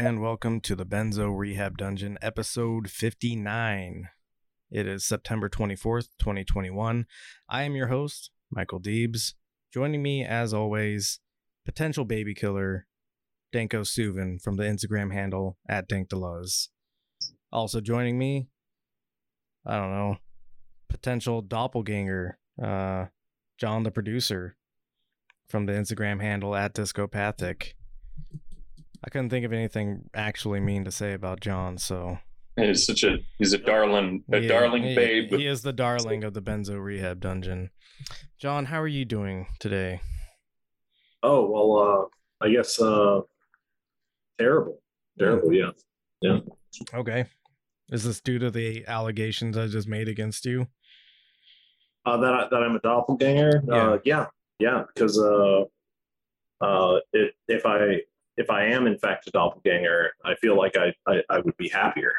And welcome to the Benzo Rehab Dungeon, episode 59. It is September 24th, 2021. I am your host, Michael Deebs. Joining me, as always, potential baby killer, Danko Suvin from the Instagram handle at DankDeleuze. Also joining me, I don't know, potential doppelganger, uh, John the producer from the Instagram handle at Discopathic. I couldn't think of anything actually mean to say about John, so He's such a he's a darling a Yeah, darling he, babe. He is the darling of the Benzo Rehab Dungeon. John, how are you doing today? Oh well, uh, I guess uh, terrible, terrible. Yeah, yeah. Okay. Is this due to the allegations I just made against you? uh, that I, that I'm a doppelganger. Yeah. Uh, yeah, yeah. Because uh, uh, it, if I if I am in fact a doppelganger, I feel like I I, I would be happier.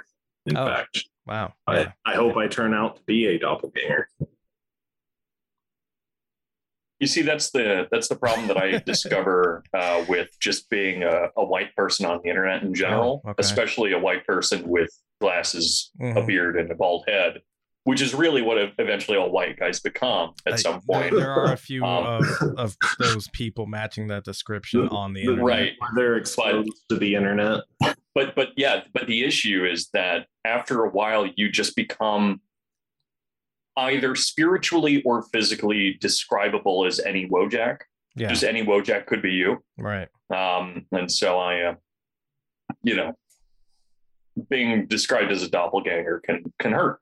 In Oh. fact, Wow. I, Yeah. I hope I turn out to be a doppelganger. You see, that's the that's the problem that I discover uh, with just being a, a white person on the internet in general, Oh, okay. especially a white person with glasses, a Mhm. beard, and a bald head, which is really what eventually all white guys become at I- some point. There, are a few Um, of, of those people matching that description on the internet. Right. They're exposed to the internet. but but yeah but the issue is that after a while you just become either spiritually or physically describable as any wojak Yeah. just any wojak could be you Right. um and so i uh, you know being described as a doppelganger can can hurt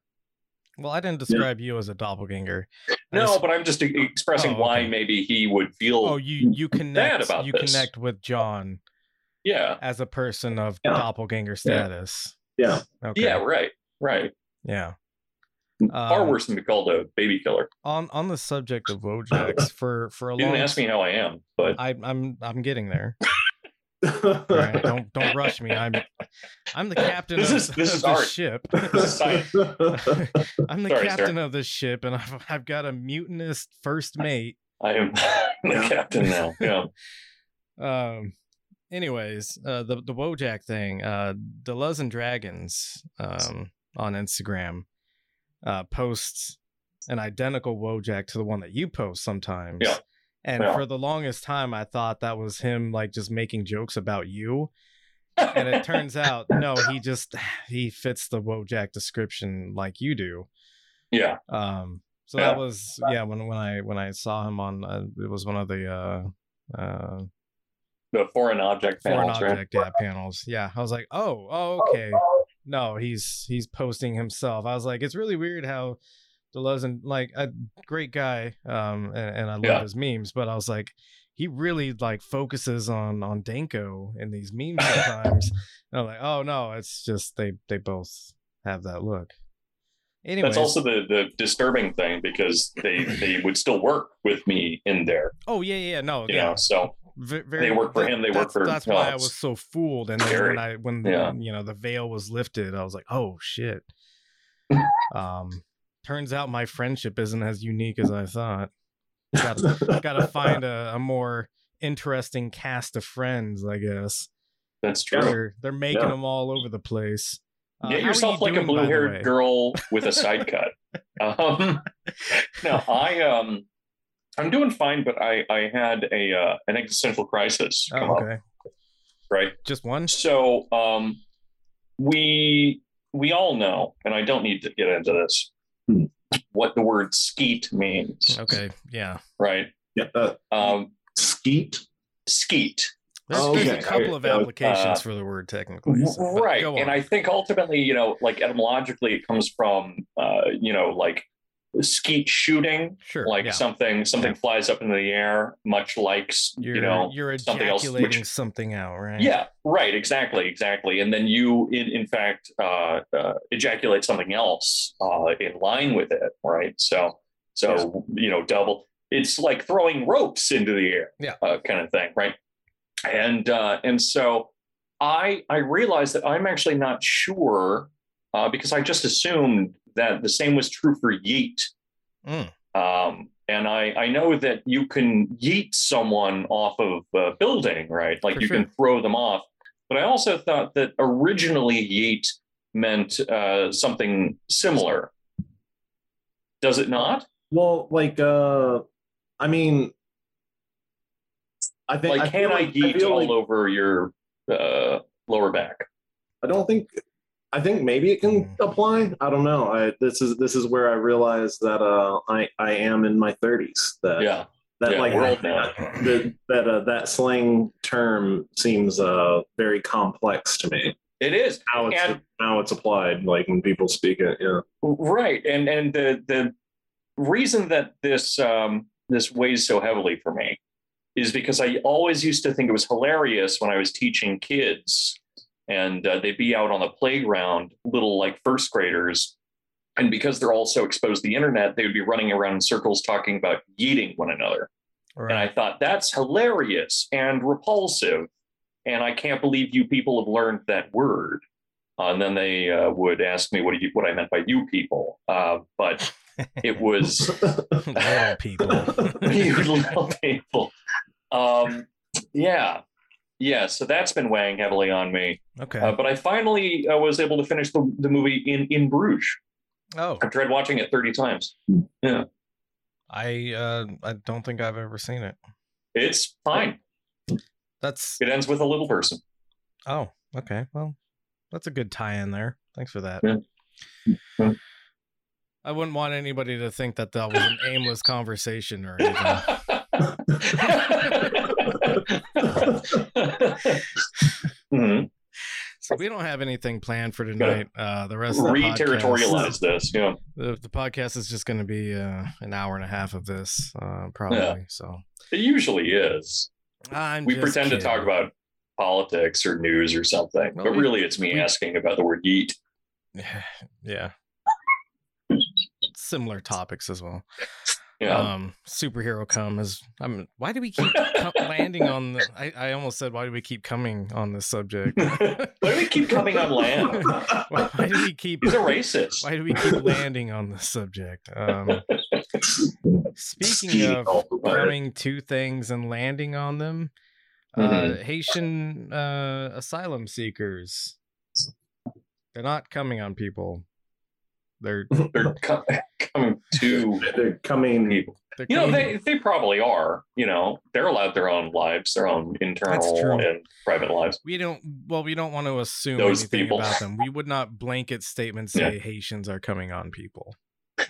Well, I didn't describe you as a doppelganger. No just- but i'm just e- expressing Oh, why maybe he would feel oh, you you connect about you this. connect with John yeah as a person of Yeah. doppelganger status. Yeah. Okay. yeah right right Yeah. far Um, worse than be called a baby killer on on the subject of Wojaks for for a you long didn't ask me how i am but I, I'm I'm getting there. All right, don't don't rush me. I'm I'm the captain This of, is- this of is the art. ship. Science. I'm the Sorry, sir. captain of this ship, and I've I've got a mutinous first mate. I am the captain now. Yeah. Um. Anyways, uh, the the Wojak thing, uh, Deleuze and Dragons, um, on Instagram, uh, posts an identical Wojak to the one that you post sometimes. Yeah. And Yeah. for the longest time, I thought that was him, like just making jokes about you. and it turns out, no, he just he fits the Wojak description like you do. Yeah. Um, so Yeah. that was yeah. When when I when I saw him on, uh, it was one of the uh, uh, The foreign object foreign panels, right? object yeah, panels. Yeah, I was like, oh, oh, okay. No, he's he's posting himself. I was like, it's really weird how Deleuze like a great guy, um, and, and I love Yeah. his memes, but I was like, he really like focuses on on Danko in these memes sometimes. and I'm like, oh no, it's just they they both have that look. Anyways, That's also the the disturbing thing because they they would still work with me in there, oh yeah, yeah, no, you yeah. know. So V- very, They work for him, they work for- That's why I was so fooled. And then when I when Yeah. you know the veil was lifted, I was like, oh shit. um, turns out my friendship isn't as unique as I thought. Gotta, gotta find a, a more interesting cast of friends, I guess. that's true. They're they're making Yeah. them all over the place. Uh, Get yourself you like a doing, by the blue haired girl with a side cut. Um, no, I um, I'm doing fine, but I I had a uh, an existential crisis Oh, up, okay. right? Just one. So um, we we all know, and I don't need to get into this. What the word skeet means, Okay. Yeah. right? yeah, uh, Um, skeet. skeet, There's, Oh, there's a couple of Uh, applications uh, for the word technically. so- right? And. I think ultimately, you know, like etymologically, it comes from, uh, you know, like skeet shooting, Sure. like yeah. something something flies up into the air, much like you're, you know you're something else. Which, something out, right? yeah, right, exactly, exactly. And then you, in in fact, uh, uh, ejaculate something else uh, in line with it, right? So, so you know, double. It's like throwing ropes into the air, Yeah. uh, kind of thing, right? And uh, and so I I realized that I'm actually not sure uh, because I just assumed that the same was true for yeet. Mm. Um, and I, I know that you can yeet someone off of a building, right? Like For you sure. can throw them off. But I also thought that originally yeet meant uh, something similar. Does it not? Well, like, uh, I mean, I think Like, I can I like, yeet feel all like- over your uh, lower back? I don't think. I think maybe it can apply. I don't know. I this is this is where I realize that uh I I am in my 30s. That Yeah. that yeah, like we're that that uh, that slang term seems uh very complex to me. It is. How it's And- how it's applied, like when people speak it. Yeah. Right, and and the the reason that this um, this weighs so heavily for me is because I always used to think it was hilarious when I was teaching kids, and uh, they'd be out on the playground, little like first graders, and because they're all so exposed to the internet, they would be running around in circles talking about yeeting one another. Right. And I thought that's hilarious and repulsive. And I can't believe you people have learned that word. Uh, and then they uh, would ask me what you, what I meant by you people. Uh, but it was Little people. you little people. Um, yeah, yeah. So that's been weighing heavily on me. okay. Uh, but I finally uh, was able to finish the, the movie in in Bruges. oh, I've tried watching it thirty times. Yeah. I uh, I don't think I've ever seen it. It's fine. That's It ends with a little person. oh, okay. Well, that's a good tie-in there. Thanks for that. Yeah. Yeah. I wouldn't want anybody to think that that was an aimless conversation or anything. Mhm. So we don't have anything planned for tonight. Uh, the rest of the Re-territorialize this. Yeah. the, the podcast is just going to be uh, an hour and a half of this, uh, probably. So It usually is. I'm We pretend to talk about politics or news or something, but we- really it's me we- asking about the word yeet. yeah, similar topics as well. Yeah. Um, superhero come is. I'm. Why do we keep landing on the? I, I almost said, why do we keep coming on this subject? Why do we keep coming on land? why, why do we keep? He's a racist. Why do we keep landing on this subject? Um, speaking of the coming to things and landing on them, uh, Mhm. Haitian uh, asylum seekers. They're not coming on people. They're They're co- coming to They're coming. people. they're You know, they, they probably are. You know, they're allowed their own lives, their own internal and private lives. we don't well we don't want to assume Those anything people. about them. We would not blanket statement Yeah. say Haitians are coming on people.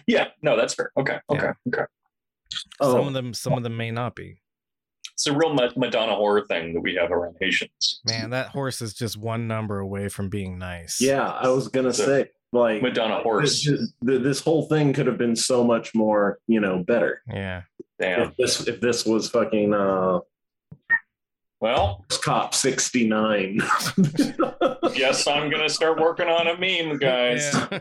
Yeah, no, that's fair. Okay, okay, okay. Oh, Some of them some of them may not be. It's a real Madonna horror thing that we have around Haitians. Man, that horse is just one number away from being nice. yeah, I was gonna So- say like Madonna this, horse. th- this whole thing could have been so much more, you know, better Yeah. Damn. if this if this was fucking uh Well, cop 69 yes, I'm gonna start working on a meme, guys. Yeah.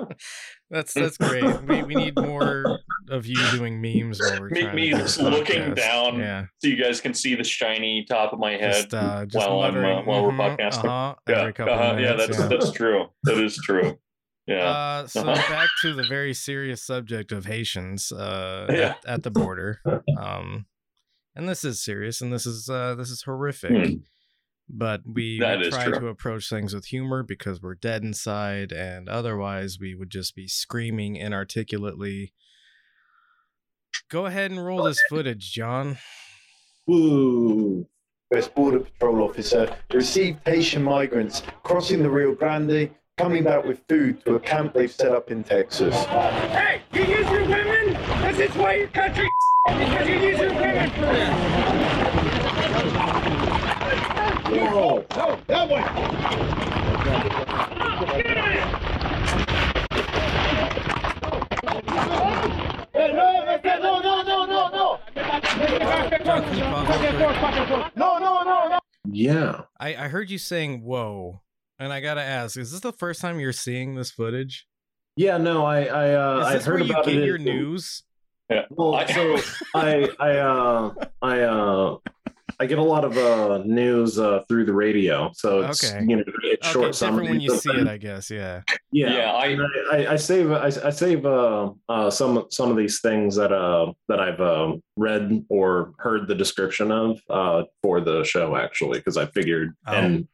that's that's great. We, we need more of you doing memes while we're Me- me just looking podcast. down Yeah. So you guys can see the shiny top of my head. Just uh just while I'm, uh, while we're mhm, podcasting. Uh-huh, yeah, every couple uh-huh, yeah, minutes. that's that's true. That is true. Yeah. Uh, so back to the very serious subject of Haitians uh, Yeah. at, at the border. Um, and this is serious, and this is uh, this is horrific. Hmm. But we, That we try true. to approach things with humor because we're dead inside, and otherwise we would just be screaming inarticulately. Go ahead and roll this footage, John. Ooh. US Border Patrol officer received Haitian migrants crossing the Rio Grande, coming back with food to a camp they've set up in Texas. Hey, you use your women? This is why your country because you use your women for this. Whoa. No, that way. Get on it. John, can you pause real quick? No, no, no, no. Yeah. I, I heard you saying "whoa," and I gotta ask: Is this the first time you're seeing this footage? Yeah, no, I I uh Is I heard where you about get it. your in- news? Well, so I I uh I uh I get a lot of uh news uh through the radio, so it's Okay. you know it's Okay, short different when you of see it. I guess. Yeah. Yeah, Yeah, I- I, I, I save I, I save uh, uh some some of these things that uh that I've um, read or heard the description of uh for the show actually because I figured Oh. and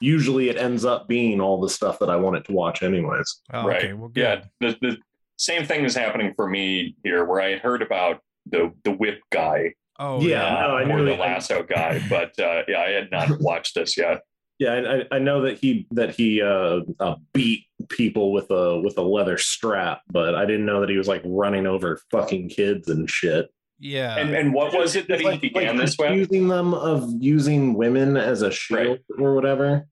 usually it ends up being all the stuff that I wanted to watch anyways. Oh, right. Okay. Well, good. Yeah, the, the same thing is happening for me here, where I had heard about the the whip guy Oh Yeah, uh, no, I or knew the it. lasso guy, but uh, yeah, I had not watched this yet. Yeah, I, I- I know that he that he uh, uh beat people with a with a leather strap, but I didn't know that he was like running over fucking kids and shit. Yeah. And and what was it that he Like- began like this with? accusing them of using women as a shield or whatever.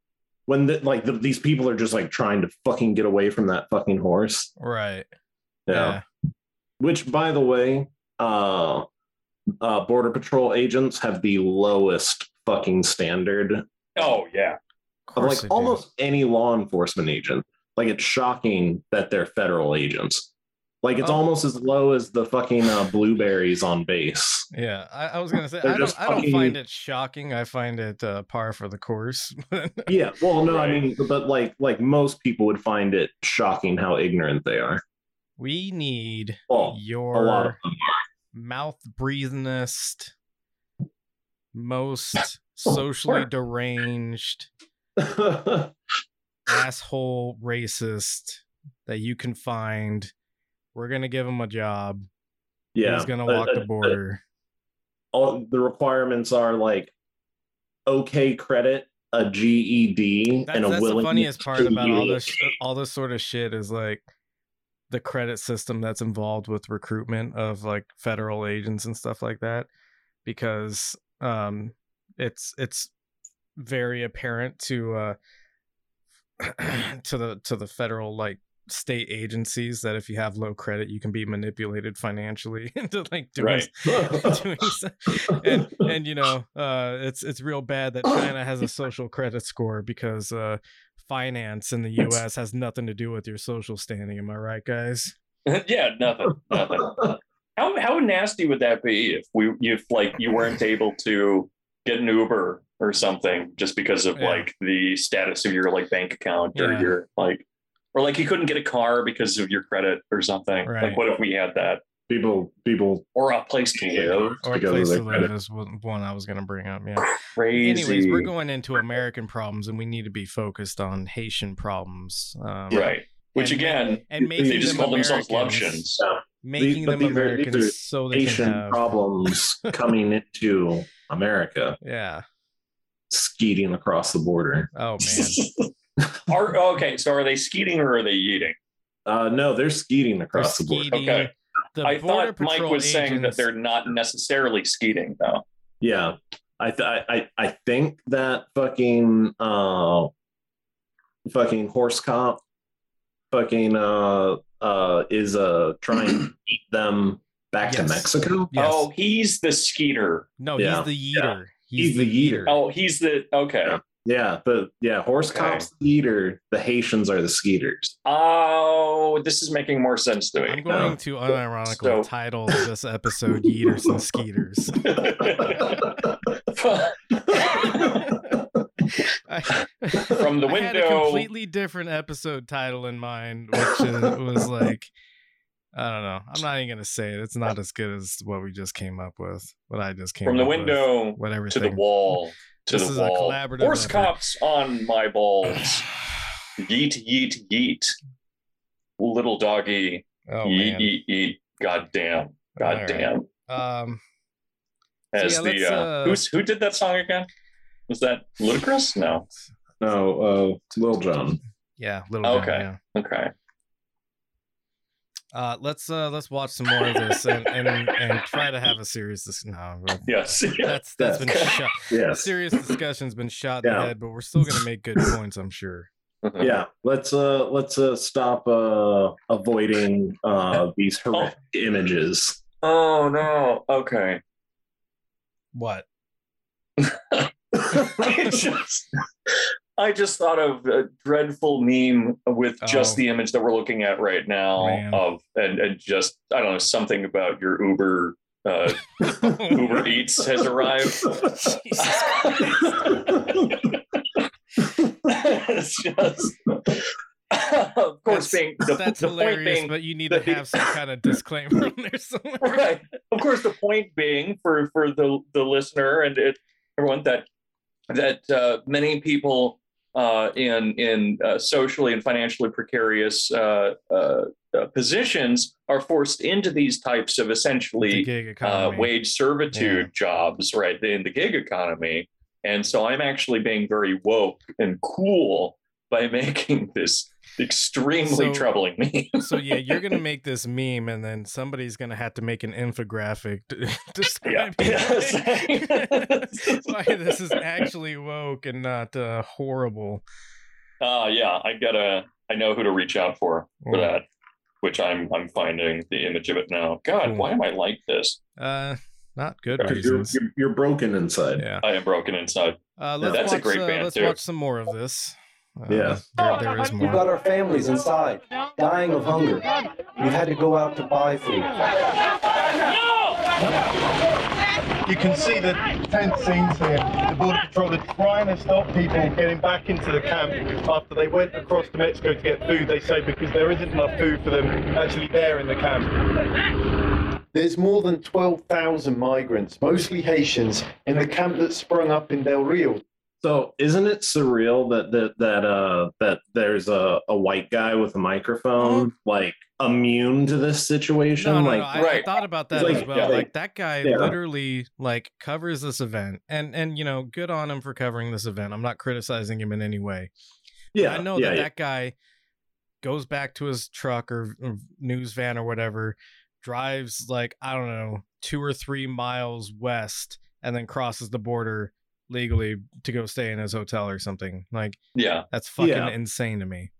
When the, like the, these people are just like trying to fucking get away from that fucking horse. right. Yeah. Which, by the way, uh, uh, border patrol agents have the lowest fucking standard Oh yeah, Of course like they do. almost any law enforcement agent. Like it's shocking that they're federal agents. Like it's Oh. almost as low as the fucking uh, blueberries on base. Yeah, I, I was gonna say I don't. I don't find it shocking. I find it uh, par for the course. Yeah, well, no, I mean, but like, like most people would find it shocking how ignorant they are. we need Well, your of them mouth breathingest, most socially deranged, asshole racist that you can find. We're gonna give him a job. yeah, He's gonna uh, walk uh, the border. all the requirements are like okay credit, a GED, That's, and a willingness. that's the funniest part about all this all this sort of shit is like the credit system that's involved with recruitment of like federal agents and stuff like that because um it's it's very apparent to uh to the to the federal like state agencies that if you have low credit you can be manipulated financially into like doing Right. doing and and you know uh it's it's real bad that china has a social credit score because uh finance in the us has nothing to do with your social standing am i right guys yeah, nothing, nothing. How how nasty would that be if we if like you weren't able to get an Uber or something just because of Yeah. like the status of your like bank account or Yeah. your like or like you couldn't get a car because of your credit or something. Right. Like what if we had that people, people or a place to live? or a place to live credit. is one one i was gonna bring up yeah Crazy. anyways we're going into american problems and we need to be focused on haitian problems um, right. Which and again, and making they just them call themselves Americans, Loveshins. making but them these are- these are americans so they Asian can have problems coming into America, yeah skeeting across the border. oh man Are okay, so are they skeeting or are they eating? Uh, no, they're skeeting They're across the border. skeeting. Okay. The I thought Mike patrol was saying that they're not necessarily skeeting though. Yeah, I th- I, I I think that fucking uh, fucking horse cop, fucking uh uh is uh trying to eat them back to Mexico. Yes. Oh, he's the skeeter. no, yeah, he's the yeeter. He's the yeeter. Oh, he's the okay. Yeah. Yeah, the yeah horse Okay. cops the eater, the Haitians are the skeeters. Oh, this is making more sense to me. I'm me. going to oh. unironically So- title this episode "Yeeters and Skeeters." From the I had a window- completely different episode title in mind, which is, was like, I don't know. I'm not even gonna say it. It's not as good as what we just came up with. What I just came From the up with, window what to everything. the wall. To This the is a wall. collaborative Horse effort. cops on my balls. yeet, yeet, yeet. Little doggy. oh yeet, man. yeet, yeet. God damn. God All right. damn. Um. As yeah, the uh, uh, who's who did that song again? Was that Ludacris? No. No, uh, Lil Jon. Yeah. Little. John, Okay. yeah. Okay. Uh, let's uh let's watch some more of this and and, and try to have a serious dis- no Yes. that's that's been shot Yes. serious discussion's been shot in the head but we're still gonna make good points I'm sure Yeah, let's uh let's uh stop uh avoiding uh these horrific images. Oh no. Okay. What? Just, I just thought of a dreadful meme with just Oh. the image that we're looking at right now Man. of and, and just I don't know something about your Uber uh, Uber Eats has arrived. it's just, of course, That's- being the, That's the point hilarious, being but you need to have some kind of disclaimer in there somewhere. right. Of course, the point being for for the the listener and it, everyone that that uh, many people uh, in in uh, socially and financially precarious uh, uh, uh, positions are forced into these types of essentially uh, wage servitude Yeah. jobs, right, in the gig economy. And so I'm actually being very woke and cool by making this extremely So- troubling meme. so yeah, you're gonna make this meme, and then somebody's gonna have to make an infographic to describe why this is actually woke and not uh, horrible. Uh yeah, I gotta I know who to reach out for for Mm. that, which I'm I'm finding the image of it now. God, Cool. why am I like this? Uh, not good Because you're, reasons. you're, you're broken inside. Yeah. I am broken inside. Uh, let's That's a watch, great uh, band, let's too. watch some more of this. Uh, Yeah. there, there is We've got our families inside, dying of hunger. We've had to go out to buy food. You can see the tense scenes here. The Border Patrol are trying to stop people getting back into the camp after they went across to Mexico to get food, they say, because there isn't enough food for them actually there in the camp. There's more than 12,000 migrants, mostly Haitians, in the camp that sprung up in Del Rio. So isn't it surreal that that that uh that there's a, a white guy with a microphone like immune to this situation? No, no, like no. I, I right. thought about that Like, as well. yeah, like, like- that guy yeah. literally like covers this event, and and you know, good on him for covering this event. I'm not criticizing him in any way. yeah, I know yeah, that yeah. that guy goes back to his truck or, or news van or whatever, drives like I don't know two or three miles west, and then crosses the border legally to go stay in his hotel or something. Like Yeah. that's fucking Yeah. insane to me.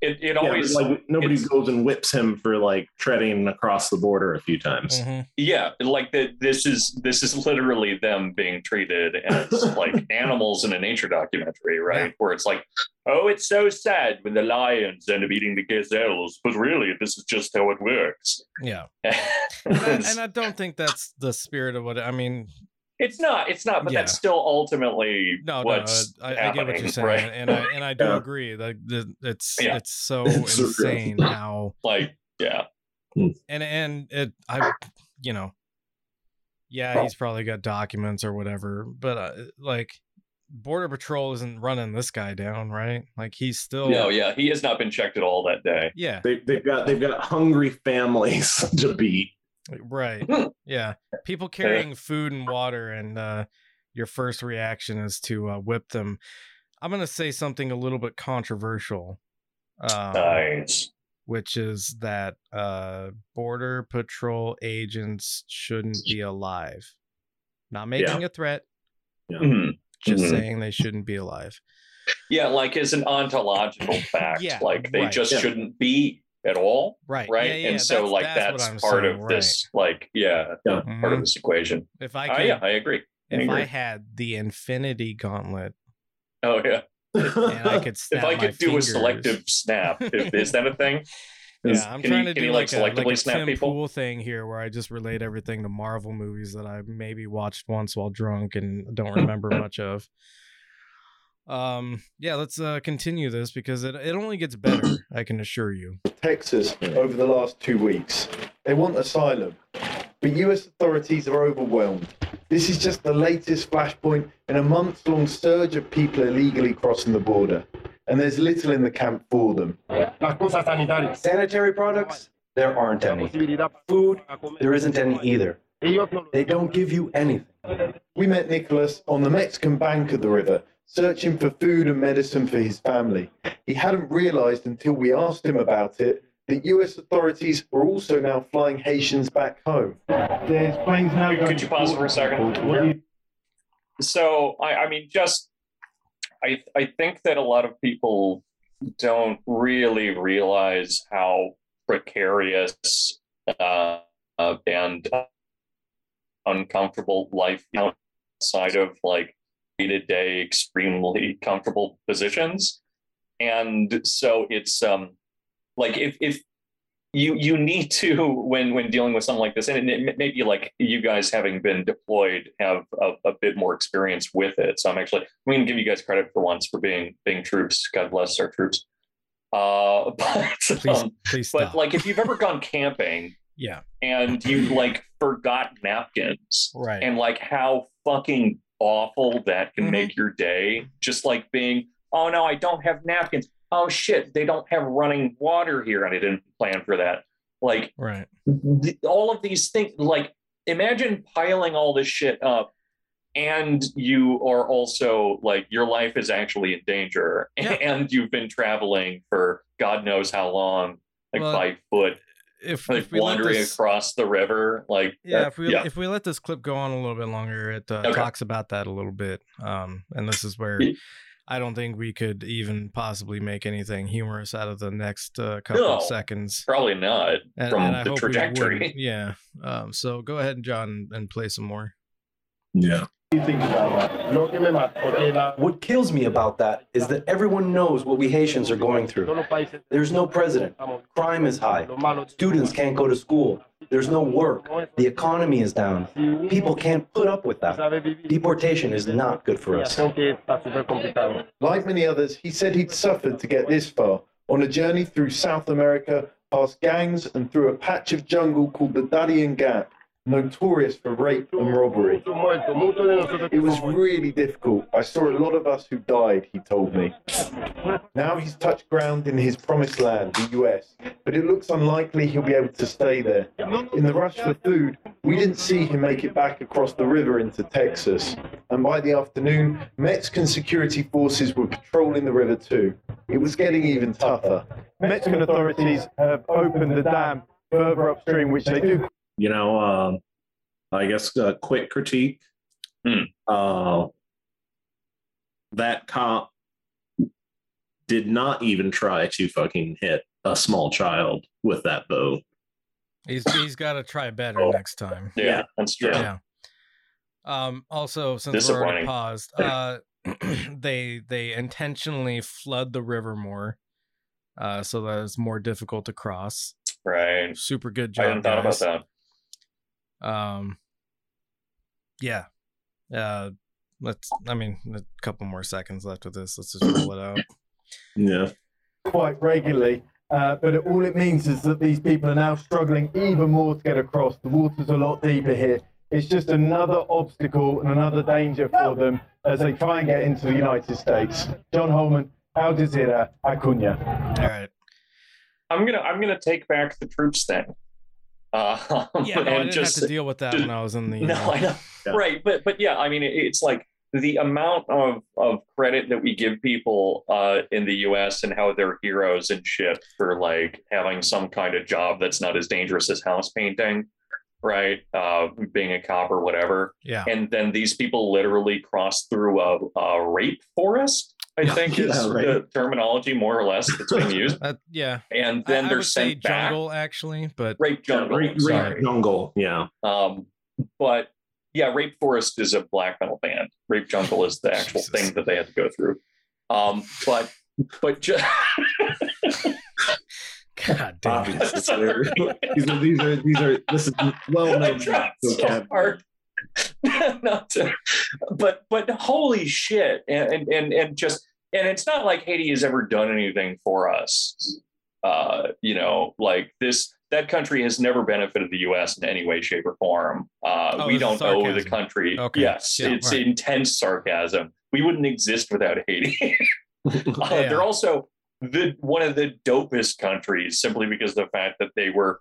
It it Yeah, always like nobody goes and whips him for like treading across the border a few times. Mhm. yeah like the, this is this is literally them being treated as like animals in a nature documentary right Yeah. where it's like oh it's so sad when the lions end up eating the gazelles but really this is just how it works Yeah, and I, and I don't think that's the spirit of what I mean. It's not it's not but Yeah. that's still ultimately No, what's no, I, I get what you're saying, right? and I and I do Yeah. agree. Like the, it's Yeah. it's so It's so insane how like yeah and and it I you know yeah he's probably got documents or whatever, but uh, like border patrol isn't running this guy down, right? Like he's still no yeah he has not been checked at all that day yeah They, they've got they've got hungry families to beat. Right yeah people carrying food and water and uh your first reaction is to uh, whip them. I'm gonna say something a little bit controversial. Um, nice which is that uh, border patrol agents shouldn't be alive. Not making a threat, Mhm. just Mhm. saying they shouldn't be alive. yeah like as an ontological fact Yeah, like they right. just Yeah. shouldn't be at all Right. right? Yeah, yeah, and so that's- like that's that's, part saying, of this like yeah Yeah. part of Mhm. this equation. If I could, yeah i agree. I if I had the Infinity Gauntlet oh yeah. and I could snap if i could do fingers, a selective snap if, is that a thing? Is- Yeah, I'm can trying you, to can do you like, like a, like selectively a snap Tim people? Pool thing here, where I just relate everything to Marvel movies that I maybe watched once while drunk and don't remember much of. Um, yeah, let's uh, continue this because it it only gets better. I can assure you. Texas over the last two weeks. They want asylum, but US authorities are overwhelmed. This is just the latest flashpoint in a month long surge of people illegally crossing the border, and there's little in the camp for them. Las cosas sanitarias. Sanitary products? There aren't any. Food? There isn't any either. Ellos no lo- They don't give you anything. We met Nicholas on the Mexican bank of the river, searching for food and medicine for his family. He hadn't realized until we asked him about it that US authorities were also now flying Haitians back home. There's planes now going Could you pause for a second? What do you so I, I mean just I I think that a lot of people don't really realize how precarious uh, uh, and uncomfortable life outside of like day to day extremely comfortable positions. And so it's um like if if you you need to when when dealing with something like this, and it, maybe like you guys having been deployed have a, a bit more experience with it. So I'm actually I'm going to give you guys credit for once for being being troops. God bless our troops. Uh, but Please, um, please but like if you've ever gone camping yeah, and you like forgot napkins right. and like how fucking awful that can Mhm. make your day just like being oh no i don't have napkins oh shit they don't have running water here and i didn't plan for that like right. th- all of these things like imagine piling all this shit up and you are also like your life is actually in danger Yeah. and you've been traveling for god knows how long like Well, by foot If, like if we let wandering this, across the river like yeah, that- if we yeah if we let this clip go on a little bit longer, it uh, Okay. talks about that a little bit. Um, and this is where I don't think we could even possibly make anything humorous out of the next uh, couple of seconds. probably not And, from and I the hope we trajectory. Yeah. Um, so go ahead, John, and play some more. Yeah. What do you think about that? Lo que me mata, porque la- What kills me about that is that everyone knows what we Haitians are going through. todos los países There's no president. Crime is high. Students can't go to school. There's no work. The economy is down. People can't put up with that. Deportation is not good for us. migración que está súper complicado. Like many others, he said he'd suffered to get this far on a journey through South America, past gangs, and through a patch of jungle called the Darien Gap, notorious for rape and robbery. It was really difficult. I saw a lot of us who died, he told me. Now he's touched ground in his promised land, the US, but it looks unlikely he'll be able to stay there. In the rush for food, we didn't see him make it back across the river into Texas. And by the afternoon, Mexican security forces were patrolling the river too. It was getting even tougher. Mexican authorities have opened the dam further upstream, which they do you know, um, I guess a quick critique. Hmm. Uh, that cop did not even try to fucking hit a small child with that bow. He's he's got to try better Oh. next time. yeah, Yeah. that's true Yeah. Um. Also, since we're already paused, uh, they they intentionally flood the river more, uh, so that it's more difficult to cross. right Super good i job, hadn't thought guys. about that Um. Yeah. Uh. Let's. I mean, a couple more seconds left with this. Let's just roll it out. Yeah. quite regularly. Uh, but it, all it means is that these people are now struggling even more to get across. The water's a lot deeper here. It's just another obstacle and another danger for them as they try and get into the United States. John Holman, Al Jazeera, Acuna. All right. i'm gonna i'm gonna take back the troops thing uh Yeah. No, I and didn't just have to deal with that when I was in the. no uh, i know Yeah. right but but yeah i mean it, it's like the amount of of credit that we give people uh in the us and how they're heroes and shit for like having some kind of job that's not as dangerous as house painting right uh being a cop or whatever Yeah. and then these people literally cross through a, a rape forest i Yeah. think is Yeah, right. the terminology more or less that's being used Uh, yeah. and then I they're would say sent back jungle actually, but rape jungle Rape- rape sorry. jungle. Yeah. Um, but yeah, Rape Forest is a black metal band. Rape Jungle is the actual Jesus. thing that they had to go through. Um, but but just God damn it. These are these are these are this is well known so hard not to, but but holy shit, and and and, and just and it's not like Haiti has ever done anything for us. Uh, you know, like this that country has never benefited the U.S. in any way, shape, or form. Uh, Oh, we don't owe the country. Okay. Yes, Yeah, it's right. intense sarcasm. We wouldn't exist without Haiti. Uh, Yeah. They're also the one of the dopest countries simply because of the fact that they were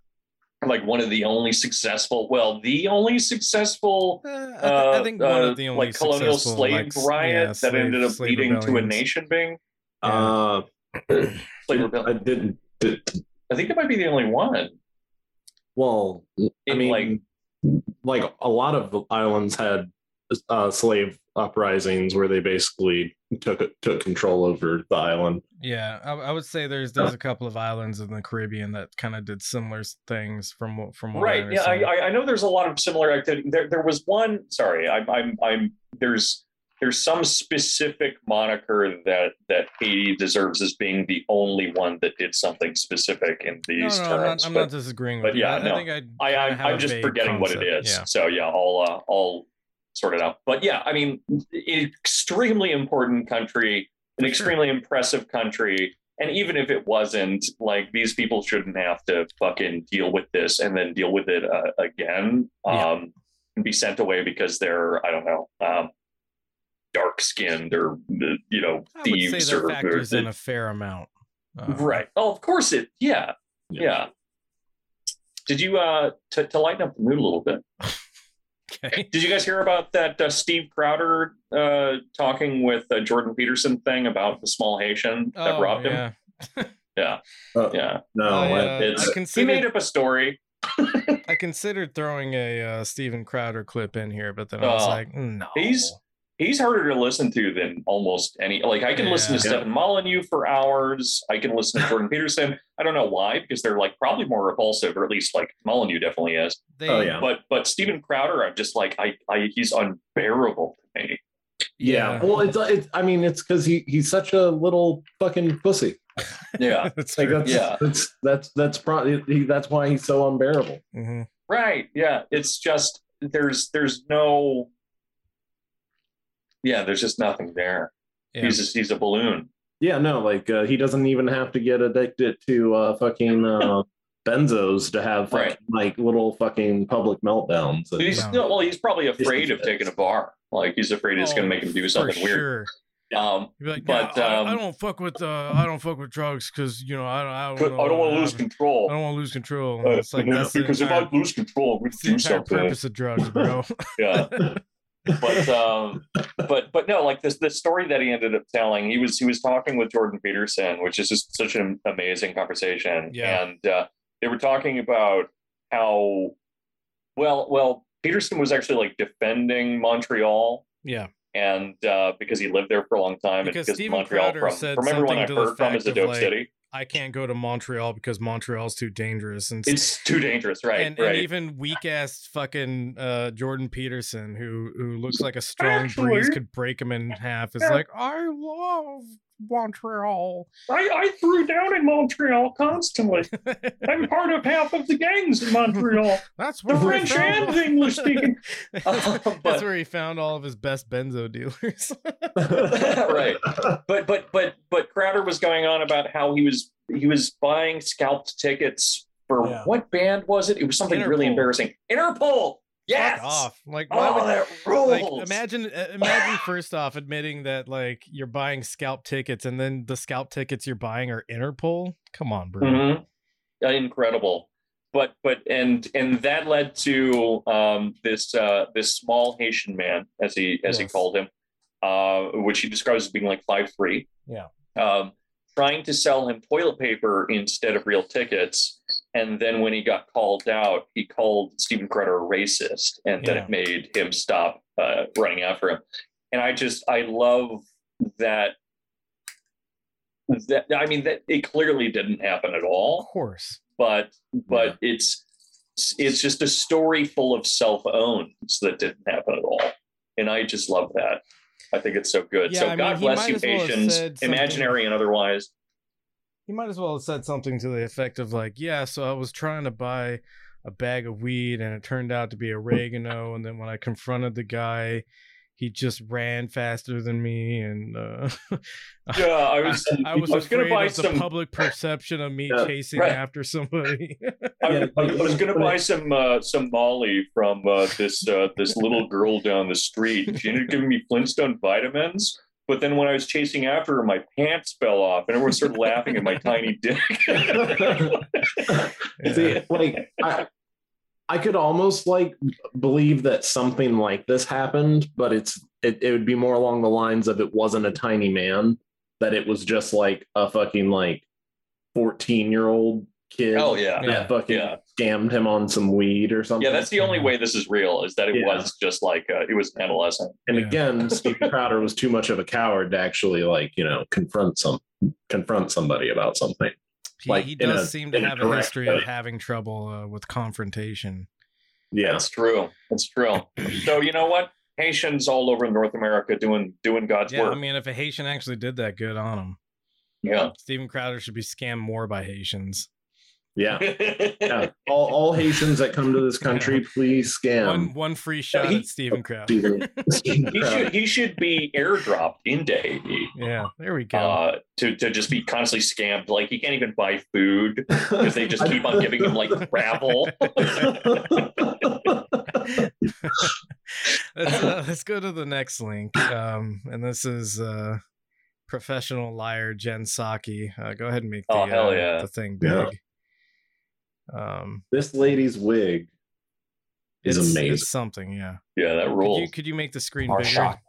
like one of the only successful, well, the only successful Uh, I, th- uh, I think one uh, of the only like colonial slave like, riot yeah, that slave- ended up slave leading to a nation being Uh, slave I didn't. Did, I think it might be the only one. well, I mean, like- like, a lot of islands had uh, slave uprisings where they basically took took control over the island. Yeah, I, I would say there's there's a couple of islands in the Caribbean that kind of did similar things from what from what right yeah I, understand. I- I know there's a lot of similar activity there, there was one sorry I'm, I'm i'm there's there's some specific moniker that that haiti deserves as being the only one that did something specific in no, these no, I'm not, terms I'm but not disagreeing but with you. yeah, I, I no. think I I, kinda I have a i'm just vague forgetting what it is. Yeah. so yeah i'll uh, i'll sort it out. But yeah i mean extremely important country an extremely impressive country. And even if it wasn't like these people shouldn't have to fucking deal with this and then deal with it uh, again Yeah. um and be sent away because they're i don't know um dark skinned or you know I would say thieves or, factors or- in a fair amount. Uh, right. Oh of course it yeah yeah, did you uh to, to lighten up the mood a little bit Okay. did you guys hear about that uh, steve crowder uh talking with uh, jordan peterson thing about the small haitian that Oh, robbed him yeah. yeah Oh, yeah no, I, what- uh, it's I he made up a story I considered throwing a uh, Steven Crowder clip in here, but then I was Oh, like, no. he's- he's harder to listen to than almost any like i can listen to Yeah. stefan molyneux for hours i can listen to jordan peterson i don't know why because they're like probably more repulsive or at least like molyneux definitely is They, Oh, yeah. but but steven crowder i'm just like i, I he's unbearable to me yeah. Well, it's it's. I mean, it's because he he's such a little fucking pussy. yeah that's Like that's Yeah. that's that's that's probably he, that's why he's so unbearable. hmm right yeah it's just there's there's no yeah there's just nothing there Yeah. he's just, he's a balloon Yeah, no, like uh, he doesn't even have to get addicted to uh, fucking uh, benzos to have fucking, Right. like little fucking public meltdowns. And, he's No. no, well he's probably afraid of taking a bar like he's afraid it's going to Oh, make him do for something weird Sure. um like, But, "Nah, I, I um, don't fuck with uh, I don't fuck with drugs because you know I don't I I don't, know don't want to lose control I don't want to lose control. Uh, it's like that's the because if I lose control, I'm going it's to the do something. purpose of drugs, bro. Yeah, but um, but but no, like this the story that he ended up telling, he was he was talking with Jordan Peterson, which is just such an amazing conversation. Yeah. and uh, they were talking about how well well Peterson was actually like defending Montreal. yeah, And uh, because he lived there for a long time, Because and because Montreal, Crowder from, said from everyone something I've heard from, is a dope like, city. I can't go to Montreal because Montreal's too dangerous, and It's too dangerous, right? and, right. and even weak ass fucking uh, Jordan Peterson, who who looks like a strong breeze could break him in half, is like, I love Montreal. I, I threw down in Montreal constantly. I'm part of half of the gangs in Montreal. That's where The French found- and English speaking. That's, Uh, that's where he found all of his best benzo dealers. right. But but but but Crowder was going on about how he was he was buying scalped tickets for Yeah. what band was it? It was something really embarrassing. Interpol. Yes. Fuck off! Like, why Oh, would that rules. like imagine uh, imagine first off admitting that like you're buying scalp tickets and then the scalp tickets you're buying are Interpol. Come on, bro. Mhm. Uh, incredible but but and and that led to um this uh this small haitian man as he as he called him uh which he describes as being like five three Yeah. um trying to sell him toilet paper instead of real tickets and then when he got called out he called steven crowder a racist and then Yeah. it made him stop uh running after him. And i just i love that that i mean that it clearly didn't happen at all. Of course. but but it's it's just a story full of self-owns that didn't happen at all. And i just love that. I think it's so good. Yeah, so I god he bless you as well have patients said something- imaginary and otherwise He might as well have said something to the effect of like, yeah, so I was trying to buy a bag of weed and it turned out to be oregano, and then when I confronted the guy, he just ran faster than me, and uh, yeah i was I was, I was gonna buy of the some- public perception of me Yeah, chasing right. after somebody. I, Yeah, I was going to buy some uh, some Molly from uh, this uh, this little girl down the street. She ended up giving me Flintstone vitamins, but then when I was chasing after her, my pants fell off, and everyone started laughing at my tiny dick. See, like I, I could almost like believe that something like this happened, but it's it, it would be more along the lines of it wasn't a tiny man, that it was just like a fucking like 14 year old kid Oh yeah. that Yeah. fucking Yeah. scammed him on some weed or something. Yeah, that's the only way this is real is that it Yeah. was just like uh, it was an adolescent. And Yeah. again, Steve Crowder was too much of a coward to actually like you know confront some confront somebody about something. He, Like, he does a- seem to in a have a direct history of having trouble uh, with confrontation. Yeah, That's true. That's true. So you know what? Haitians all over North America doing doing God's Yeah, work. I mean, if a Haitian actually did that, good on him. yeah. Steven Crowder should be scammed more by Haitians. Yeah, yeah. All, all Haitians that come to this country, please scam. One one free shot he- at Steven Crowder. Steven- Steven he Crowder. should he should be airdropped into Haiti. yeah, there we go. Uh, to, to just be constantly scammed. Like he can't even buy food because they just keep on giving him like gravel. let's, uh, let's go to the next link. Um, and this is uh, professional liar Jen Psaki. Uh, go ahead and make the, Oh, hell uh, yeah. the thing big. Yeah. Um, this lady's wig is amazing. It's something, yeah. yeah, that Could you could you make the screen bigger? shocked.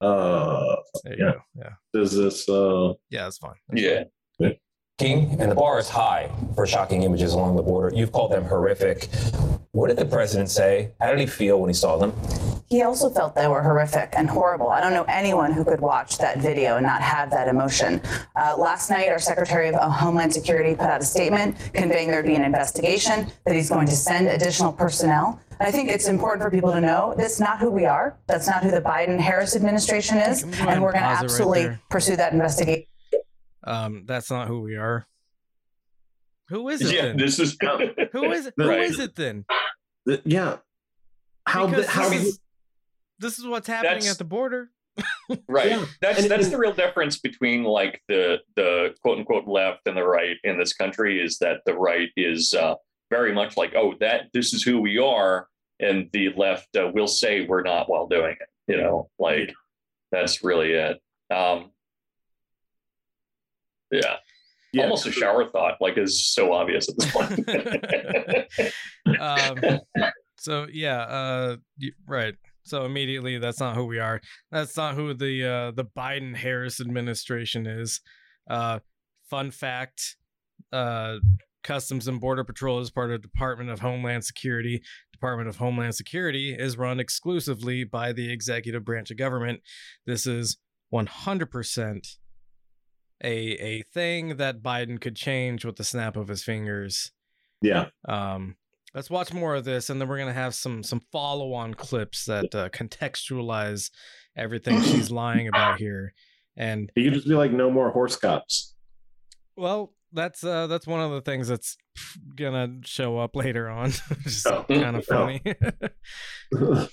Uh, There you Yeah. go. Yeah, does this? Uh, yeah, that's fine. That's yeah. King, and the bar is high for shocking images along the border. You've called them horrific. What did the president say? How did he feel when he saw them? He also felt they were horrific and horrible. I don't know anyone who could watch that video and not have that emotion. Uh, last night, our Secretary of Homeland Security put out a statement conveying there'd be an investigation, that he's going to send additional personnel. And I think it's important for people to know that's not who we are. That's not who the Biden Harris administration is. Can we go ahead And we're going to pause it right absolutely pursue that investigation. Um, that's not who we are. Who is it Yeah, then? this is Who is it? Who Right. is it then? yeah. How? Because the- how? this, is, this is what's happening That's- at the border. right. Yeah. That's And- that's and- the real difference between like the the quote unquote left and the right in this country is that the right is uh, very much like oh that this is who we are, and the left uh, will say we're not while doing it. You know, like that's really it. Um, yeah. yeah. almost a shower thought, like is so obvious at this point. um, so yeah, uh, right. So immediately, that's not who we are. That's not who the uh, the Biden Harris administration is. Uh, fun fact: uh, Customs and Border Patrol is part of Department of Homeland Security. Department of Homeland Security is run exclusively by the executive branch of government. This is one hundred percent a a thing that Biden could change with the snap of his fingers. yeah. Um, let's watch more of this, and then we're gonna have some some follow on clips that uh, contextualize everything she's lying about here. And You could just be like, no more horse cops. well, that's uh, that's one of the things that's gonna show up later on, is Oh. kind of funny.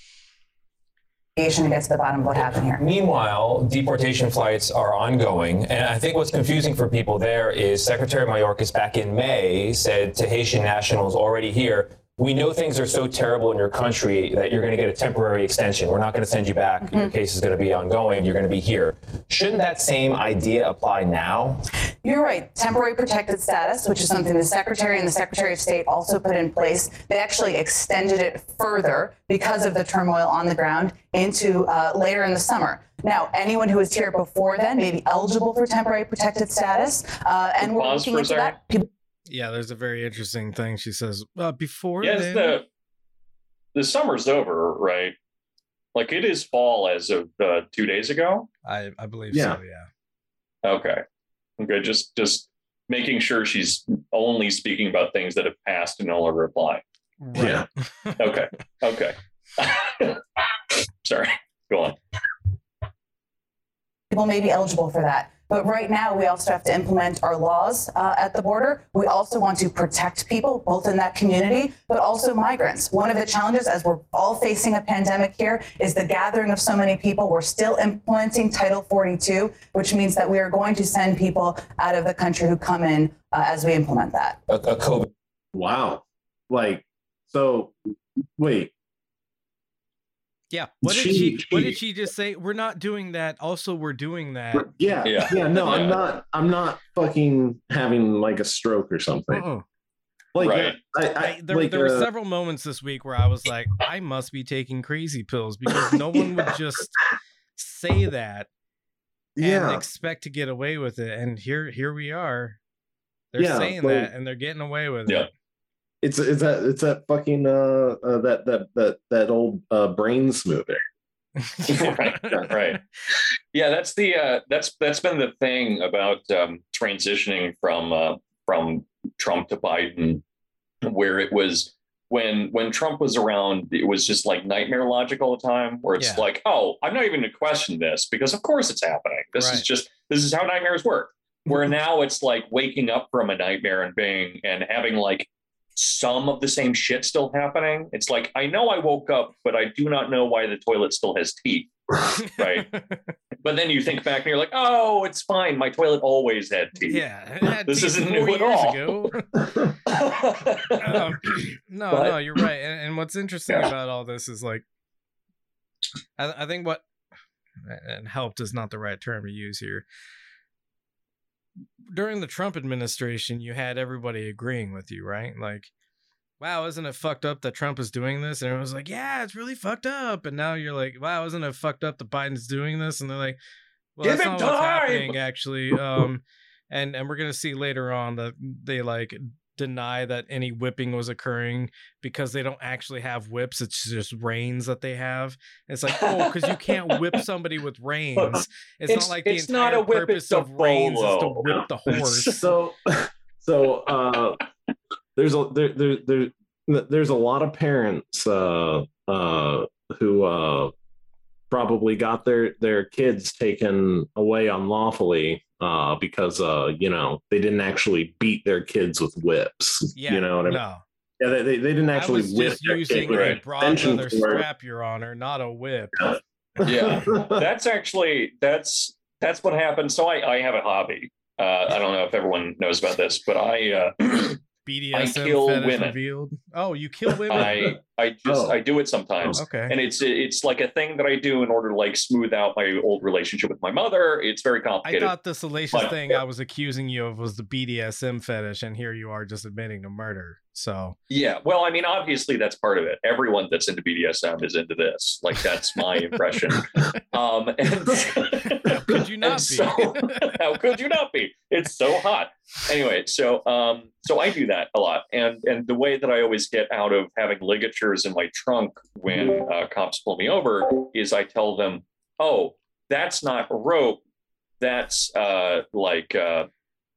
To get to the bottom of what happened here. Meanwhile, deportation flights are ongoing. And I think what's confusing for people there is Secretary Mayorkas back in May said to Haitian nationals already here, we know things are so terrible in your country that you're going to get a temporary extension. We're not going to send you back. Your case is going to be ongoing. You're going to be here. Shouldn't that same idea apply now? You're right. Temporary protected status, which is something the Secretary and the Secretary of State also put in place. They actually extended it further because of the turmoil on the ground into uh, later in the summer. Now, anyone who was here before then may be eligible for temporary protected status, uh, and we're looking for into that. People yeah, there's a very interesting thing she says. Uh, before yes, then, the the summer's over, right? Like it is fall as of uh, two days ago. I I believe Yeah. so. Yeah. Okay, okay, just just making sure she's only speaking about things that have passed and no longer apply. Right. Yeah. Okay, okay. Sorry, go on. people may be eligible for that. But right now, we also have to implement our laws uh, at the border. We also want to protect people, both in that community, but also migrants. One of the challenges, as we're all facing a pandemic here, is the gathering of so many people. We're still implementing Title 42, which means that we are going to send people out of the country who come in uh, as we implement that. A, a COVID wow. Like, so wait. Yeah. What did She- she, What did she just say? We're not doing that. Also, we're doing that. Yeah. Yeah. Yeah. no, Yeah. I'm not. I'm not fucking having like a stroke or something. Uh-uh. Like, Right. I, I, I, there, like, there were uh, several moments this week where I was like, I must be taking crazy pills because no one would just say that and yeah. expect to get away with it. And here, here we are. They're Yeah, saying but- that and they're getting away with Yeah. it. It's it's that it's that fucking uh, uh that that that that old uh brain smoother. right, right. Yeah, that's the uh, that's that's been the thing about um, transitioning from uh, from Trump to Biden, where it was when when Trump was around, it was just like nightmare logic all the time, where it's Yeah. like, oh, I'm not even going to question this because of course it's happening. This is just this is how nightmares work. Where now it's like waking up from a nightmare and being and having like some of the same shit still happening. It's like I know I woke up, but I do not know why the toilet still has teeth. Right. But then you think back and you're like, oh, it's fine. My toilet always had teeth. yeah. had This isn't new at all. um, no, But- no, you're right. And, and what's interesting Yeah. about all this is like, I, I think what and helped is not the right term to use here. During the Trump administration, you had everybody agreeing with you, right? Like, wow, isn't it fucked up that Trump is doing this? And it was like, yeah, it's really fucked up. And now you're like, wow, isn't it fucked up that Biden's doing this? And they're like, well, Give that's not what's happening, actually. Um, and and we're gonna see later on that they like deny that any whipping was occurring because they don't actually have whips it's just reins that they have. It's like oh because you can't whip somebody with reins. It's, It's- not like the it's entire not a whip, purpose of reins is to whip the horse. so so uh there's a there, there there there's a lot of parents uh uh who uh probably got their their kids taken away unlawfully uh because uh you know they didn't actually beat their kids with whips yeah you know what i mean no yeah they, they, they didn't i actually was whip just their using kid a Right. broad leather strap your honor not a whip Yeah. That's actually that's that's what happened. So I, I have a hobby. Uh, I don't know if everyone knows about this, but I uh, bdsm kill fetish women. revealed oh you kill women I I just Oh. I do it sometimes. Oh, okay And it's it's like a thing that I do in order to like smooth out my old relationship with my mother. It's very complicated. I thought the salacious But- thing I was accusing you of was the BDSM fetish, and here you are just admitting to murder. So Yeah, well, I mean, obviously that's part of it. Everyone that's into BDSM is into this. Like that's my impression. Um, and how could you not be? so- how could you not be? It's so hot. Anyway, so um, so I do that a lot, and and the way that I always get out of having ligatures in my trunk when uh, cops pull me over is I tell them, "Oh, that's not a rope. That's uh, like." Uh,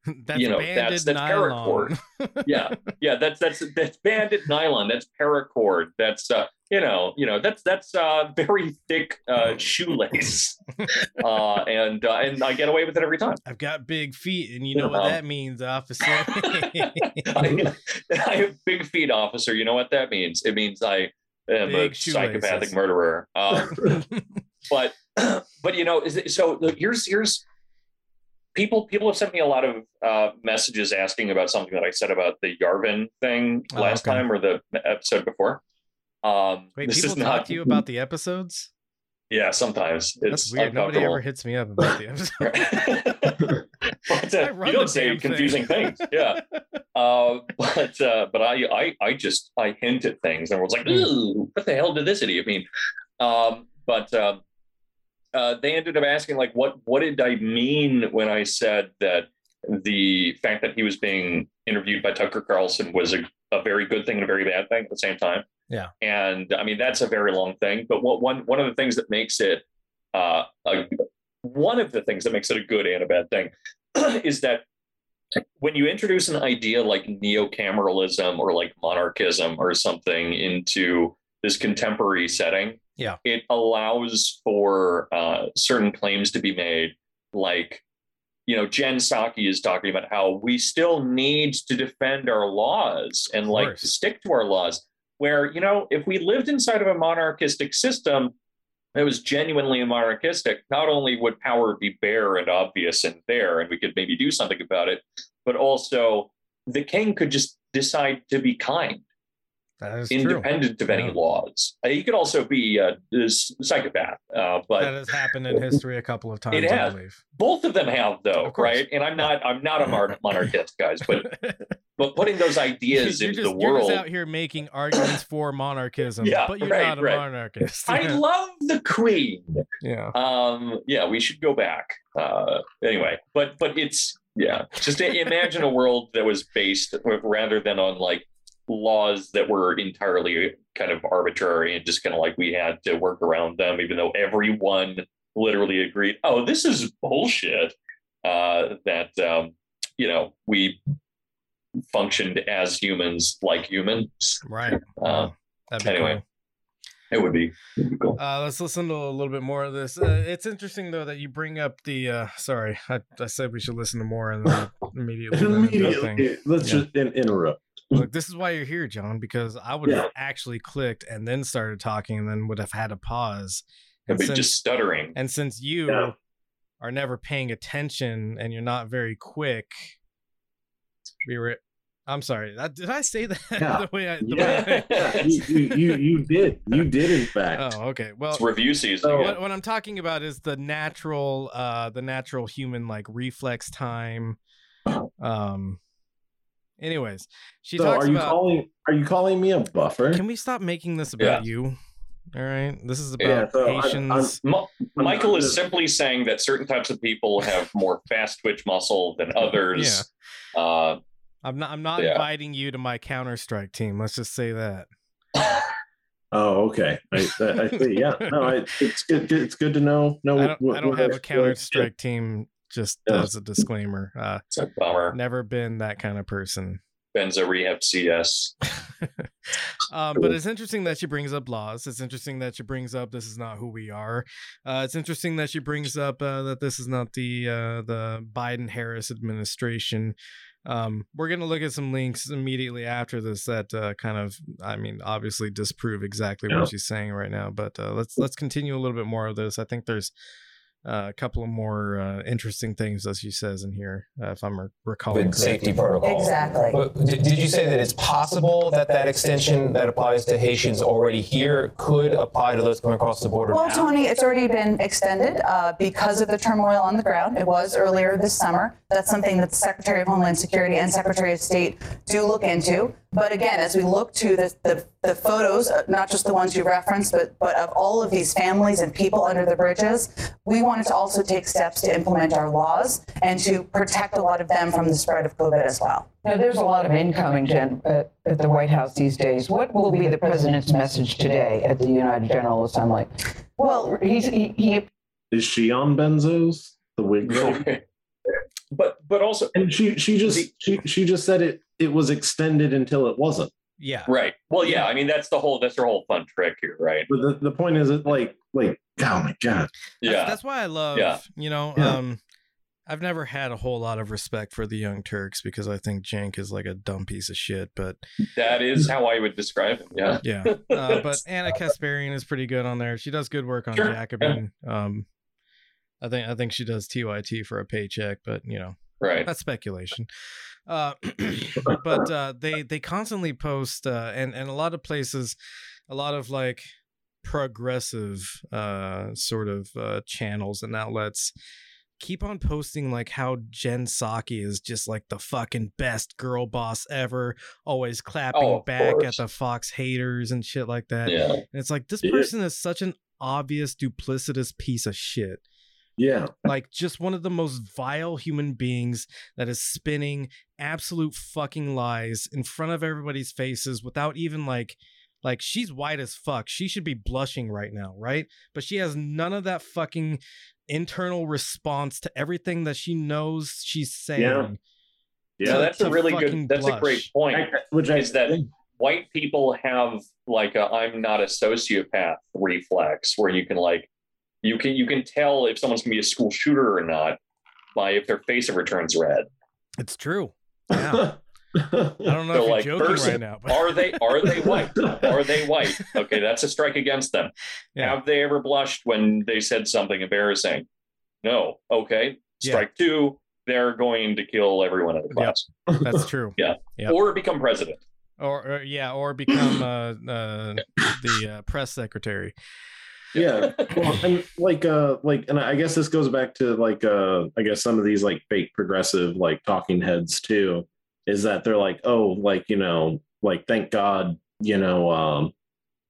that's you know, banded that's- that's nylon. yeah yeah that's that's that's banded nylon that's paracord that's uh you know you know that's that's uh very thick uh shoelace. Uh and uh, and i get away with it every time. I've got big feet, and you know what Um, that means, officer. I, I have big feet officer. You know what that means? It means i am Big a psychopathic murderer. Um but but you know is it, so here's here's people people have sent me a lot of uh, messages asking about something that I said about the Yarvin thing Oh, last okay. time or the episode before. Um, Wait, this people talk to you about the episodes? Yeah, sometimes it's That's weird. Nobody ever hits me up about the episode. but, uh, you don't say damn thing. confusing things. Yeah. Uh, but uh, but I, I I just I hint at things and everyone's like, Hmm. ooh, what the hell did this idiot mean? Um, but um, uh, they ended up asking like, what what did I mean when I said that the fact that he was being interviewed by Tucker Carlson was a, a very good thing and a very bad thing at the same time. Yeah. And I mean that's a very long thing, but what one one of the things that makes it uh, a, one of the things that makes it a good and a bad thing is that when you introduce an idea like neo-cameralism or like monarchism or something into this contemporary setting, Yeah. it allows for uh, certain claims to be made, like you know, Jen Psaki is talking about how we still need to defend our laws and like course. stick to our laws. Where you know, if we lived inside of a monarchistic system, that was genuinely monarchistic, not only would power be bare and obvious and there, and we could maybe do something about it, but also the king could just decide to be kind, Is true. independent of any Yeah. laws. Uh, he could also be a, a psychopath, uh, but that has happened in history a couple of times, It I has. believe. both of them have, though, right? And I'm not, I'm not a monarchist, guys, but but putting those ideas you're, into just, the you're world. just out here making arguments for monarchism, Yeah, but you're right, not a right. monarchist. I love the queen. yeah. um yeah we should go back uh anyway but but it's yeah. Just imagine a world that was based rather than on like laws that were entirely kind of arbitrary and just kind of like we had to work around them, even though everyone literally agreed, oh, this is bullshit. Uh, that um, you know we functioned as humans like humans. Right. Uh, That'd be anyway. cool. It would be, would be cool. Uh, let's listen to a little bit more of this. Uh, it's interesting though that you bring up the. Uh, sorry, I, I said we should listen to more and then immediately. went into a thing. Immediately, let's Yeah. just in, interrupt. Look, this is why you're here, John, because I would have Yeah. actually clicked and then started talking and then would have had a pause. It'd be since- just stuttering. And since you Yeah. are never paying attention and you're not very quick, we were. I'm sorry. That, did I say that Yeah. the way I? The way yeah, you, you, you, you did. You did, in fact. Oh, okay. Well, It's review season. So- what, what I'm talking about is the natural, uh, the natural human like reflex time. Um. Anyways, she so talks are you about. calling? Are you calling me a buffer? Can we stop making this about you? All right. This is about Yeah, so I'm- I'm- I'm Michael is simply saying that certain types of people have more fast twitch muscle than others. Uh, I'm not. I'm not Yeah. inviting you to my Counter Strike team. Let's just say that. Oh, okay. I, I see. Yeah. No, I, it's good. It's good to know. No, I don't. what- I don't have a Counter Strike team. Just Yeah. as a disclaimer, uh, it's a bummer. never been that kind of person. Benzo Rehab CS. um, but it's interesting that she brings up laws. It's interesting that she brings up this is not who we are. Uh, it's interesting that she brings up uh, that this is not the uh, the Biden Harris administration. Um, we're gonna look at some links immediately after this that uh, kind of, I mean, obviously disprove exactly Yeah. what she's saying right now. But uh, let's let's continue a little bit more of this. I think there's uh, a couple of more uh, interesting things as she says in here, uh, if I'm re- recalling. With safety correctly. protocols. Exactly. But did, did you say that it's possible that that extension that applies to Haitians already here could apply to those coming across the border Well, now? Tony, it's already been extended uh, because of the turmoil on the ground. It was earlier this summer. That's something that the Secretary of Homeland Security and Secretary of State do look into. But again, as we look to the, the, the photos, uh, not just the ones you referenced, but, but of all of these families and people under the bridges, we wanted to also take steps to implement our laws and to protect a lot of them from the spread of COVID as well. Now, there's a lot of incoming, Jen, at, at the White House these days. What will be the president's message today at the United General Assembly? Well, he's, he, he Is she on benzos? The wig. but but also And she she just she she just said it it was extended until it wasn't. Yeah. right. Well, yeah. I mean, that's the whole that's her whole fun trick here, right? But the, the point is it like like oh my god. That's, Yeah. that's why I love, Yeah. you know, Yeah. um, I've never had a whole lot of respect for the Young Turks because I think Cenk is like a dumb piece of shit. But that is how I would describe him. Yeah. yeah, uh, but Ana Kasparian is pretty good on there. She does good work on Sure, Jacobin. Um, I think I think she does TYT for a paycheck, but you know Right. that's speculation. Uh, but uh, they they constantly post uh, and and a lot of places, a lot of like progressive uh, sort of uh, channels and outlets keep on posting like how Jen Psaki is just like the fucking best girl boss ever, always clapping Oh, back at the Fox haters and shit like that. Yeah. And it's like this Yeah. person is such an obvious duplicitous piece of shit Yeah. like just one of the most vile human beings that is spinning absolute fucking lies in front of everybody's faces without even like like she's white as fuck she should be blushing right now right but she has none of that fucking internal response to everything that she knows she's saying Yeah. So that's to a really good. That's a great blush. point. Which I Is that white people have like a I'm not a sociopath reflex where you can like you can you can tell if someone's gonna be a school shooter or not by if their face ever turns red. it's true yeah i don't know So if like you're joking first, right now but are they are they white? Are they white? Okay, that's a strike against them. Yeah. Have they ever blushed when they said something embarrassing? No. Okay. Yeah. Strike two, they're going to kill everyone in the Yep. class. that's true Yeah. Yep. Or become president. or, or yeah or become uh, uh the uh, press secretary yeah well, and like uh like and i guess this goes back to like uh i guess some of these like fake progressive like talking heads too is that they're like oh like you know like thank god you know um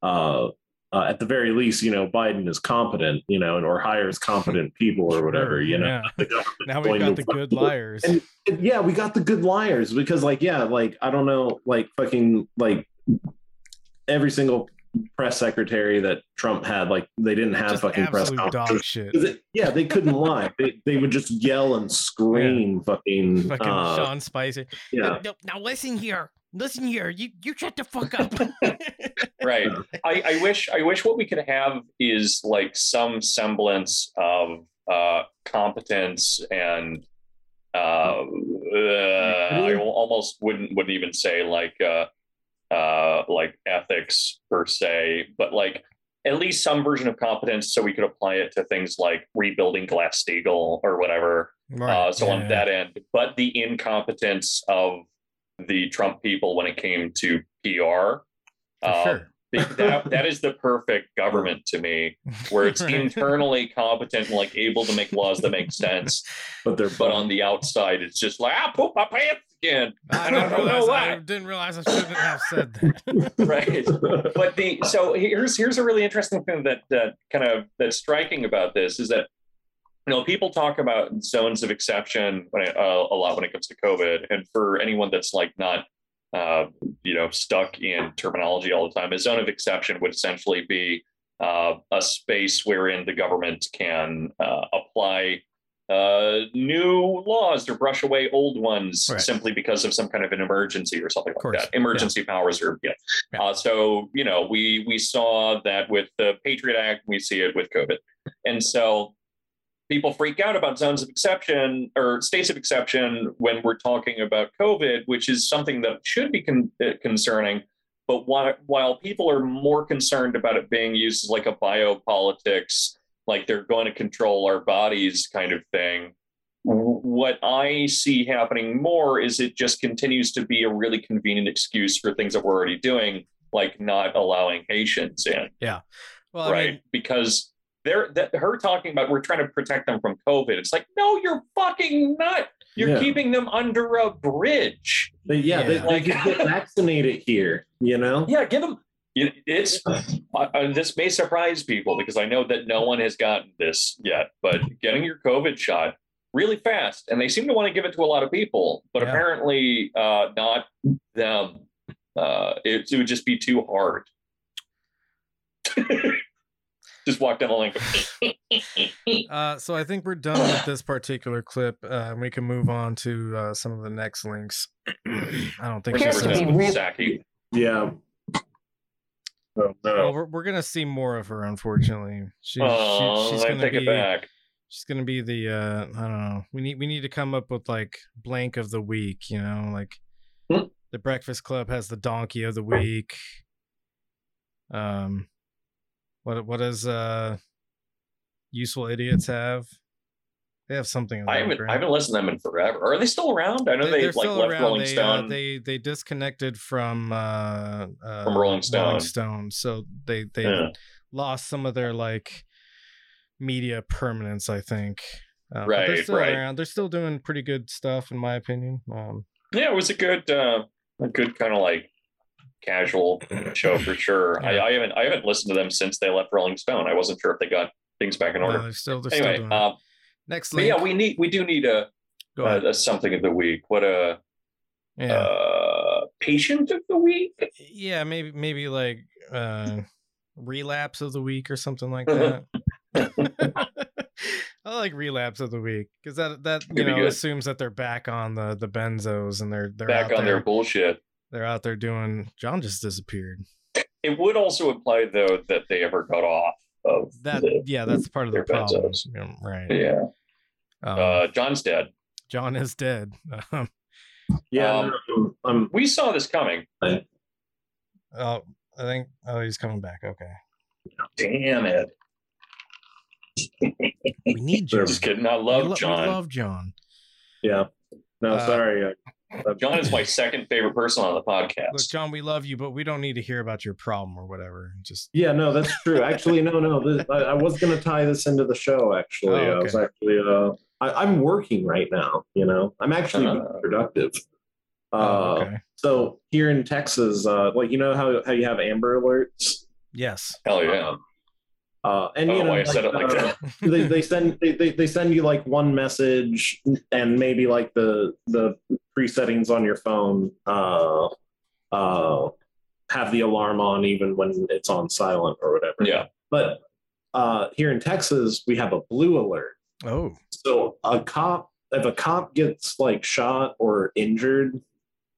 uh uh, at the very least, you know, Biden is competent, you know, and or hires competent people or whatever, you know. yeah. Now we've got the good liars. And, and yeah, we got the good liars because, like, yeah, like I don't know, like fucking like every single press secretary that Trump had, like they didn't have Just fucking press dog conferences. shit. 'Cause it- yeah, they couldn't lie. They, they would just yell and scream, fucking, Fucking uh, Sean Spicer. yeah. No, now listen here. Listen here. You you shut the fuck up. right I, I wish i wish what we could have is like some semblance of uh competence and uh, uh i almost wouldn't wouldn't even say like uh uh like ethics per se but like at least some version of competence so we could apply it to things like rebuilding Glass-Steagall or whatever Right, uh, so yeah, on that end, but the incompetence of the Trump people when it came to PR, For uh, sure. The- that, that is the perfect government to me, where it's Right. internally competent and like able to make laws that make sense, but they're but on the outside, it's just like I poop my pants again. I I didn't don't know realize. why I didn't realize I shouldn't have said that. right but the so here's here's a really interesting thing that that kind of that's striking about this is that you know people talk about zones of exception when it, uh, a lot when it comes to covid and for anyone that's like not uh, you know stuck in terminology all the time a zone of exception would essentially be uh, a space wherein the government can uh, apply uh, new laws or brush away old ones Right. simply because of some kind of an emergency or something like that. Emergency powers are, yeah. Yeah. Uh, so you know, we we saw that with the Patriot Act, we see it with COVID, and so people freak out about zones of exception or states of exception when we're talking about COVID, which is something that should be con- uh, concerning. But while, while people are more concerned about it being used as like a biopolitics, like they're going to control our bodies kind of thing, what I see happening more is it just continues to be a really convenient excuse for things that we're already doing, like not allowing Haitians in Yeah. Well, I right? mean, because they're that her talking about we're trying to protect them from COVID. It's like, no, you're fucking not. You're Yeah. keeping them under a bridge. They, yeah, They, Yeah. they get vaccinated here, you know? Yeah, give them. it- It's uh, uh, this may surprise people because I know that no one has gotten this yet, but getting your COVID shot really fast, and they seem to want to give it to a lot of people, but Yeah. apparently uh, not them. Uh, it, it would just be too hard. just walk down the lane. uh, so I think we're done with this particular clip. Uh, and we can move on to uh, some of the next links. I don't think We're this Here's the done with real- Psaki. Yeah. Oh, Well, we're, we're gonna see more of her, unfortunately. She, Oh, she, she's I gonna take be it back. she's gonna be the uh, I don't know. We need we need to come up with like blank of the week. You know, like Hmm. the Breakfast Club has the donkey of the week. Um, what what does uh, useful idiots have? They have something. I haven't, right? I haven't listened to them in forever. Are they still around? I know they, are like still left around. Rolling they, Stone. Uh, they they disconnected from uh, uh From Rolling Stone. Rolling Stone, so they they Yeah. lost some of their like media permanence. I think. Uh, but they're Right, still right. around. They're still doing pretty good stuff, in my opinion. Um, yeah, it was a good, uh, a good kind of like casual show for sure. I, Yeah. I haven't, I haven't listened to them since they left Rolling Stone. I wasn't sure if they got things back in no, order. they're still they're still anyway, doing. it. um, Next yeah, we need, we do need a, Go ahead. a, a something of the week. What a yeah, uh, patient of the week. yeah, maybe maybe like uh, relapse of the week or something like that. I like relapse of the week because that that you know assumes that they're back on the the benzos and they're they're Back on there, their bullshit. They're out there doing. John just disappeared. It would also imply though that they ever got off of That the, yeah, that's part of the their problem. Yeah, right. yeah. Um, Uh, John's dead. John is dead. Um, Yeah. Um, no, I'm, We saw this coming. oh, I think oh he's coming back. Okay, Damn it. we need John. Just kidding. I We love lo- we John. love John. yeah. No, Uh, sorry. uh, John is my second favorite person on the podcast. Look, John, we love you, but we don't need to hear about your problem or whatever. Just Yeah, no, that's true. Actually, no, no. This, I, I was going to tie this into the show. Actually, Oh, I was actually, uh, I, I'm working right now. You know, I'm actually Uh. productive. Uh, oh, okay. So here in Texas, uh, like you know how how you have Amber Alerts. Yes. Hell yeah. Uh, and I you don't know know, why I said it like uh, that. they, they send they, they, they send you like one message and maybe like the the presettings on your phone uh uh have the alarm on even when it's on silent or whatever. Yeah. But uh here in Texas we have a blue alert. Oh. So a cop if a cop gets like shot or injured,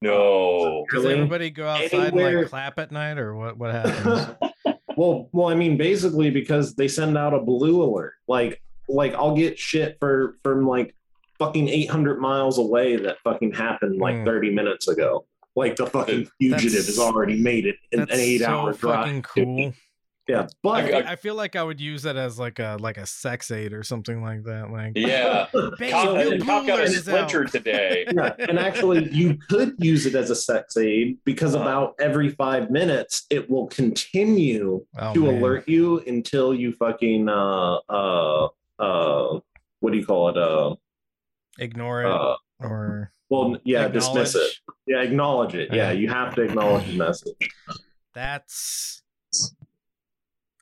No. Does everybody go outside and like clap at night, or what? What happens? well, well, I mean, basically because they send out a blue alert. Like, like I'll get shit for from like fucking 800 miles away that fucking happened like Mm. 30 minutes ago. Like the fucking fugitive That's- has already made it in an eight so hour fucking drive. cool. Yeah, I, but fe- I feel like I would use that as like a like a sex aid or something like that. Like, Yeah. babe, Cop, your cop got a alert is out. splinter today. yeah, and actually you could use it as a sex aid because Uh-huh. about every five minutes it will continue Oh, to man. alert you until you fucking uh uh uh what do you call it uh Ignore it uh or well yeah dismiss it yeah acknowledge it yeah you have to acknowledge the message That's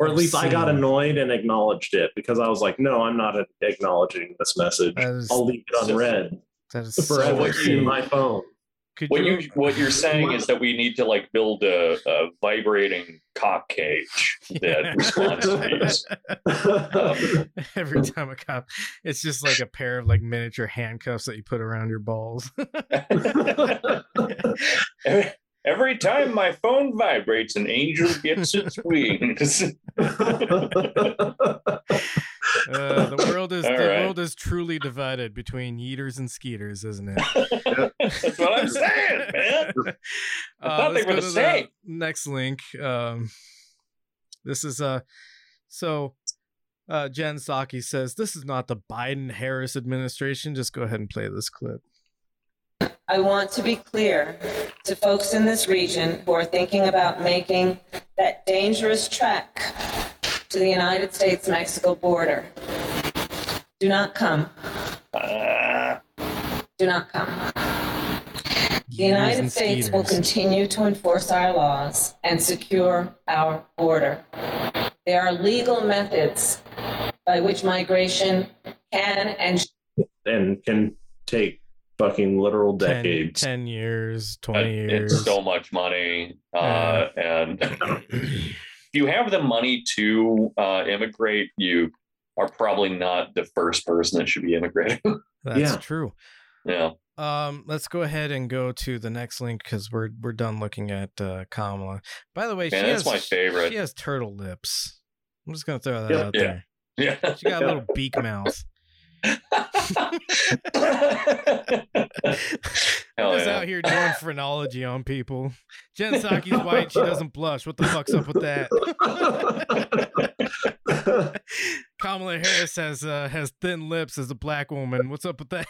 or at least i got annoyed and acknowledged it because i was like no i'm not acknowledging this message that is i'll leave it unread that is so forever what in you- my phone Could What you? you what you're saying is that we need to like build a, a vibrating cock cage that responds to these. Um, Every time a cop, it's just like a pair of like miniature handcuffs that you put around your balls. every, every time my phone vibrates, an angel gets its wings. Uh, the world is All the right. world is truly divided between yeeters and skeeters, isn't it? That's what I'm saying, man. I Uh, thought they were the to same. next link. Um, this is uh, so uh, Jen Psaki says this is not the Biden Harris administration. Just go ahead and play this clip. I want to be clear to folks in this region who are thinking about making that dangerous trek to the United States Mexico border. Do not come. Uh, Do not come. The United States will continue to enforce our laws and secure our border. There are legal methods by which migration can and and can take fucking literal decades 10 years, 20 years. it's so much money. Uh, and if you have the money to uh, immigrate, you are probably not the first person that should be immigrating. That's Yeah. true. yeah. Um, let's go ahead and go to the next link because we're we're done looking at uh, Kamala. By the way, Man, she that's has my favorite. She has turtle lips. I'm just gonna throw that Yep. out Yeah. there. Yeah. She got a little beak mouth. Hell yeah. out here doing phrenology on people. Jen Psaki's white. She doesn't blush. What the fuck's up with that? Kamala Harris has uh, has thin lips as a black woman. What's up with that?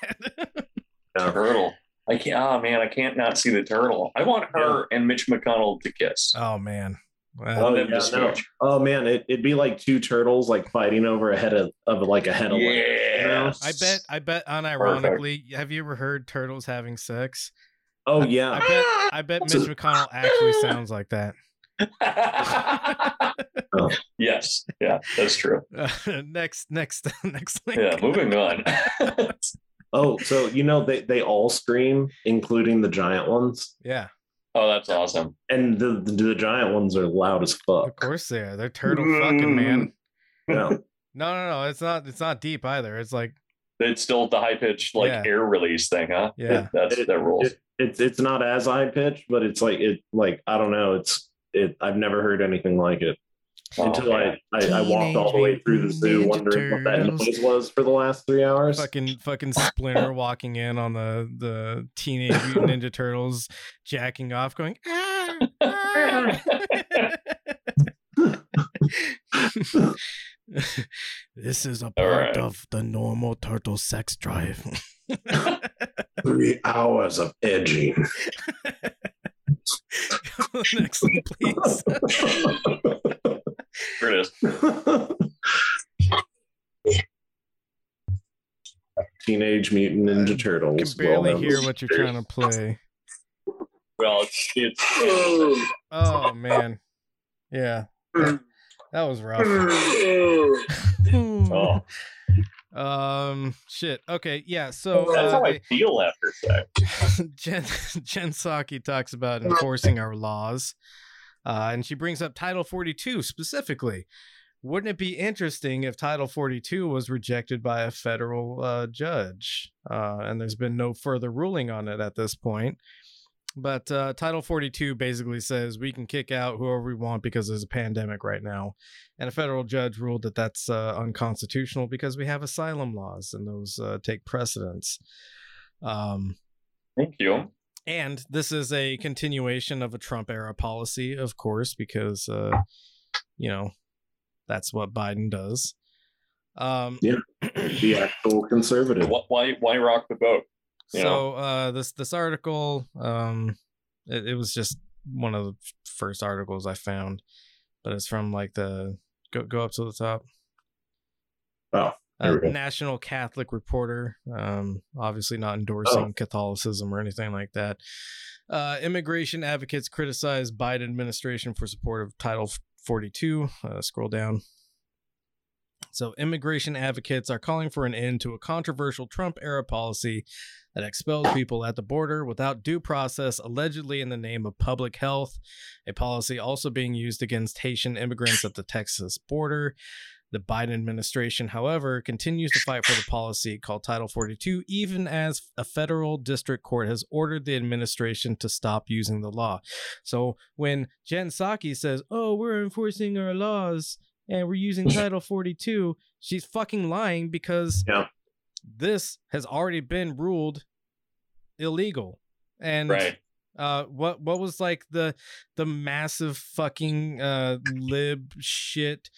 turtle. I can't. Oh man, I can't not see the turtle. I want her and Mitch McConnell to kiss. oh man. I Well, want Oh, yeah, no. oh man, it, it'd be like two turtles like fighting over a head of, of like a head of land. Yeah. I bet. I bet. Unironically, have you ever heard turtles having sex? Oh I yeah. bet. I bet Mitch McConnell actually sounds like that. yes. Yeah, that's true. Uh, next, next, next link. Yeah, moving on. Oh, so you know they, they all scream, including the giant ones. Yeah, oh, that's awesome. And the, the the giant ones are loud as fuck. of course they are. They're turtle fucking mm. man. Yeah. No, no, no. It's not. It's not deep either. It's like It's still the high pitched like Yeah. air release thing, huh? Yeah. It- that's It- that rules. It, it's it's not as high pitched, but it's like it like I don't know. It's it. I've never heard anything like it Oh, until. I, I I walked all the way through the zoo, Ninja wondering what that Turtles. noise was for the last three hours. fucking fucking Splinter walking in on the the Teenage Mutant Ninja Turtles, jacking off, going. "Ah, ah." this is a part right. of the normal turtle sex drive. Three hours of edging. Next one, please. Mutant Ninja can Turtles. barely well, hear what you're trying to play. Well, it's, it's Oh man, yeah. That was rough. Oh, Um, shit. Okay, yeah. So that's uh, how I feel after sex. Jen Jen Psaki talks about enforcing our laws, uh, and she brings up Title 42 specifically. Wouldn't it be interesting if Title 42 was rejected by a federal uh, judge? Uh, and there's been no further ruling on it at this point. But uh, Title 42 basically says we can kick out whoever we want because there's a pandemic right now. And a federal judge ruled that that's uh, unconstitutional because we have asylum laws and those uh, take precedence. Um, Thank you. and this is a continuation of a Trump era policy, of course, because uh, you know that's what Biden does. Um, Yeah. the actual conservative. Wh- Why why rock the boat? You so uh, this this article, um, it, it was just one of the first articles I found, but it's from like the go go up to the top. Oh, Uh, there we go. National Catholic Reporter, um, obviously not endorsing Oh. Catholicism or anything like that. Uh, immigration advocates criticize Biden administration for support of Title 42. Uh, scroll down. So, immigration advocates are calling for an end to a controversial Trump era policy that expels people at the border without due process, allegedly in the name of public health. A policy also being used against Haitian immigrants at the Texas border. The Biden administration, however, continues to fight for the policy called Title 42, even as a federal district court has ordered the administration to stop using the law. So when Jen Psaki says, "Oh, we're enforcing our laws and we're using Title 42," she's fucking lying because Yeah. this has already been ruled illegal. And Right. uh what what was like the the massive fucking uh lib shit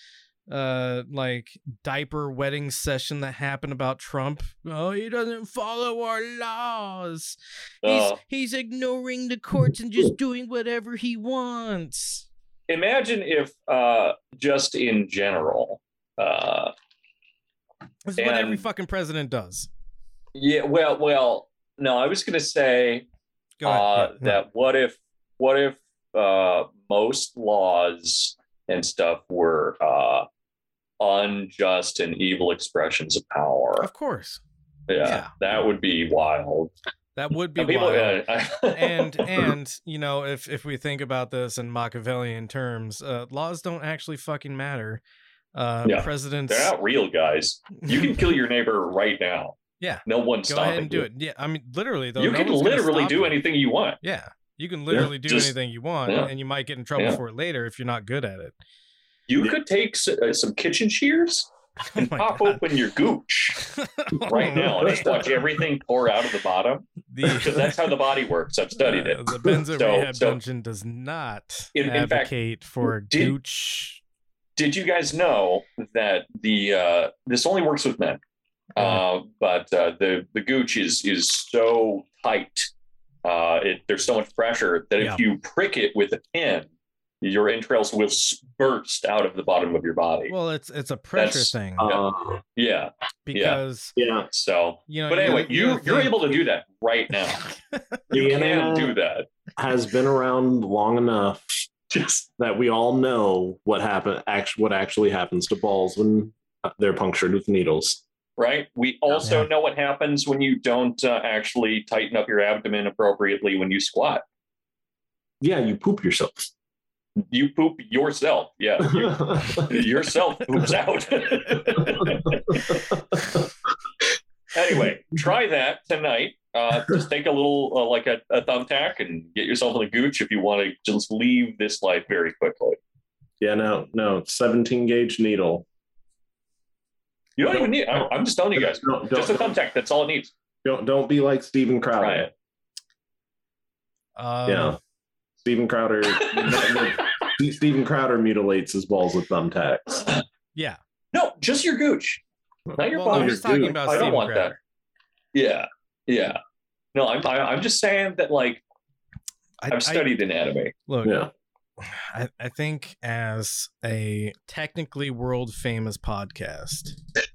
uh like diaper wedding session that happened about Trump. Oh, he doesn't follow our laws. He's Uh, he's ignoring the courts and just doing whatever he wants. imagine if uh, just in general, uh, This is what every fucking president does. yeah, well, well, no, I was going to say Go uh, Yeah, yeah. that what if what if uh, most laws and stuff were uh, unjust and evil expressions of power? Of course. Yeah, yeah. that would be wild. That would be And people, wild. uh, and and you know if if we think about this in Machiavellian terms, uh, laws don't actually fucking matter. Uh, Yeah. presidents. they're not real guys. You can kill your neighbor right now. Yeah. no one's Go stopping ahead and do you. it. Yeah, I mean literally though. you no can literally do you. anything you want. Yeah, you can literally do just- anything you want, yeah. and you might get in trouble Yeah. for it later if you're not good at it. You could take s- uh, some kitchen shears and Oh my pop God. open your gooch right now and just watch everything pour out of the bottom. The, Because that's how the body works. I've studied uh, it. The Benzo So- Rehab so- Dungeon does not In- in fact, advocate for did- gooch. Did you guys know that the uh, this only works with men? Uh, but uh, the the gooch is is so tight. Uh, it, there's so much pressure that if Yeah. you prick it with a pin, your entrails will s- burst out of the bottom of your body. Well, it's it's a pressure That's- thing Uh, yeah. because yeah. So, you know. but you anyway, gotta- you gotta you're able to do that right now. The You can internet do that. has been around long enough Just that we all know what happen actually what actually happens to balls when uh, they're punctured with needles. right. We also Yeah. know what happens when you don't uh, actually tighten up your abdomen appropriately when you squat. Yeah, you poop yourself. You poop yourself. Yeah. You, yourself poops out. anyway, try that tonight. Uh, just take a little, uh, like a, a thumbtack, and get yourself in the gooch if you want to just leave this life very quickly. yeah, no, no, 17 gauge needle. You don't even need. I, I'm just telling you guys. Don't, Just a thumbtack. That's all it needs. don't, don't be like Steven Try Crowder. it. Um, Yeah. Steven Crowder. Steven Crowder mutilates his balls with thumbtacks. Yeah. No, just your gooch. Not your well, no, body. he's talking Dude, about I don't Steven want that. Yeah, yeah. No, I'm. I, I'm just saying that. Like, I, I've I- studied anatomy. look, Yeah. I, I think as a technically world famous podcast,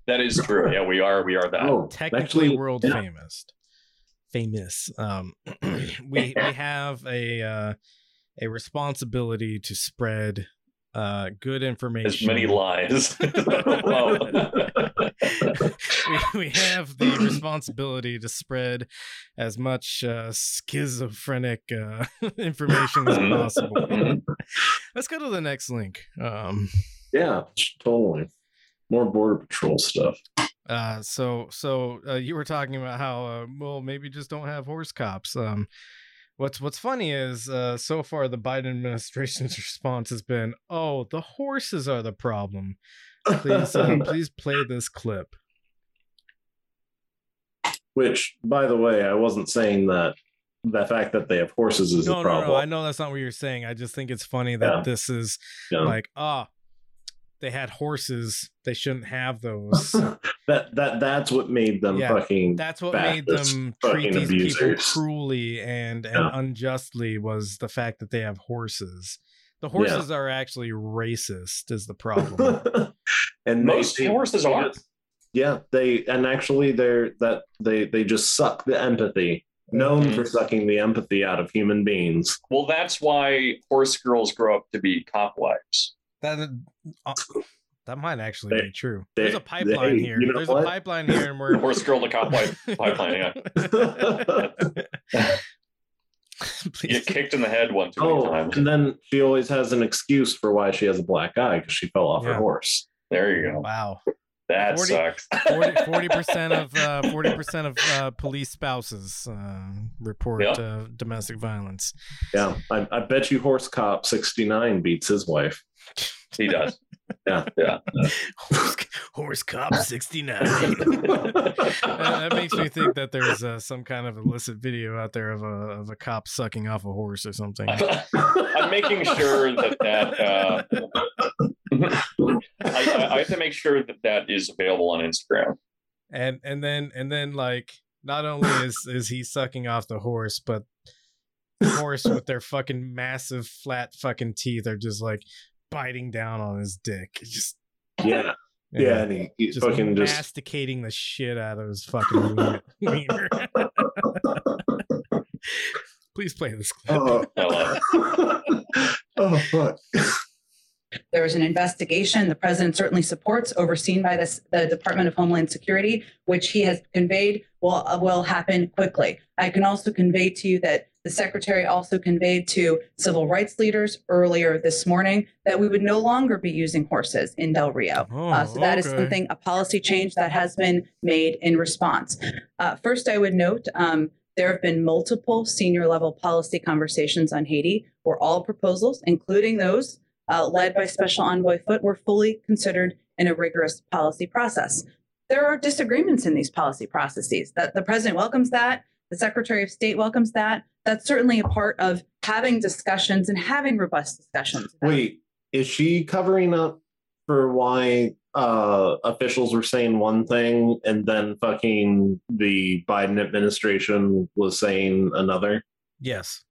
That is true. Yeah, we are. We are that. Oh, technically actually, world yeah. famous, famous. Um, we we have a uh, a responsibility to spread uh, good information. As many lies. We, we have the responsibility to spread as much uh, schizophrenic uh, information as possible. Let's go to the next link. Um, Yeah, totally. More border patrol stuff. uh, so, so uh, you were talking about how, uh, well, maybe just don't have horse cops. Um, what's what's funny is uh, so far the Biden administration's response has been, "Oh, the horses are the problem." Please, uh, please play this clip. Which, by the way, I wasn't saying that the fact that they have horses is no, a no, problem. no. I know that's not what you're saying. I just think it's funny that Yeah. this is Yeah. like, ah, they had horses. They shouldn't have those. that that that's what made them Yeah, fucking. That's what made them fucking treat these people cruelly and, and Yeah. unjustly was the fact that they have horses. The horses are actually racist, is the problem. and Most they- horses are. Yeah, they and actually they're that they they just suck the empathy. Known Mhm. for sucking the empathy out of human beings. Well, that's why horse girls grow up to be cop wives. that uh, that might actually They- be true. they- There's a pipeline they- here. you know There's what? a pipeline here, and we're Horse girl to cop wife pipeline. Yeah, you Please. get kicked in the head one too many Oh, times. and then she always has an excuse for why she has a black eye because she fell off Yeah. her horse. There you go. Wow. That 40 sucks. 40 percent of uh, forty percent of uh, police spouses uh, report Yeah. uh, domestic violence. Yeah, I, I bet you horse cop sixty nine beats his wife. He does. Yeah, Yeah. Horse, horse cop sixty nine. that makes me think that there's uh, some kind of illicit video out there of a of a cop sucking off a horse or something. I'm making sure that that uh, I, I- I have to make sure that that is available on Instagram. and and then and then like not only is is he sucking off the horse, but the horse with their fucking massive flat fucking teeth are just like biting down on his dick. It's Just yeah, yeah, and he, he just fucking just masticating the shit out of his fucking wiener- wiener. Please play this clip. oh, I love it. oh fuck. There was an investigation the president certainly supports, overseen by this, the Department of Homeland Security, which he has conveyed will, will happen quickly. I can also convey to you that the secretary also conveyed to civil rights leaders earlier this morning that we would no longer be using horses in Del Rio. Uh, so that is okay. something, a policy change that has been made in response. Uh, first, I would note um, there have been multiple senior level policy conversations on Haiti where all proposals, including those uh, led by Special Envoy Foote, were fully considered in a rigorous policy process. There are disagreements in these policy processes. That the president welcomes that, the Secretary of State welcomes that. That's certainly a part of having discussions and having robust discussions. about Wait, is she covering up for why uh officials were saying one thing and then fucking the Biden administration was saying another? Yes.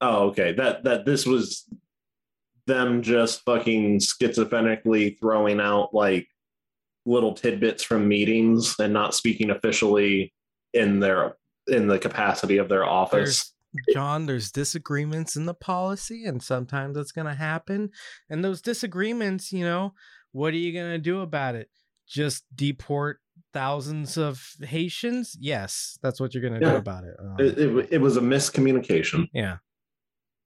Oh, okay. That that this was them just fucking schizophrenically throwing out like little tidbits from meetings and not speaking officially in their in the capacity of their office. There's John, there's disagreements in the policy, and sometimes it's gonna happen. And those disagreements, you know, what are you gonna do about it? Just deport thousands of Haitians? Yes, that's what you're gonna do about it. Um, It, it, it was a miscommunication. yeah,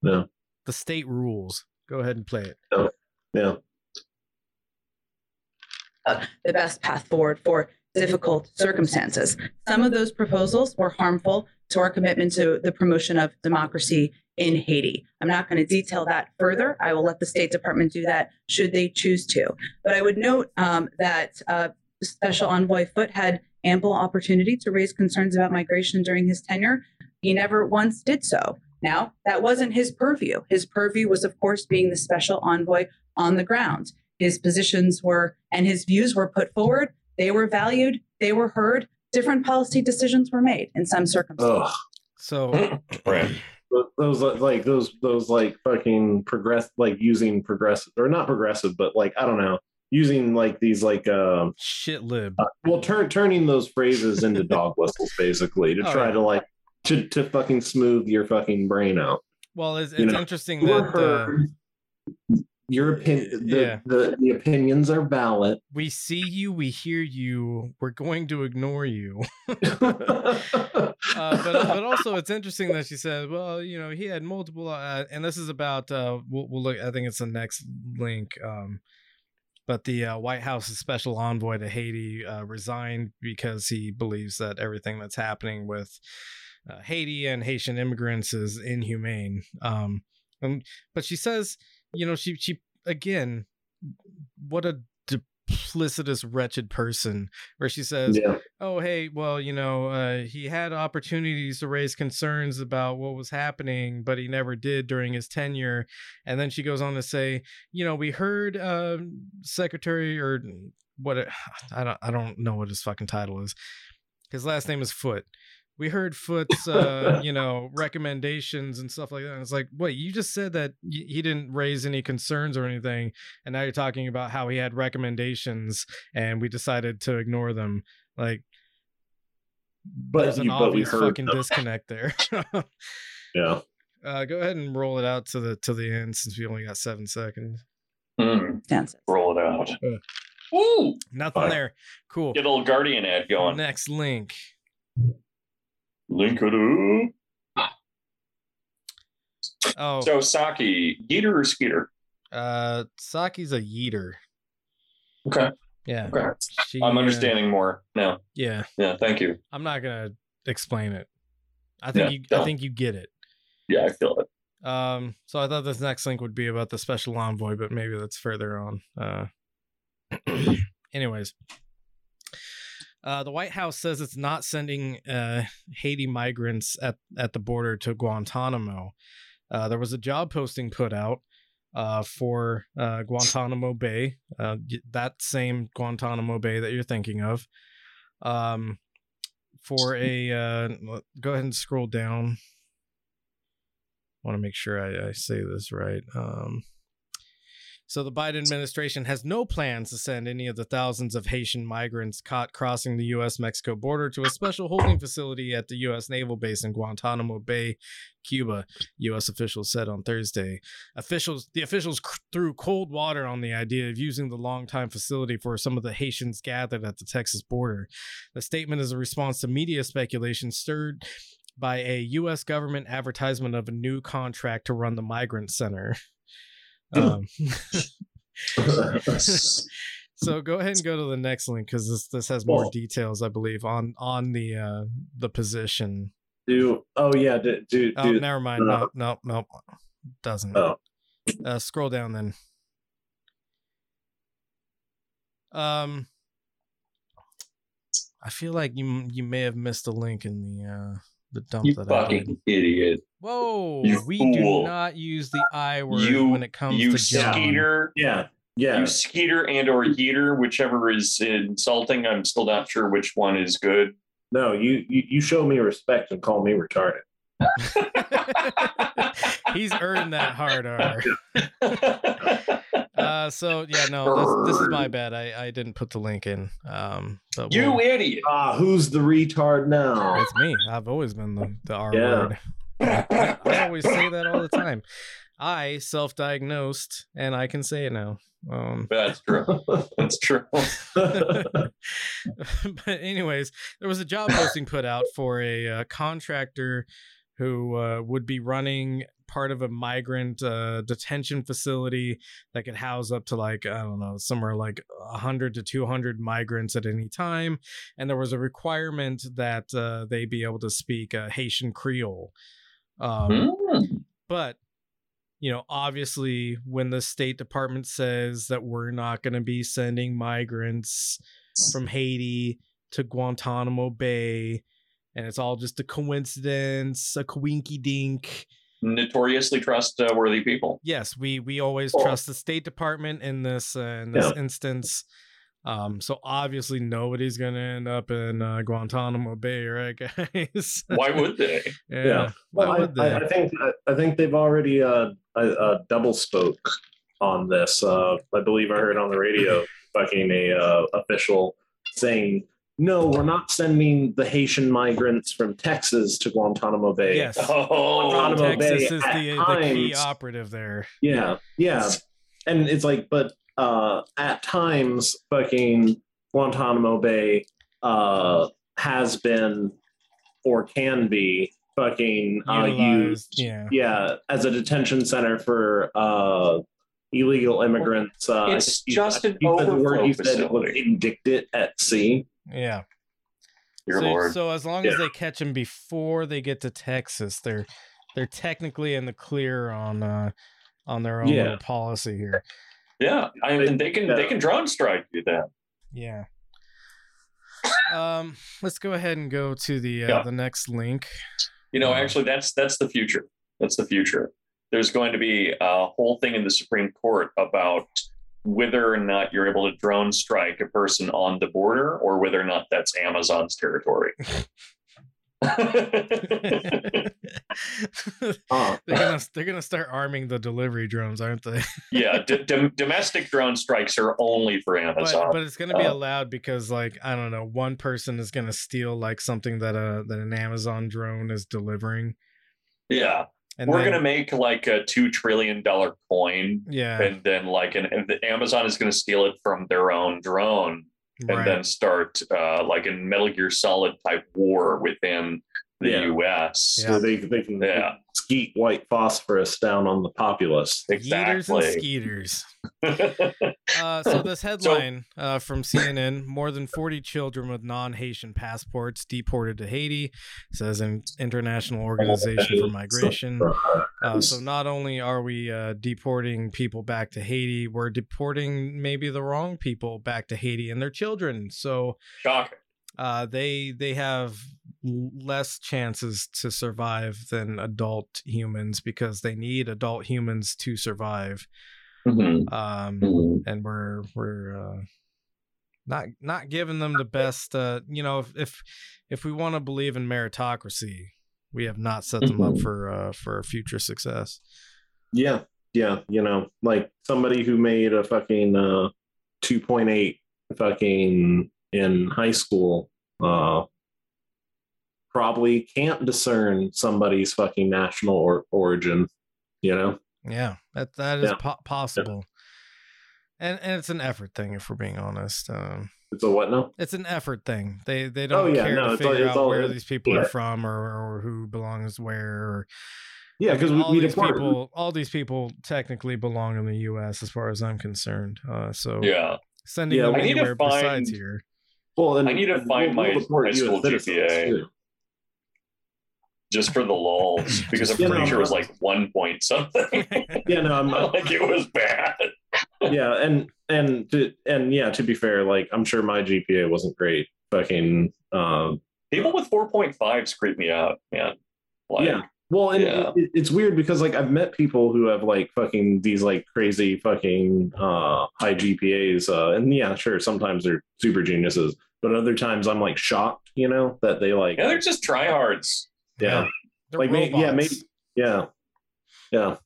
Yeah. the state rules. Go ahead and play it. Yeah. uh, the best path forward for difficult circumstances. Some of those proposals were harmful to our commitment to the promotion of democracy in Haiti. I'm not going to detail that further. I will let the State Department do that should they choose to. But I would note um, that uh, Special Envoy Foote had ample opportunity to raise concerns about migration during his tenure. He never once did so. Now, that wasn't his purview. His purview was, of course, being the special envoy on the ground. His positions were and his views were put forward. They were valued. They were heard. Different policy decisions were made in some circumstances. Ugh. So Right. Those like those those like fucking progress like using progressive or not progressive but like I don't know using like these like um shit lib. uh, well turn turning those phrases into dog whistles basically to Oh, try yeah. to like to to fucking smooth your fucking brain out. Well, it's, you it's know, interesting that uh, your opinion, the, Yeah. the the opinions are valid. We see you, we hear you. We're going to ignore you. uh, but but also it's interesting that she said, well, you know, he had multiple, uh, and this is about. Uh, we'll, we'll look. I think it's the next link. Um, but the uh, White House's special envoy to Haiti uh, resigned because he believes that everything that's happening with uh, Haiti and Haitian immigrants is inhumane. Um, and, but she says, you know, she she again, what a duplicitous, wretched person. Where she says, Yeah. "Oh, hey, well, you know, uh, he had opportunities to raise concerns about what was happening, but he never did during his tenure." And then she goes on to say, "You know, we heard um, Secretary or what it, I don't I don't know what his fucking title is. His last name is Foote." We heard Foote's, uh, you know, recommendations and stuff like that. And it's like, wait, you just said that y- he didn't raise any concerns or anything, and now you're talking about how he had recommendations, and we decided to ignore them. Like, But there's an you- but we obvious heard fucking them. disconnect there. Yeah. uh, go ahead and roll it out to the to the end since we only got seven seconds. Dance. Roll it out. Uh, Woo! Nothing Fine. there. Cool. Get a little Guardian ad going. Next link. Link it up. Oh, So Psaki, Yeeter or Skeeter? uh, Psaki's a yeeter. Okay. Yeah. Okay. She, I'm uh, understanding more now. Yeah. Yeah. Thank you. I'm not gonna explain it. I think Yeah, you. I think you get it. Yeah, I feel it. Um, so I thought this next link would be about the special envoy, but maybe that's further on. Uh, anyways, uh, the White House says it's not sending uh, Haiti migrants at at the border to Guantanamo. Uh, there was a job posting put out uh, for uh, Guantanamo Bay, uh, that same Guantanamo Bay that you're thinking of. Um, for a uh, go ahead and scroll down I want to make sure I, I say this right. Um, so the Biden administration has no plans to send any of the thousands of Haitian migrants caught crossing the U.S. Mexico border to a special holding facility at the U.S. naval base in Guantanamo Bay, Cuba. U.S. officials said on Thursday. Officials, the officials threw cold water on the idea of using the longtime facility for some of the Haitians gathered at the Texas border. The statement is a response to media speculation stirred by a U.S. government advertisement of a new contract to run the migrant center. Um, so go ahead and go to the next link because this this has more Well- details, I believe, on on the uh the position. Do oh yeah, do do, Oh, do never mind. uh, No, no, no, doesn't. Oh. Uh, scroll down then. Um, I feel like you you may have missed a link in the uh the dump You that I did. fucking idiot. Whoa, You we fool. do not use the I word You when it comes you to John. skeeter. Yeah. Yeah. You skeeter and or yeeter, whichever is insulting. I'm still not sure which one is good. No, you, you you show me respect and call me retarded. He's earned that hard R. uh, so yeah, no, this, this is my bad. I, I didn't put the link in. Um, but You we'll- idiot. Ah, who's the retard now? it's me. I've always been the, the R Yeah. word. I, always say that all the time. I self-diagnosed, and I can say it now. Um, That's true. That's true. but anyways, there was a job posting put out for a uh, contractor who uh, would be running part of a migrant uh, detention facility that could house up to like I don't know somewhere like 100 to 200 migrants at any time, and there was a requirement that uh, they be able to speak uh, Haitian Creole. Um, Hmm. but you know obviously when the state department says that we're not going to be sending migrants from haiti to guantanamo bay and it's all just a coincidence a coinky dink Notoriously trustworthy people. yes we we always Well- trust the state department in this uh, in this Yeah. instance um so obviously nobody's gonna end up in uh, guantanamo bay right guys Why would they? yeah, Yeah. why Well, I, would they I, I think I, I think they've already uh, uh, uh, double spoke on this. Uh, I believe I heard on the radio fucking a uh, official saying, "No, we're not sending the Haitian migrants from Texas to Guantanamo Bay." yes Oh, Guantanamo Texas Bay is at the, the key operative there. Yeah, yeah. and it's like, but uh, at times, fucking Guantanamo Bay uh, has been or can be fucking uh, used, yeah. yeah, as a detention center for uh, illegal immigrants. Uh, It's you- just an you said the word you said was facility. indicted at sea. Yeah. Your so, lord. so as long as they catch them before they get to Texas, they're they're technically in the clear on uh on their own Yeah. policy here. Yeah, I mean, they can they can drone strike you then. Yeah. Um, let's go ahead and go to the uh, Yeah. the next link. You know, Uh, actually, that's that's the future. That's the future. There's going to be a whole thing in the Supreme Court about whether or not you're able to drone strike a person on the border, or whether or not that's Amazon's territory. Uh, they're gonna they're gonna start arming the delivery drones, aren't they? yeah, d- dom- domestic drone strikes are only for Amazon. But, but it's gonna be Uh, allowed because like I don't know, one person is gonna steal like something that uh that an Amazon drone is delivering. yeah, And we're then- gonna make like a two trillion dollar coin, Yeah. and then like an and the Amazon is gonna steal it from their own drone, and Right. then start uh, like a Metal Gear Solid type war within the Yeah. U.S. so they, they can Yeah. Skeet white phosphorus down on the populace. Yeeters and Exactly. skeeters. Uh, so this headline uh, from CNN: More than 40 children with non-Haitian passports deported to Haiti, says an international organization for migration. Uh, so not only are we uh, deporting people back to Haiti, we're deporting maybe the wrong people back to Haiti and their children. So Shocking. uh, they they have l- less chances to survive than adult humans because they need adult humans to survive. Mhm. Um, Mhm. and we're we're uh, not not giving them the best. Uh, you know, if if, if we want to believe in meritocracy, we have not set them up Mhm. for uh, for future success. Yeah, yeah, you know, like somebody who made a fucking uh 2.8 fucking in high school uh probably can't discern somebody's fucking national or origin, you know? Yeah, that that is Yeah. po- possible. And, and it's an effort thing, if we're being honest. Um, It's a what now? it's an effort thing. They they Oh, don't yeah, care no, to it's all- figure it's out all- where these people yeah. are from or, or who belongs where. Or, Yeah, I because mean, we, all we these deport people, all these people technically belong in the U.S. as far as I'm concerned. Uh, so Yeah. sending Yeah, them I need to anywhere besides here. Well, and I need to and find my deport high US school GPA. too. Just for the lulls, because I'm pretty sure it was like one point something. Yeah, no, I'm like it was bad. yeah, and and to, and yeah, to be fair, like I'm sure my GPA wasn't great. Fucking uh, People with 4.5s creep me out, man. Like, yeah. Well, and Yeah. it, it's weird because like I've met people who have like fucking these like crazy fucking uh high GPAs, uh, and yeah, sure, sometimes they're super geniuses, but other times I'm like shocked, you know, that they like yeah, they're just tryhards. Yeah, They're like may, yeah, maybe yeah, yeah.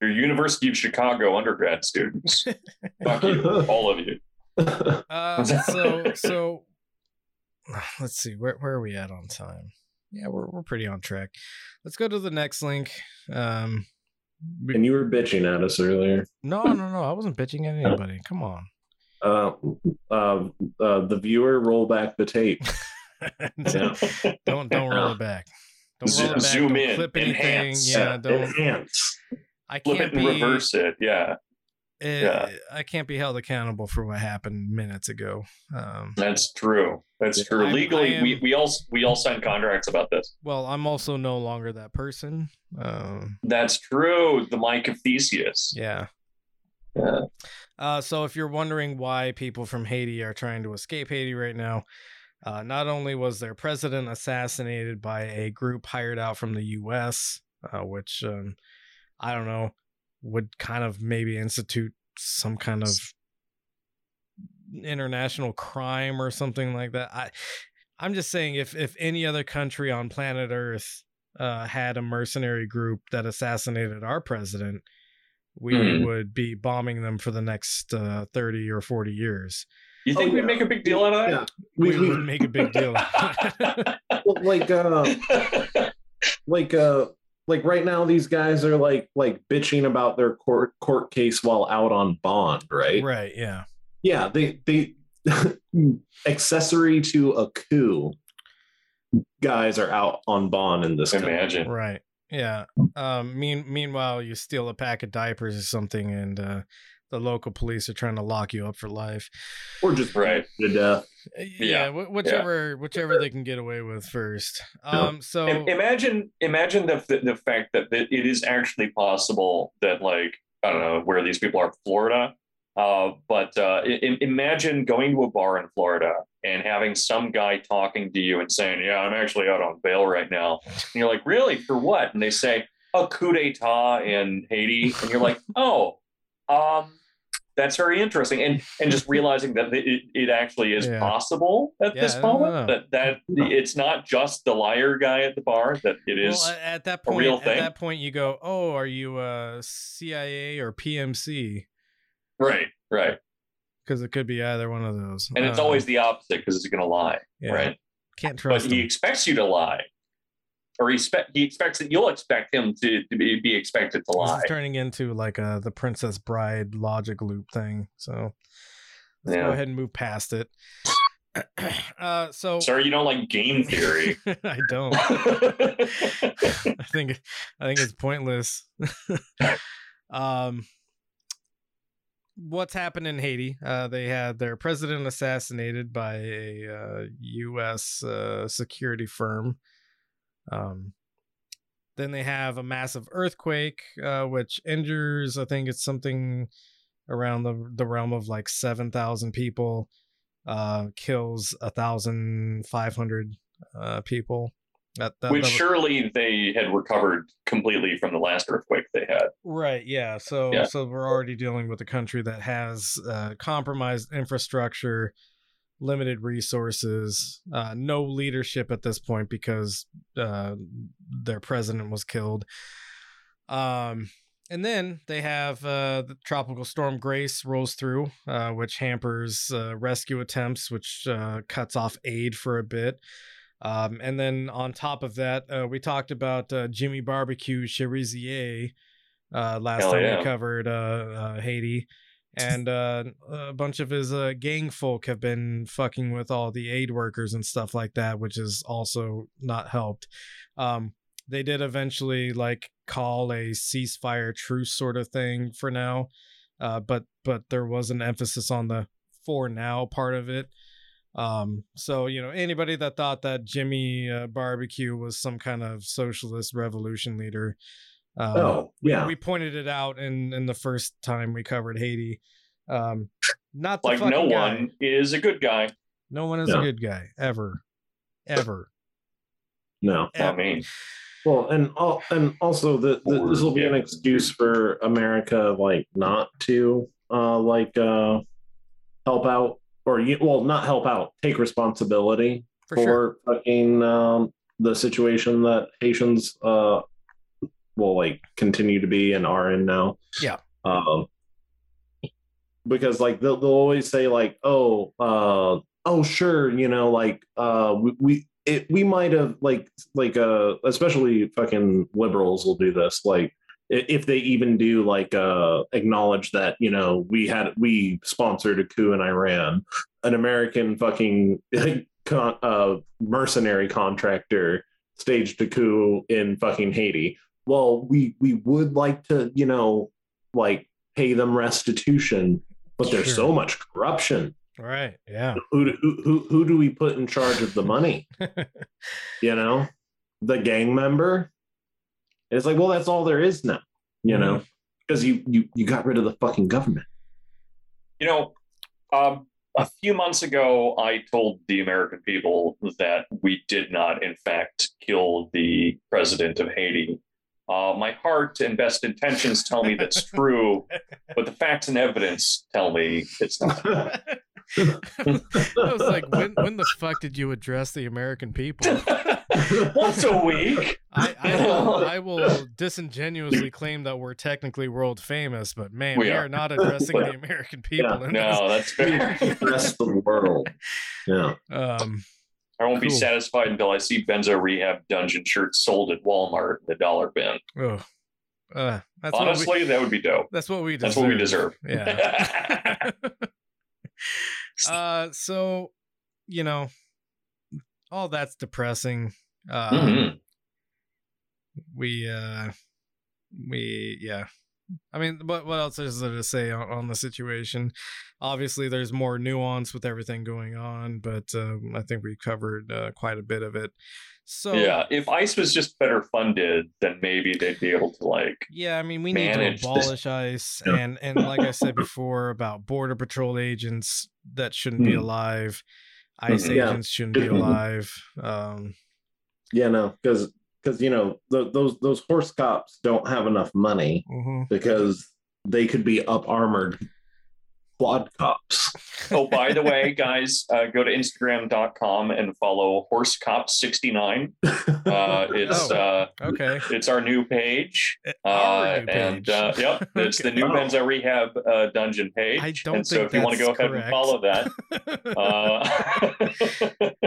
They're University of Chicago undergrad students. Fuck you, all of you. Uh, so so let's see where where are we at on time? Yeah, we're we're pretty on track. Let's go to the next link. Um, we- and you were bitching at us earlier. no, no, no. I wasn't bitching at anybody. Come on. Uh, uh, uh, the viewer roll back the tape. Yeah. don't don't roll it back. Roll back. zoom in, Clip anything. enhance. Yeah, don't. Enhance. I can't it and be. reverse it. Yeah, eh, yeah. I can't be held accountable for what happened minutes ago. Um, that's true. That's true. I'm- Legally, am- we, we all we all signed contracts about this. well, I'm also no longer that person. Um, That's true. The Mike of Theseus. yeah. Yeah. Uh, so if you're wondering why people from Haiti are trying to escape Haiti right now, uh, not only was their president assassinated by a group hired out from the U.S., uh, which um, I don't know would kind of maybe institute some kind of international crime or something like that. I I'm just saying if if any other country on planet Earth uh, had a mercenary group that assassinated our president, we Hmm. would be bombing them for the next uh, 30 or 40 years. You think Oh, we'd yeah. make a big deal out of Yeah, We, we, we, would make a big deal. well, like uh, like uh, like right now these guys are like like bitching about their court court case while out on bond, right? Right. Yeah. Yeah, they they accessory to a coup guys are out on bond in this country. Imagine. Right. Yeah. Um. Mean. Meanwhile, you steal a pack of diapers or something, and uh, the local police are trying to lock you up for life. or just Right. to death. Yeah. Yeah, wh- whichever. Whichever they can get away with first. Um. So. Im- imagine imagine the, the the fact that that it is actually possible that like I don't know where these people are, Florida. Uh, but uh, i- i- imagine going to a bar in Florida and having some guy talking to you and saying, "Yeah, I'm actually out on bail right now," and you're like, "Really? For what?" And they say, "A coup d'état in Haiti," and you're like, "Oh, um, that's very interesting." And and just realizing that it, it actually is Yeah. possible at this Yeah, moment that that it's not just the liar guy at the bar that it is well, at, at that a point, at thing. that point, you go, "Oh, are you uh, CIA or PMC?" right right Because it could be either one of those. and it's Uh, always the opposite because it's going to lie yeah, right Can't trust. but trust he expects you to lie or he, expect, he expects that you'll expect him to, to be, be expected to This lie is turning into like a the Princess Bride logic loop thing. So let's go ahead and move past it. uh, so sorry you don't like game theory I don't. I think I think it's pointless. um, what's happened in Haiti? Uh, they had their president assassinated by a uh, U.S. Uh, security firm. Um, then they have a massive earthquake, uh, which injures. I think it's something around the the realm of like seven thousand people. Uh, kills a thousand five hundred uh, people. That, that, which that- surely they had recovered completely from the last earthquake they had Right. Yeah. So Yeah. so we're already dealing with a country that has uh, compromised infrastructure, limited resources, uh, no leadership at this point because uh, their president was killed. Um, and then they have uh, the tropical storm Grace rolls through, uh, which hampers uh, rescue attempts, which uh, cuts off aid for a bit. Um, and then on top of that, uh, we talked about uh, Jimmy Barbecue Cherizier uh, last Hell time yeah. we covered uh, uh, Haiti. And uh, a bunch of his uh, gang folk have been fucking with all the aid workers and stuff like that, which is also not helped. Um, they did eventually like call a ceasefire truce sort of thing for now, uh, but but there was an emphasis on the for now part of it. Um, so you know anybody that thought that Jimmy uh, Barbecue was some kind of socialist revolution leader, um, Oh, yeah. we, pointed it out in in the first time we covered Haiti. Um, not the like no guy. one is a good guy No one is a good guy ever, ever. No. I mean, Well, and al- and also the, the this will be an excuse for America like not to uh like uh help out or you well not help out take responsibility For for, sure. fucking um the situation that Haitians uh will like continue to be and are in now. Yeah. Um because like they'll, they'll always say like oh uh oh sure you know like uh we, we it we might have like like uh especially fucking liberals will do this like if they even do like uh acknowledge that you know we had we sponsored a coup in Iran an American fucking con, uh mercenary contractor staged a coup in fucking Haiti well we we would like to you know like pay them restitution but there's Sure. so much corruption Right. Yeah. who, do- who who who do we put in charge of the money? you know, the gang member. It's like, well, that's all there is now. You know, because you you you got rid of the fucking government. You know, um, a few months ago, I told the American people that we did not, in fact, kill the president of Haiti. Uh, my heart and best intentions tell me that's true, but the facts and evidence tell me it's not. I was like, when when the fuck did you address the American people? Once a week. I, I, will, I will disingenuously claim that we're technically world famous, but man, we, We are. are. not addressing the American people. in No, that's fair. The rest of the world. Yeah. Um, I won't be satisfied until I see Benzo Rehab Dungeon shirts sold at Walmart in the dollar bin. Oh, uh, that's what we, Honestly, that would be dope. that's what we deserve. That's what we deserve. Yeah. uh, so you know, all that's depressing. Uh, Mhm. we uh we yeah i mean what what else is there to say on, on the situation obviously there's more nuance with everything going on but um, i think we covered uh, quite a bit of it so yeah, if ICE was just better funded, then maybe they'd be able to like. yeah i mean we need to manage this- abolish ice and and like i said before about border patrol agents that shouldn't be Hmm. alive ice Mhm. Yeah. agents shouldn't be alive um Yeah, no, because because you know th- those those horse cops don't have enough money mhm. because they could be up armored quad cops. Oh, by the way, guys, uh, go to Instagram.com and follow Horse Cop 69. Uh, it's Oh. uh, okay it's our new page. Our Uh, new and page. uh, yep, it's the new Wow. Benzo Rehab uh, Dungeon page. I don't and so think if you want to go that's ahead correct. and follow that, uh,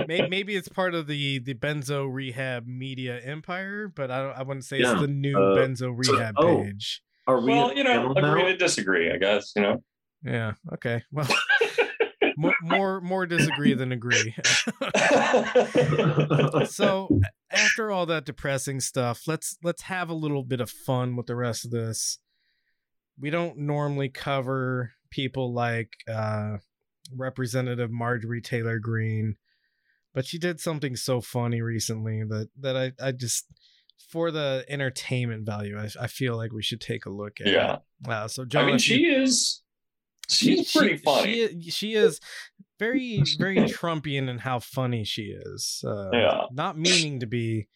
maybe, maybe it's part of the the benzo rehab media empire but i, don't, I wouldn't say Yeah, it's the new uh, benzo so- rehab oh. page Are we well, you know, channel agree to disagree, I guess. You know, yeah okay well more, more more disagree than agree so after all that depressing stuff let's let's have a little bit of fun with the rest of this we don't normally cover people like uh representative marjorie taylor greene but she did something so funny recently that that i i just for the entertainment value i, I feel like we should take a look at yeah. it. uh, so I mean, if you- she is. She's pretty funny. she, she is very, very Trumpian in how funny she is. Uh, Yeah. Not meaning to be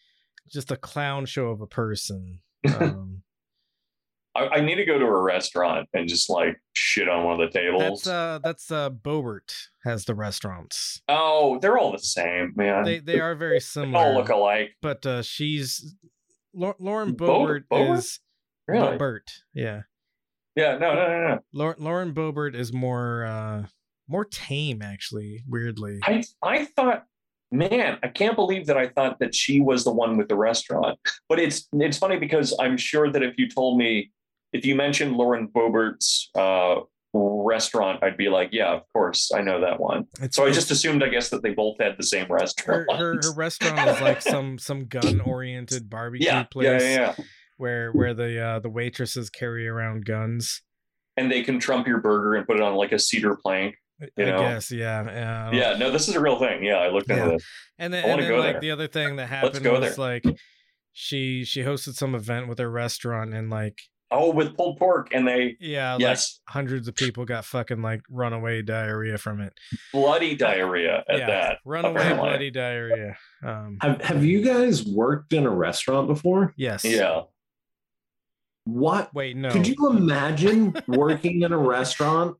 just a clown show of a person. Um, I, I need to go to a restaurant and just like shit on one of the tables. that's uh, that's uh, Boebert has the restaurants. oh, they're all the same, man. They they are very They similar. all look alike. but uh, she's Lauren Bo- Boebert Boebert? is Really? Boebert. Yeah, Yeah, no, no, no, no. Lau- Lauren Boebert is more uh, more tame actually. Weirdly, I I thought, man, I can't believe that I thought that she was the one with the restaurant. But it's it's funny because I'm sure that if you told me, if you mentioned Lauren Boebert's uh, restaurant, I'd be like, yeah, of course, I know that one. It's- So I just assumed, I guess, that they both had the same her, restaurant. her her restaurant is like some some gun oriented barbecue yeah, place yeah, yeah, yeah. Where where the uh, the waitresses carry around guns. And they can trump your burger and put it on like a cedar plank. You I know? guess, yeah, yeah. Yeah, no, this is a real thing. Yeah, I looked into Yeah. this. And then, I and then go like there. the other thing that happened was there. like she she hosted some event with her restaurant and like Oh, with pulled pork, and they yeah, yes, like hundreds of people got fucking like runaway diarrhea from it. bloody diarrhea at yeah, that. runaway apparently. bloody diarrhea. Um, Have Have you guys worked in a restaurant before? yes. Yeah. What Wait, no. could you imagine working in a restaurant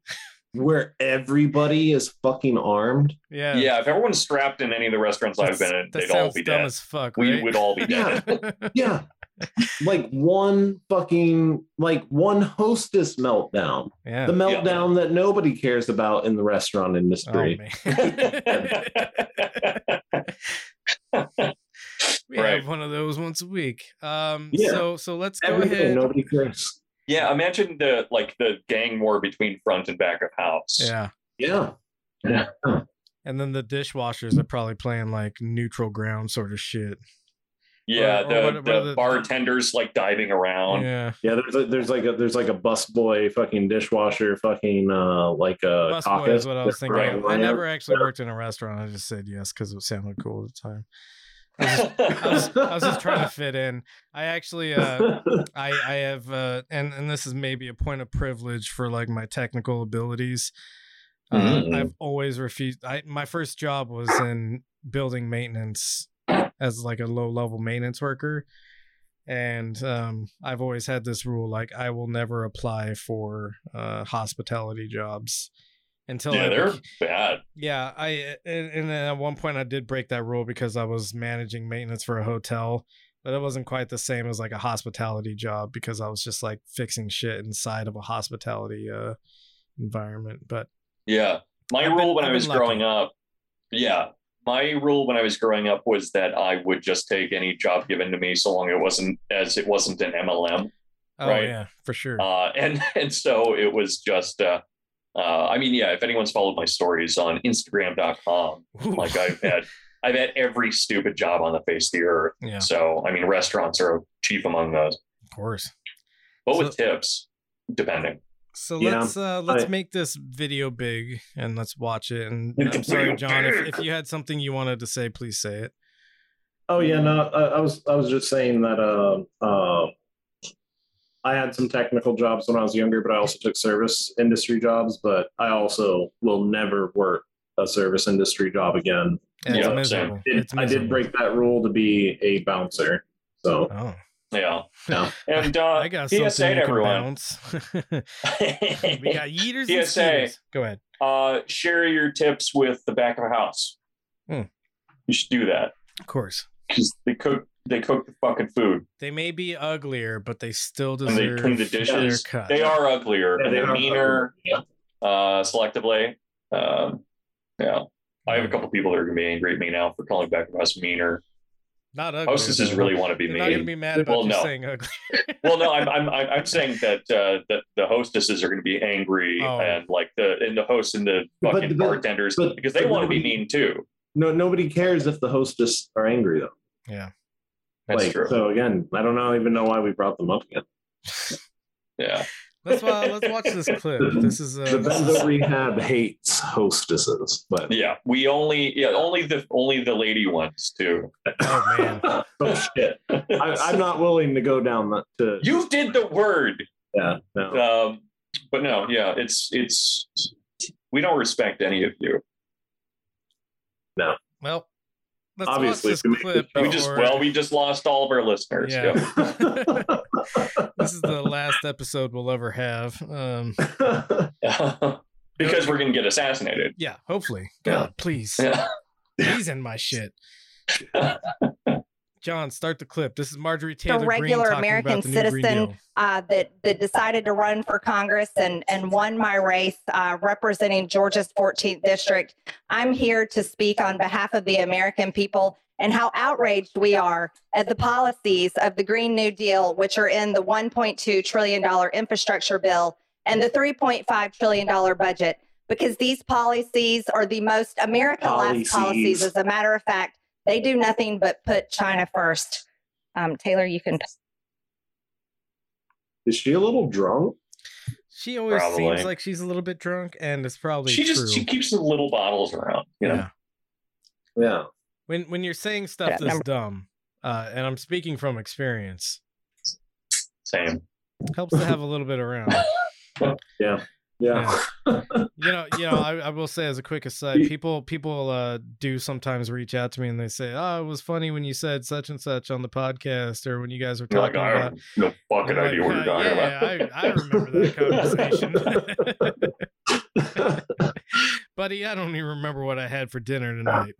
where everybody is fucking armed? Yeah. Yeah, if everyone's strapped in any of the restaurants I've been in, they'd all be dumb dead. as fuck. We would all be dead. Yeah. like one fucking like one hostess meltdown. yeah. The meltdown that nobody cares about in the restaurant Oh, industry. man. we Right. have one of those once a week. Um, Yeah. so so let's go Everything ahead. nobody cares. yeah, imagine the like the gang war between front and back of house. Yeah. Yeah. Yeah. And then the dishwashers are probably playing like neutral ground sort of shit. Yeah, Or- or the, what- what the are the- bartenders like diving around. Yeah. Yeah, there's a, there's like a there's like a busboy fucking dishwasher fucking uh like a Busboy caucus. is what I was thinking. Right. I never actually worked in a restaurant. I just said yes because it sounded cool at the time. I was, just, I, was, I was just trying to fit in. I actually, uh, I, I have, uh, and and this is maybe a point of privilege for like my technical abilities. Uh, Mhm. I've always refused. I my first job was in building maintenance as like a low level maintenance worker, and um, I've always had this rule: like I will never apply for uh, hospitality jobs until yeah, I they're bad. yeah, I and, and then at one point I did break that rule because I was managing maintenance for a hotel, but it wasn't quite the same as like a hospitality job because I was just like fixing shit inside of a hospitality uh environment. But Yeah. My I've been- rule when I've I was growing up, yeah, my rule when I was growing up was that I would just take any job given to me so long it wasn't as it wasn't an MLM. Oh right. yeah, for sure. Uh, and and so it was just. Uh, uh, I mean, yeah. If anyone's followed my stories on Instagram.com, Ooh. like I've had, I've had every stupid job on the face of the earth. Yeah. So I mean, restaurants are chief among those, of course. but with tips, depending. So Yeah, let's uh let's I- make this video big and let's watch it. And I'm sorry, John, if, if you had something you wanted to say, please say it. Oh yeah, no, I, I was I was just saying that uh, uh, I had some technical jobs when I was younger, but I also took service industry jobs. But I also will never work a service industry job again. Yeah, Yeah, it's same. miserable. It- It's I did miserable. break that rule to be a bouncer. So Oh, Yeah. Yeah. And uh, I got PSA something to you can everyone. bounce. we got yeeters and PSA. skeeters. Go ahead. uh, share your tips with the back of a house. Hmm. You should do that Of course. because they cook they cook the fucking food They may be uglier, but they still and they deserve clean the dishes. cut. They are uglier Yeah, and they they're meaner. uglier. Uh, selectively. Um, yeah. I have a couple people that are gonna be angry at me now for calling back of us meaner. not ugly. Hostesses really want to be They're not gonna be mad about Well, no. saying ugly. well, no, I'm I'm I'm I'm saying that uh, that the hostesses are going to be angry Oh. and like the and the hosts and the fucking but- bartenders but- because they want to be mean too. no, nobody cares if the hostess are angry though. yeah. That's like true. so again, I don't know even know why we brought them up again. yeah. Let's uh, let's watch this clip. This is uh, The this Benzo Rehab hates hostesses, but Yeah, we only yeah only the only the lady ones too. oh man. oh shit, I, I'm not willing to go down that. To You did the word, yeah, no. um, but no, yeah, it's it's we don't respect any of you. No. Well, let's Obviously, watch this make clip. We just before- well we just lost all of our listeners. Yeah. Yeah. this is the last episode we'll ever have. Um, because we're gonna get assassinated. yeah, hopefully. God, please, Yeah. please end my shit. John, start the clip. This is Marjorie Taylor Greene a regular talking American about the new Green citizen Deal. uh, that that decided to run for Congress and and won my race uh, representing Georgia's 14th district. I'm here to speak on behalf of the American people and how outraged we are at the policies of the Green New Deal, which are in the 1.2 trillion dollar infrastructure bill and the 3.5 trillion dollar budget. Because these policies are the most America last Policies. policies. As a matter of fact, they do nothing but put China first. Um, Taylor, you can Is she a little drunk? She always Probably. seems like she's a little bit drunk, and it's probably She true. just she keeps the little bottles around. You know. yeah. Yeah. When when you're saying stuff Yeah, that's number- dumb, uh, and I'm speaking from experience, Same. helps to have a little bit around. Yeah. Yeah. You know, you know, I, I will say as a quick aside, people people uh do sometimes reach out to me and they say, "Oh, it was funny when you said such and such on the podcast, or when you guys were You're like, talking I about." have no fucking I'm idea what you're "Uh, talking yeah, about. I, I remember that conversation. Buddy, I don't even remember what I had for dinner tonight.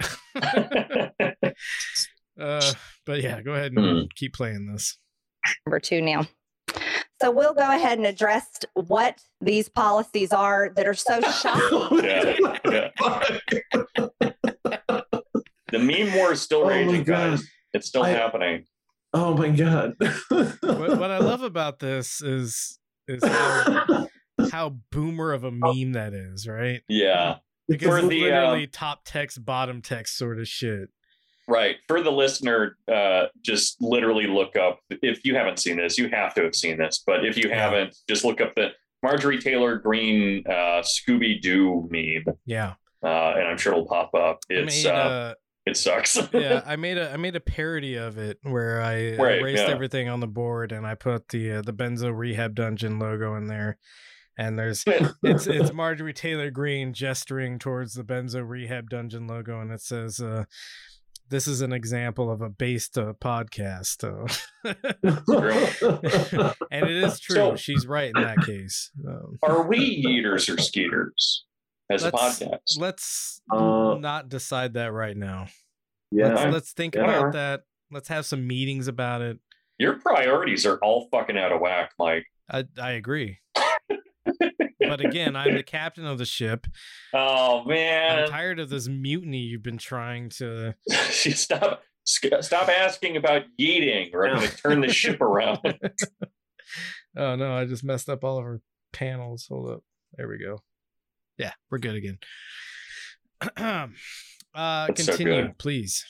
uh, but yeah, go ahead and Hmm. keep playing this. number two now. So we'll go ahead and address what these policies are that are so shocking. Yeah, yeah. the meme war is still Oh raging, God. guys. It's still I- happening. Oh my god. What, what I love about this is is how, how boomer of a meme that is, right? Yeah. Because For it's the, literally um, top text, bottom text sort of shit. Right. For the listener, uh, just literally look up. If you haven't seen this, you have to have seen this. But if you haven't, just look up the Marjorie Taylor Greene uh, Scooby Doo meme, Yeah, uh, and I'm sure it'll pop up. It's made, uh, uh, it sucks. yeah, I made a I made a parody of it where I Right, erased yeah. everything on the board and I put the uh, the Benzo Rehab Dungeon logo in there. And there's it's it's Marjorie Taylor Greene gesturing towards the Benzo Rehab Dungeon logo, and it says, uh, "This is an example of a based uh, podcast." Uh, and it is true. So- She's right in that case. Um, Are we eaters or skeeters as a let's podcast? let's Uh, not decide that right now. yeah. Let's let's think Yeah. about that. Let's have some meetings about it. Your priorities are all fucking out of whack, Mike. I I agree. but again, I'm the captain of the ship. Oh man, I'm tired of this mutiny you've been trying to. stop stop asking about yeeting, or I'm going to turn the ship around. Oh no, I just messed up all of our panels. Hold up. There we go. Yeah, we're good again. uh That's so continue, good. please.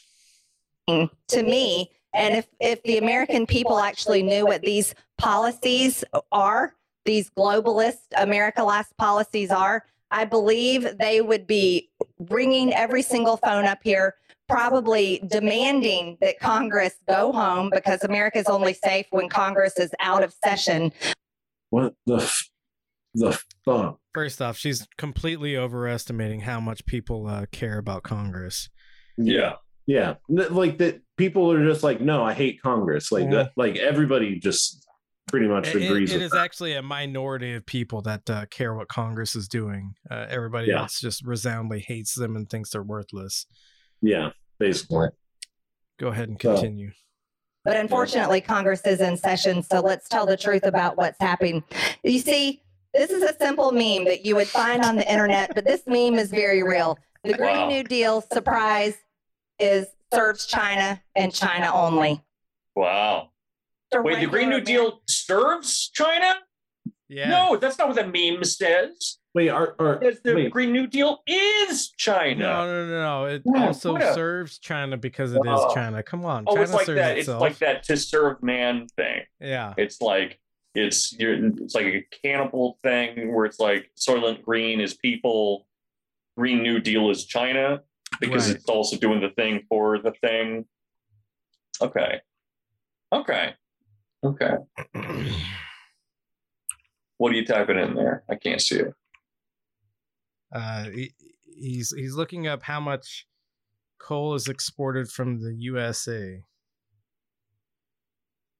to me. And if, if the American people actually knew what these policies are, these globalist America Last policies are, I believe they would be ringing every single phone up here, probably demanding that Congress go home because America is only safe when Congress is out of session. What the f- the fuck? First off, she's completely overestimating how much people uh, care about Congress. yeah, Yeah, like that. People are just like, no, I hate Congress. Like Mhm. that. Like everybody just pretty much It- it- agrees it with is that. actually a minority of people that uh, care what Congress is doing. Uh, everybody Yeah. else just resoundly hates them and thinks they're worthless. Yeah, basically. Go ahead and So- continue. But unfortunately, Congress is in session. So let's tell the truth about what's happening. You see, this is a simple meme that you would find on the internet, but this meme is very real. The Green Wow. New Deal surprise is serves China and China only. wow. The Wait, the Green regular New Deal serves China? Yeah. No, that's not what the meme says. Wait, are are It's the wait, Green New Deal is China. No, no, no, no. It Yeah, also a- serves China because it is Oh. China. Come on. oh, China it's like that. itself. It's like that to serve man thing. Yeah. It's like it's you're it's like a cannibal thing where it's like Soylent Green is people, Green New Deal is China because Right. it's also doing the thing for the thing. Okay. Okay. Okay. What are you typing in there? I can't see it. Uh, he, he's he's looking up how much coal is exported from the USA.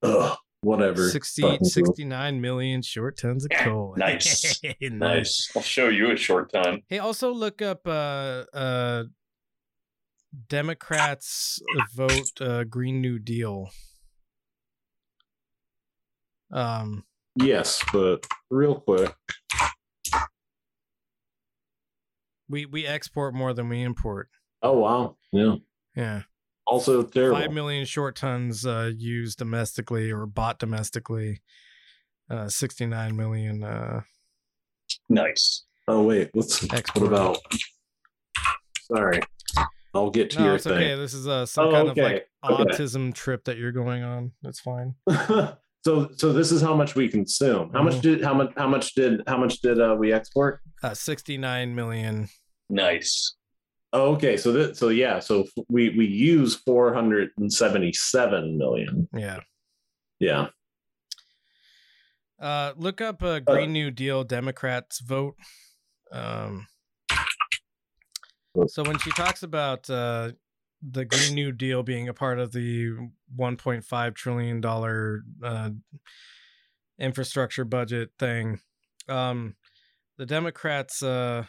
ugh, whatever. 60, 69 million short tons of coal. Nice. nice. Nice. I'll show you a short time. Hey, also look up uh uh Democrats vote uh, Green New Deal. Um Yes, but real quick. we we export more than we import. Oh wow. Yeah. Yeah. Also terrible. 5 million short tons uh used domestically or bought domestically. Uh 69 million uh Nice. Oh wait, let's Export. what about sorry. I'll get to No, your it's thing. okay. This is uh some Oh, kind okay, of like okay. autism trip that you're going on. That's fine. so so this is how much we consume. How much Mhm. did how much how much did how much did uh, we export? Uh 69 million. Nice. Oh, okay, so that so yeah, so we we use 477 million. Yeah. Yeah. Uh, look up a Green New Deal Democrats vote. Um, so when she talks about uh, the Green New Deal being a part of the 1.5 trillion dollar uh, infrastructure budget thing, um, the Democrats uh,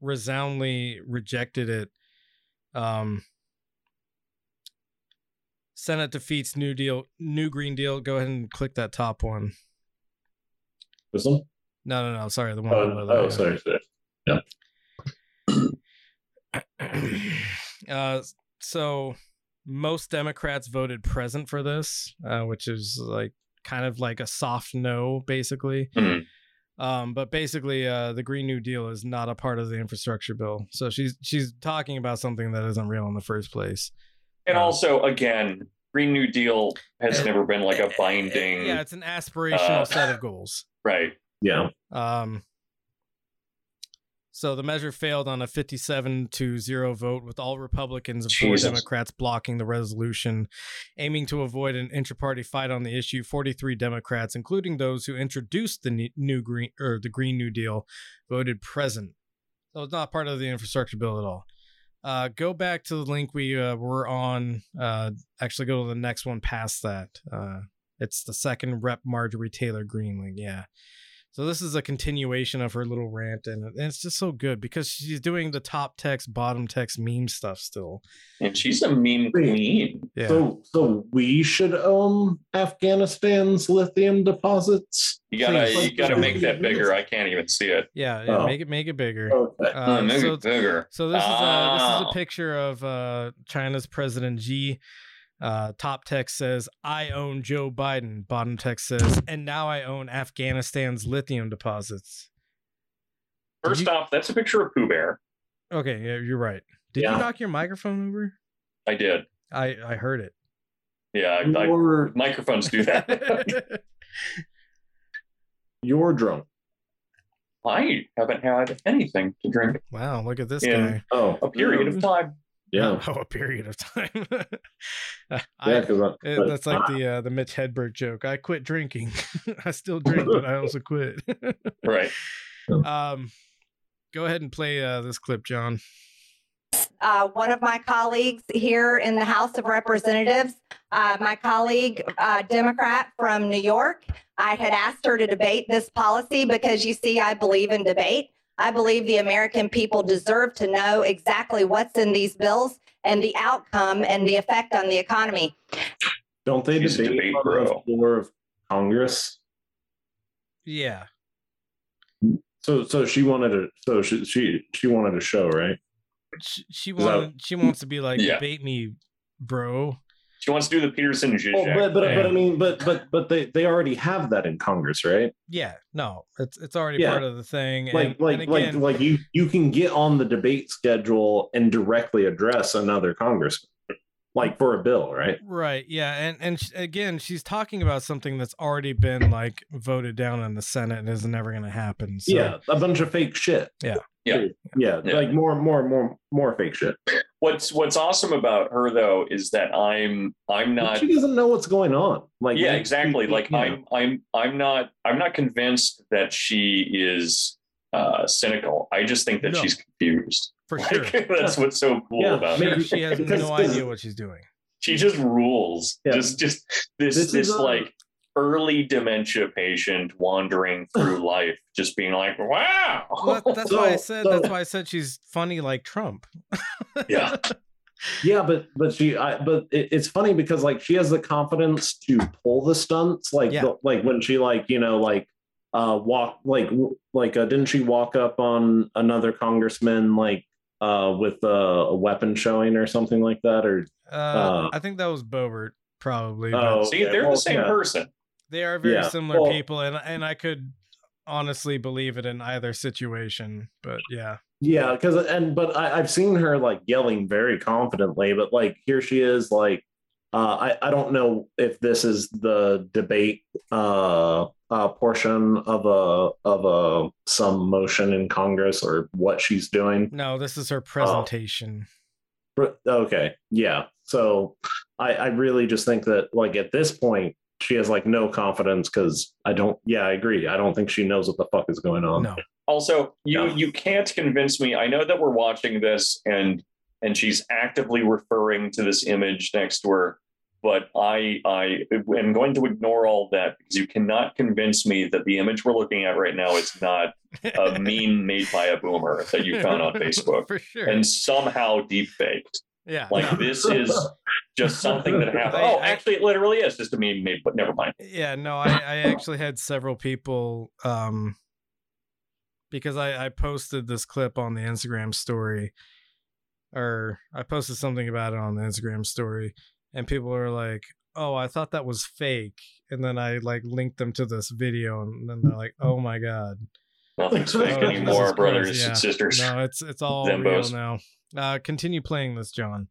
resoundingly rejected it. Um, Senate defeats New Deal, New Green Deal. Go ahead and click that top one. This one? No, no, no. Sorry, the one. Oh, oh sorry, sorry. Yeah. uh, so most Democrats voted present for this, uh, which is like kind of like a soft no, basically. Mhm. Um, but basically, uh, the Green New Deal is not a part of the infrastructure bill. So she's she's talking about something that isn't real in the first place. And also, again, Green New Deal has never been like a binding. Yeah, it's an aspirational Uh, set of goals. Right. Yeah. Um, so the measure failed on a 57 to 0 vote, with all Republicans and four Democrats blocking the resolution, aiming to avoid an inter-party fight on the issue. 43 Democrats, including those who introduced the new green or the Green New Deal, voted present. So it's not part of the infrastructure bill at all. Uh, go back to the link we uh, were on. Uh, actually, go to the next one past that. Uh, it's the second Rep Marjorie Taylor Greene link. Yeah. So this is a continuation of her little rant, and and it's just so good because she's doing the top text, bottom text meme stuff still. And she's a meme queen. Yeah. So, so we should own Afghanistan's lithium deposits. You gotta you gotta make that bigger. I can't even see it. Yeah, yeah Oh. make it make it bigger. Okay. Uh, Uh, make so it bigger. So this is a this is Oh. a picture of uh, China's President Xi. Uh, top text says, "I own Joe Biden." Bottom text says, "And now I own Afghanistan's lithium deposits." First you- off, that's a picture of Pooh Bear. Okay, yeah, you're right. Did Yeah. you knock your microphone over? I did. I I heard it. Yeah, I, I, microphones do that. you're drunk. I haven't had anything to drink wow, look at this in guy. Oh, a period of time. Yeah. Oh, a period of time. I, Yeah, because it- that's like the uh, the Mitch Hedberg joke. I quit drinking. I still drink, but I also quit. Right. um, go ahead and play uh, this clip, John. uh, one of my colleagues here in the House of Representatives, uh, my colleague, uh, Democrat from New York. I had asked her to debate this policy because you see, I believe in debate. I believe the American people deserve to know exactly what's in these bills and the outcome and the effect on the economy. Don't they She's a debate, debate on bro. the floor of Congress? Yeah. So, so she wanted to. So she she she wanted a show, right? She, she Is that- she wants to be like Yeah. debate me, bro. She wants to do the Peterson Zizek. Well, but but, but I mean, but but but they they already have that in Congress, right? Yeah, no, it's it's already Yeah. part of the thing. Like and, like and again, like like you you can get on the debate schedule and directly address another congressman, like for a bill, right? right? Yeah, and and sh- again, she's talking about something that's already been like voted down in the Senate and is never going to happen. So, Yeah, a bunch of fake shit. Yeah. Yeah. yeah, Yeah. like more more more more fake shit. What's What's awesome about her though is that I'm I'm But not. she doesn't know what's going on. Like yeah, exactly. you Like know. I'm I'm I'm not I'm not convinced that she is uh cynical. I just think that No. she's confused. For sure. Like, that's what's so cool Yeah, about maybe- her. she has no because- idea what she's doing. She just rules. Yeah. Just just this This this, is, uh, like early dementia patient wandering through life, just being like, wow. Well, that- that's why I said so- that's why I said she's funny like Trump. yeah. Yeah, but but she, I, but it, it's funny because like she has the confidence to pull the stunts, like Yeah. the, like when she like you know like uh walk like like uh, didn't she walk up on another congressman like uh with uh, a weapon showing or something like that or Uh, Uh, I think that was Boebert, probably. but oh See, they're well, the same yeah. person. they are very yeah, similar well- people, and and I could honestly believe it in either situation. But yeah, Yeah, because and but I, I've seen her like yelling very confidently, but like here she is like uh, I I don't know if this is the debate uh, uh portion of a of a some motion in Congress or what she's doing. no, this is her Oh. presentation. But- Okay, yeah. So I I really just think that like at this point she has like no confidence because I don't. Yeah, I agree. I don't think she knows what the fuck is going on. No, Also, you Yeah. you can't convince me. I know that we're watching this and and she's actively referring to this image next to her, but I I am going to ignore all that because you cannot convince me that the image we're looking at right now is not a meme made by a boomer that you found on Facebook for sure. and somehow deep faked. yeah, Like no. this is just something that happened. I- Oh, actually, it literally is just a meme made, but never mind. Yeah, no, I, I actually had several people um because I, I posted this clip on the Instagram story or I posted something about it on the Instagram story and people were like, Oh, I thought that was fake and then I like linked them to this video and then they're like, Oh my god. Nothing's Oh, fake Jesus anymore, brothers yeah. and sisters. No, it's it's all Zimbos. real now. Uh continue playing this, John.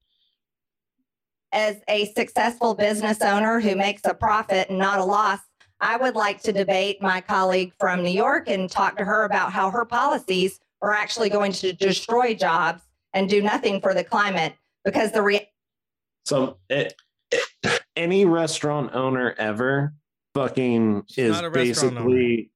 as a successful business owner who makes a profit and not a loss, I would like to debate my colleague from New York and talk to her about how her policies are actually going to destroy jobs and do nothing for the climate because the re- Some eh, eh, any restaurant owner ever fucking She's is not a restaurant owner. basically.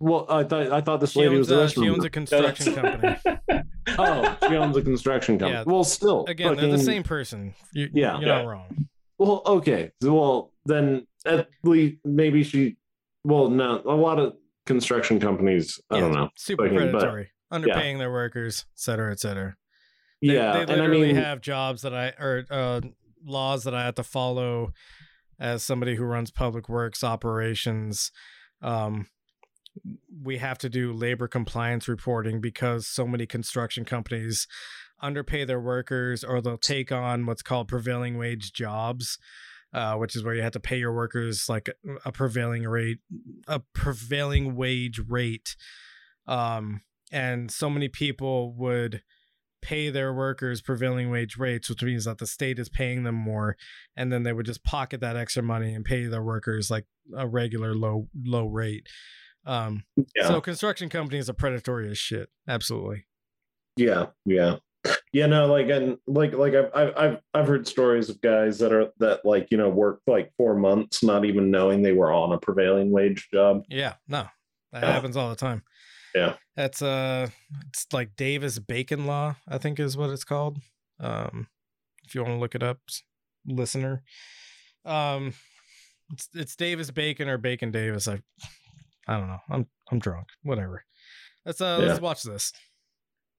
Well, I thought I thought this She lady was a a, restaurant. she owns a construction company. oh, she owns a construction company. Yeah. Well, still, Again, they're the same person. You, Yeah. you're Yeah. not wrong. Well, okay. Well, then at least maybe she. Well, no, a lot of construction companies. I don't know. Super fucking- but- predatory, underpaying their workers, et cetera, et cetera. They, yeah, they and I literally mean, have jobs that I or uh, laws that I have to follow as somebody who runs public works operations. Um, we have to do labor compliance reporting because so many construction companies underpay their workers or they'll take on what's called prevailing wage jobs uh, which is where you have to pay your workers like a prevailing rate a prevailing wage rate um, and so many people would pay their workers prevailing wage rates which means that the state is paying them more and then they would just pocket that extra money and pay their workers like a regular low low rate um, Yeah. so construction companies are predatory as shit absolutely yeah, yeah, yeah. No, like and like like I've I've I've I've heard stories of guys that are that like you know work like four months not even knowing they were on a prevailing wage job. Yeah, no, that Yeah. happens all the time. Yeah. That's uh, it's like Davis Bacon law, I think is what it's called. Um, if you want to look it up, listener. Um, it's it's Davis Bacon or Bacon Davis. I, I don't know. I'm I'm drunk. Whatever. Let's uh, let's watch this.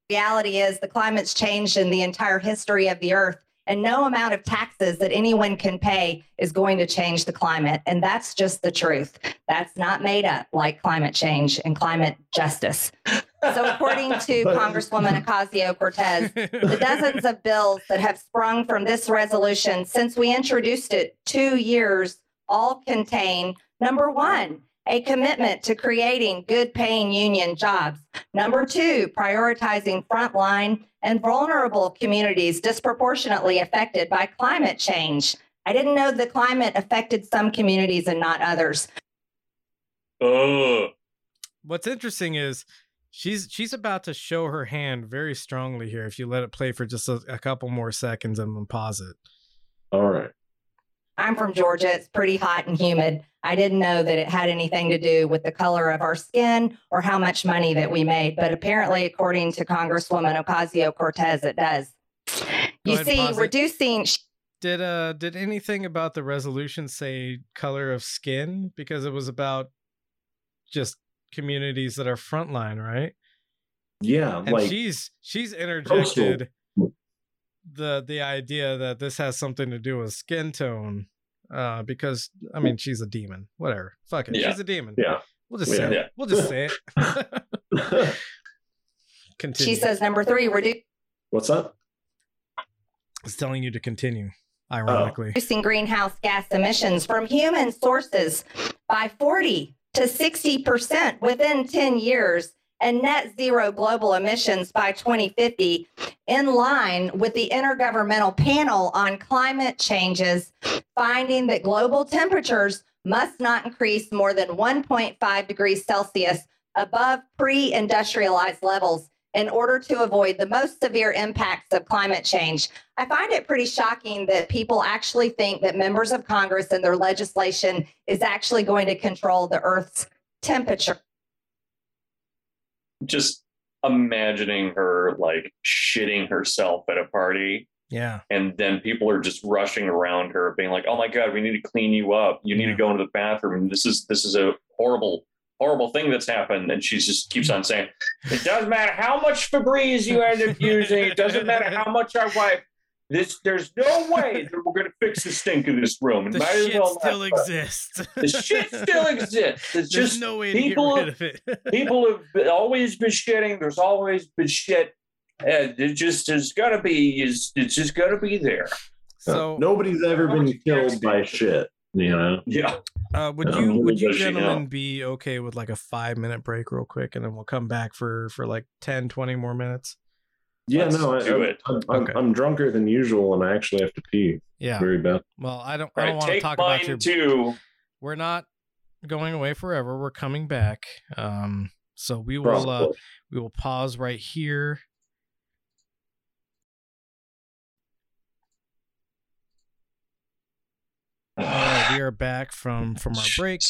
reality is the climate's changed in the entire history of the earth and no amount of taxes that anyone can pay is going to change the climate. And that's just the truth. That's not made up like climate change and climate justice. So according to congresswoman ocasio-cortez the dozens of bills that have sprung from this resolution since we introduced it two years all contain number one a commitment to creating good paying union jobs. Number two, prioritizing frontline and vulnerable communities disproportionately affected by climate change. I didn't know the climate affected some communities and not others. Oh, What's interesting is she's she's about to show her hand very strongly here. If you let it play for just a, a couple more seconds and then pause it. All right. I'm from Georgia. It's pretty hot and humid. I didn't know that it had anything to do with the color of our skin or how much money that we made, but apparently, according to Congresswoman Ocasio Cortez, it does. You ahead see, reducing Did uh did anything about the resolution say color of skin? Because it was about just communities that are frontline, right? Yeah, And like she's she's Coastal. interjected the the idea that this has something to do with skin tone. Uh, because I mean she's a demon. Whatever. Fuck it. Yeah. She's a demon. Yeah. We'll just say Yeah. it. We'll just say it. Continue. she says number three, reduce What's that? It's telling you to continue, Oh. ironically. reducing greenhouse gas emissions from human sources by 40 to 60% within 10 years and net zero global emissions by 2050 in line with the intergovernmental panel on climate changes finding that global temperatures must not increase more than 1.5 degrees celsius above pre-industrialized levels in order to avoid the most severe impacts of climate change. I find it pretty shocking that people actually think that members of Congress and their legislation is actually going to control the Earth's temperature. Just imagining her like shitting herself at a party. Yeah. And then people are just rushing around her, being like, "Oh my god, we need to clean you up. You need to go into the bathroom. This is this is a horrible, horrible thing that's happened." And she just keeps on saying, "It doesn't matter how much Febreze you end up using. It doesn't matter how much I wipe. This there's no way that we're gonna fix the stink of this room. And The might as shit well still exists. The shit still exists. It's There's just no way to get people rid of it. people have been, always been shitting. There's always been shit. And it just is gonna be is it's just gonna be there. So nobody's ever been killed by shit. You know. Yeah. Uh, would No, you would you gentlemen know? be okay with like a five minute break real quick and then we'll come back for for like 10 20 more minutes Yeah, Let's no, I, do I, it. I'm, I'm, Okay. I'm drunker than usual, and I actually have to pee. Yeah. very bad. well i don't All i don't want to take talk mine about your too. we're not going away forever we're coming back um so we will uh we will pause right here all right we are back from from our break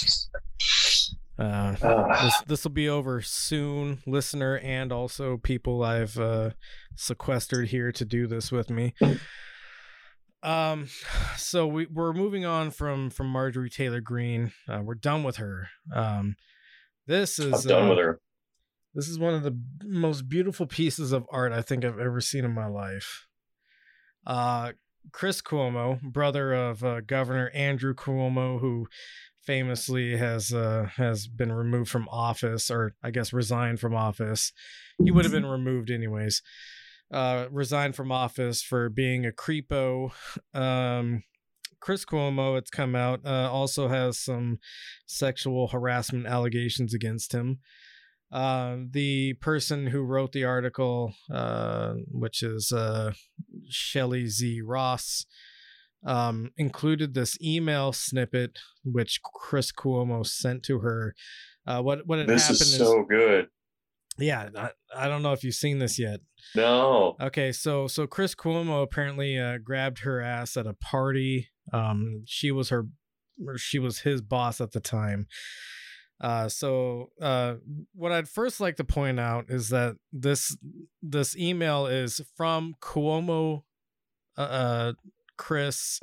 uh this this will be over soon listener and also people i've uh sequestered here to do this with me um so we, we're moving on from from marjorie taylor Greene. uh, we're done with her um This is I'm done uh, with her. This is one of the most beautiful pieces of art I think I've ever seen in my life. Uh, Chris Cuomo, brother of uh, Governor Andrew Cuomo, who famously has uh, has been removed from office, or I guess resigned from office. He would have been removed anyways. Uh, resigned from office for being a creepo. Um, Chris Cuomo, it's come out, uh, also has some sexual harassment allegations against him. Uh, the person who wrote the article, uh, which is uh, Shelley Z. Ross, um, included this email snippet which Chris Cuomo sent to her. Uh, what what had This happened is so good. yeah, I, I don't know if you've seen this yet. No. Okay, so so Chris Cuomo apparently uh, grabbed her ass at a party. Um, she was her, or she was his boss at the time. Uh, so uh, what I'd first like to point out is that this this email is from Cuomo, uh, uh Chris,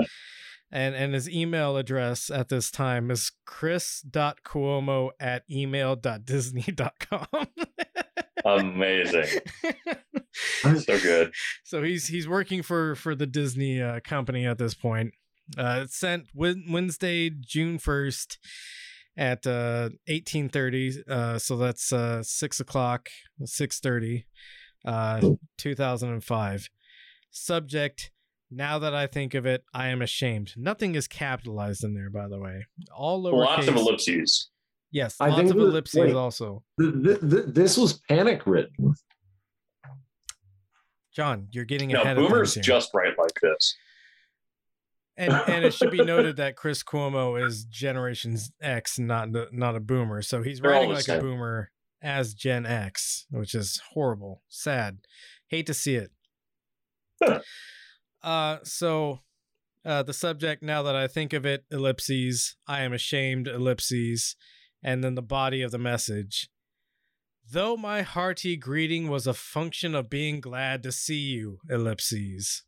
and and his email address at this time is chris.cuomo at email.disney.com. Amazing. so good. so he's he's working for for the Disney uh, company at this point. Uh, it's sent Wednesday, June first, at uh, eighteen thirty. Uh, so that's uh, six o'clock, six thirty, uh, two thousand and five. Subject. Now that I think of it, I am ashamed. Nothing is capitalized in there, by the way. All lowercase. Lots of ellipses. Yes, I lots of that- ellipses wait. also. Th- th- th- this was panic written. John, you're getting No, ahead boomers of here. just write like this. And and it should be noted that Chris Cuomo is Generation X, not not a boomer. So he's They're writing like a boomer as Gen X, which is horrible, sad, hate to see it. uh, so uh, the subject, now that I think of it, ellipses. I am ashamed, ellipses, and then the body of the message. Though my hearty greeting was a function of being glad to see you, ellipses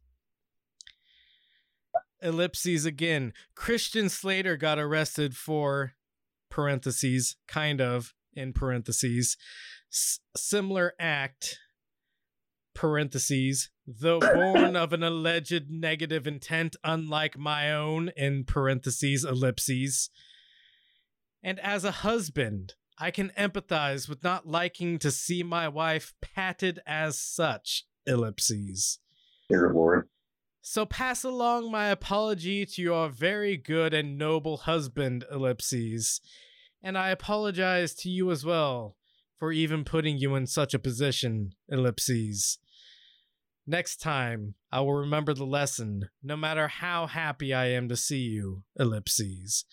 ellipses again. Christian Slater got arrested for parentheses, kind of in parentheses, s- similar act parentheses, though born of an alleged negative intent unlike my own in parentheses ellipses. And as a husband, I can empathize with not liking to see my wife patted as such ellipses. Dear Lord. So pass along my apology to your very good and noble husband, ellipses. And I apologize to you as well for even putting you in such a position, ellipses. Next time, I will remember the lesson, no matter how happy I am to see you, ellipses.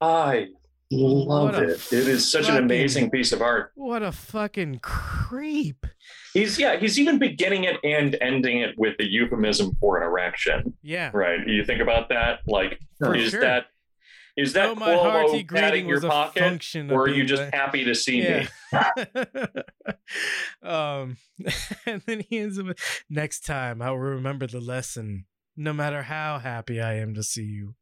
I love it. It is such an amazing piece of art. What a fucking creep. He's yeah, he's even beginning it and ending it with a euphemism for an erection. Yeah. Right. You think about that? Like For is sure. that is that my hearty greeting your was a pocket? function Or are you just happy to see Yeah. me? um, and then he ends up with, next time I will remember the lesson, no matter how happy I am to see you.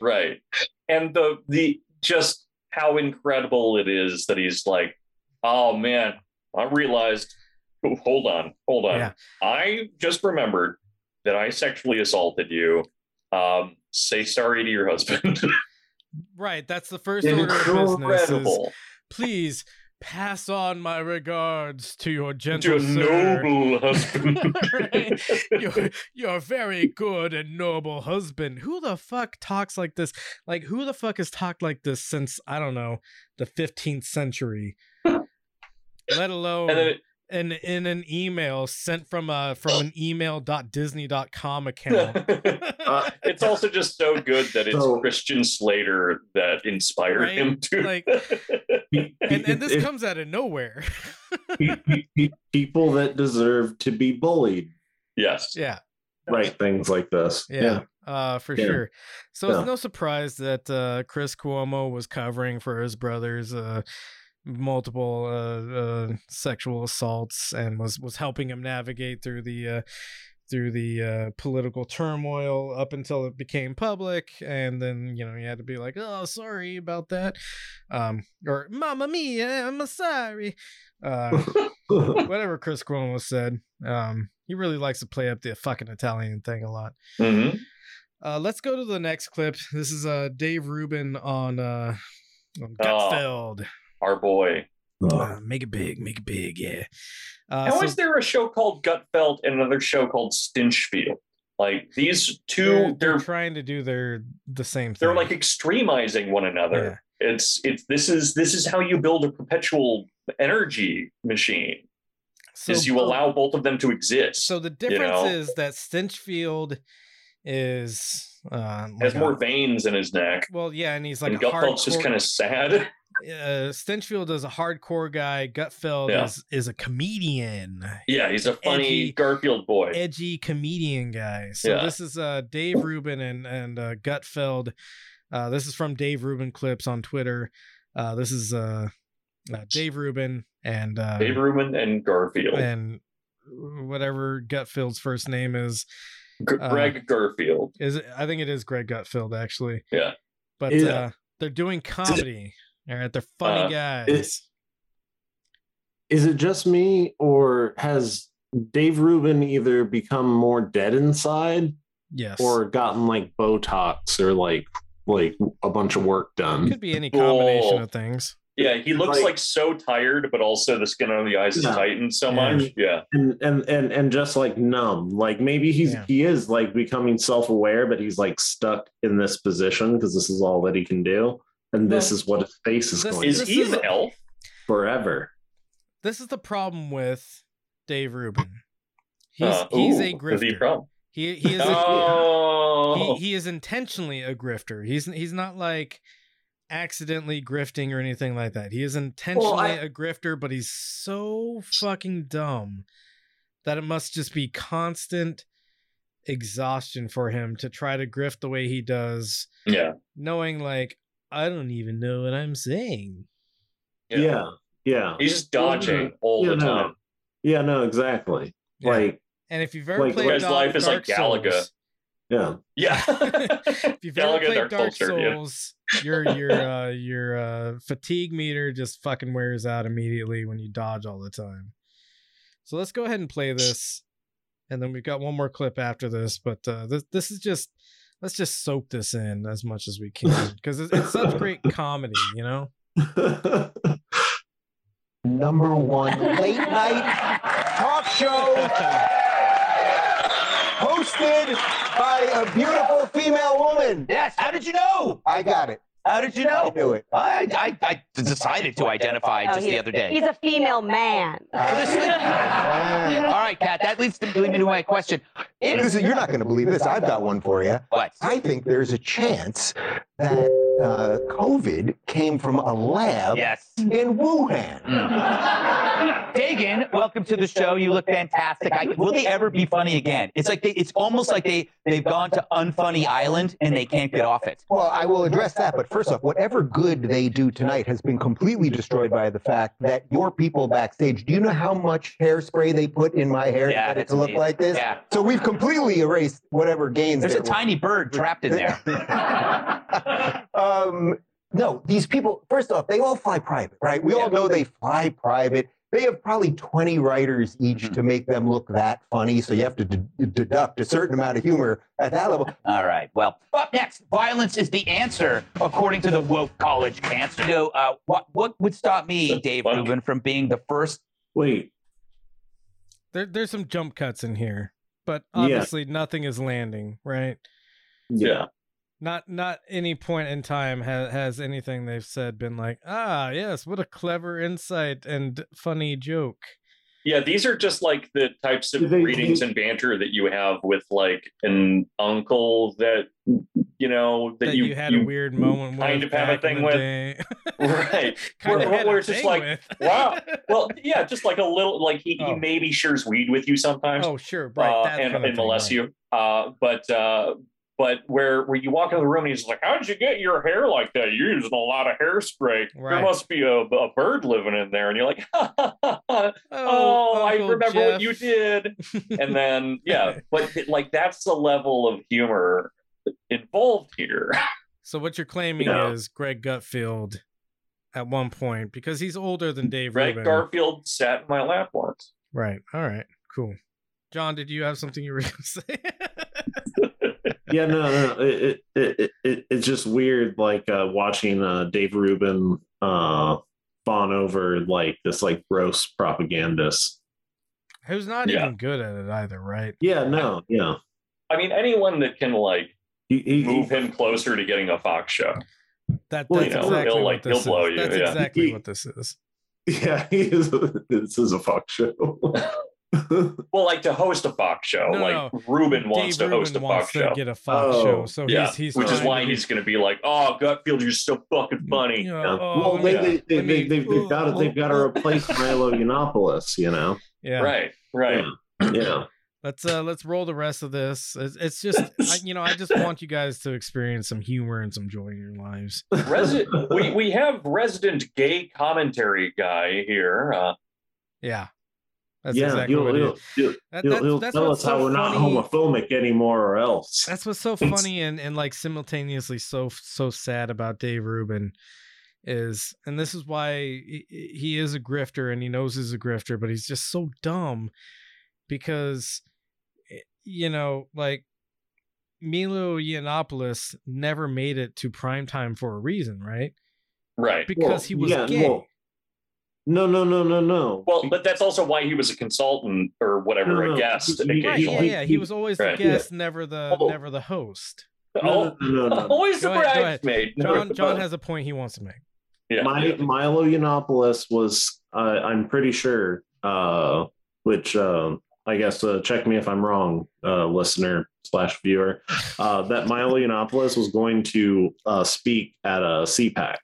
Right. And the the just how incredible it is that he's like, oh man, I realized. oh, hold on, hold on. Yeah. I just remembered that I sexually assaulted you. Um, say sorry to your husband. Right, that's the first order of business. Is, Incredible. Please pass on my regards to your gentle a sir. noble husband. Right? your, your very good and noble husband. Who the fuck talks like this? Like, who the fuck has talked like this since, I don't know, the 15th century? Let alone it- in, in an email sent from a from an email.disney.com account. it's also just so good that it's So- Christian Slater that inspired Right? him to Like, and, and this If- comes out of nowhere. pe- pe- pe- people that deserve to be bullied yes. yeah. write things like this. Yeah. Uh, for Yeah. sure. So Yeah. it's no surprise that uh, Chris Cuomo was covering for his brother's uh, multiple uh, uh, sexual assaults and was was helping him navigate through the uh, through the uh, political turmoil up until it became public, and then you know he had to be like, "Oh, sorry about that," um, or "Mamma mia, I'm sorry," uh, whatever Chris Cuomo said. Um, he really likes to play up the fucking Italian thing a lot. Mhm. Uh, let's go to the next clip. This is uh, Dave Rubin on uh, on Oh. Gutfeld. Our boy. Uh, make it big, make it big, yeah. Uh, How so- is there a show called Gutfeld and another show called Stinchfield? Like these two, they're, they're they're trying to do their the same thing. they're like extremizing one another. It's it's this is this is how you build a perpetual energy machine. is you allow both of them to exist. So the you difference know? is that Stinchfield is uh, has more a- veins in his neck. Well, yeah, and he's like and a Gutfeld's just kind of sad. Uh, Stinchfield is a hardcore guy. Gutfeld Yeah. is is a comedian. Yeah, he's a funny Edgy- Garfield boy. edgy comedian guy. So Yeah. this is uh Dave Rubin and and uh, Gutfeld. Uh, this is from Dave Rubin clips on Twitter. Uh, this is uh, uh Dave Rubin and uh, Dave Rubin and Garfield. and whatever Gutfeld's first name is. G- uh, Greg Garfield. Is it, I think it is Greg Gutfeld actually. Yeah. But Yeah. uh, they're doing comedy. All right, they're funny Uh, guys. Is, is it just me, or has Dave Rubin either become more dead inside, yes. or gotten like Botox, or like like a bunch of work done? Could be any combination Oh. of things. Yeah, he looks Like- like, so tired, but also the skin on the eyes is Yeah. tightened so Yeah. much. Yeah. and and and and just like numb like maybe he's Yeah. he is like becoming self-aware but he's like stuck in this position because this is all that he can do and this Well, is what his face is this- going Is to This he is an a- elf? forever This is the problem with Dave Rubin. He's Uh, he's ooh, a grifter. from? He he is a, Oh, he, he is intentionally a grifter. He's he's not like accidentally grifting or anything like that. He is intentionally I- a grifter, but he's so fucking dumb that it must just be constant exhaustion for him to try to grift the way he does, yeah. knowing like I don't even know what I'm saying. yeah yeah He's just dodging all Yeah, the no. time. yeah no exactly Yeah. like And if you've ever Like, played his Dark, life is Dark like Galaga. Souls, yeah Yeah. if you've ever played Dark Dark, Souls, yeah. Souls, your your uh, your uh, fatigue meter just fucking wears out immediately when you dodge all the time. So let's go ahead and play this, and then we've got one more clip after this. But uh, this this is just let's just soak this in as much as we can because it's, it's such great comedy, you know. Number one late night talk show hosted by a beautiful female woman. Yes. How did you know? I got it. How did you I know? knew it. I, I, I decided to identify Oh, just the other day. He's a female man. All right, Kat, that leads to lead me to my question. You're not going to believe this. I've got one for you. What? I think there's a chance that uh, COVID came from a lab Yes. in Wuhan. Dagan, welcome to the show. You look fantastic. I, will they ever be funny again? It's like they, it's almost like they they've gone to Unfunny Island and they can't get off it. Well, I will address that, but first off, whatever good they do tonight has been completely destroyed by the fact that your people backstage. Do you know how much hairspray they put in my hair Yeah, to get it to look amazing. like this? Yeah. So we've completely erased whatever gains. There's a were. tiny bird trapped in there. um, no, these people, first off, they all fly private, right? We all know they fly private. They have probably 20 writers each Mm-hmm. to make them look that funny. So you have to d- deduct a certain amount of humor at that level. All right. Well, up next, violence is the answer, according to the woke college cancer. So, uh, what what would stop me, That's Dave funny. Rubin, from being the first? wait There there's some jump cuts in here, but Yeah. obviously nothing is landing, right? Yeah. Not not any point in time has has anything they've said been like, ah, yes, what a clever insight and funny joke. Yeah, these are just like the types of Do they- greetings do- and banter that you have with like an uncle that you know that, That, you, had a weird moment with. kind of have a thing with. right. kind Where- of where it's just like, with. wow. Well, yeah, just like a little like he, Oh. he maybe shares weed with you sometimes. oh, sure, right. uh, and, and molests right. you. Uh, but uh, but where where you walk into the room and he's like, "How'd you get your hair like that? You're using a lot of hairspray. Right. There must be a, a bird living in there." And you're like, "Oh, I remember Jeff." what you did." and then yeah, but like that's the level of humor involved here. So what you're claiming Yeah. is Greg Gutfeld at one point because he's older than Dave Greg Rubin. Garfield sat in my lap once. Right. All right. Cool. John, did you have something you were going to say? yeah, no, no, it, it, it, it it's just weird, like uh, watching uh, Dave Rubin uh, fawn over like this like gross propagandist. Who's not Yeah. even good at it either, right? Yeah, no, yeah, I mean, anyone that can like he, he, move him closer to getting a Fox show. That Well, that's you know, exactly he'll, what like, this he'll blow is. you, That's yeah. exactly He- what this is. yeah, he is. This is a Fox show. Well, like to host a Fox show, No, like no. Rubin wants Dave to host Rubin a wants Fox to show. get a Fox Oh, show, so yeah, he's he's which is why to be- he's going to be like, "Oh, Gutfeld, you're so fucking mm, funny." you know, Yeah. oh, well, let they, me- they, they, let they, me- they've, they've got to they've got to replace Milo Yiannopoulos, you know. yeah. Right, right. Yeah, Let's uh let's roll the rest of this. It's, it's just I, you know I just want you guys to experience some humor and some joy in your lives. Resi- we we have resident gay commentary guy here. Uh, Yeah, that's yeah. exactly he'll what he'll, is. he'll, That- he'll, that's- he'll that's tell what's us how so we're not funny. homophobic anymore, or else. That's what's so funny and, and like simultaneously so so sad about Dave Rubin is, and this is why he, he is a grifter and he knows he's a grifter, but he's just so dumb because you know like Milo Yiannopoulos never made it to primetime for a reason, right? right. Because Well, he was yeah, gay. well, no, no, no, no, no. Well, but that's also why he was a consultant or whatever, No, no, a guest. He- Right, he- yeah, he- yeah. He he- was always right, the yeah. guest, never the Oh. never the host. oh, no, no, no, no. always the Go ahead, go ahead. bridesmaid. John John has a point he wants to make. yeah, My. Milo Yiannopoulos was, uh, I'm pretty sure, uh, which uh, I guess uh, check me if I'm wrong, uh, listener slash viewer, uh, that Milo Yiannopoulos was going to uh, speak at a CPAC.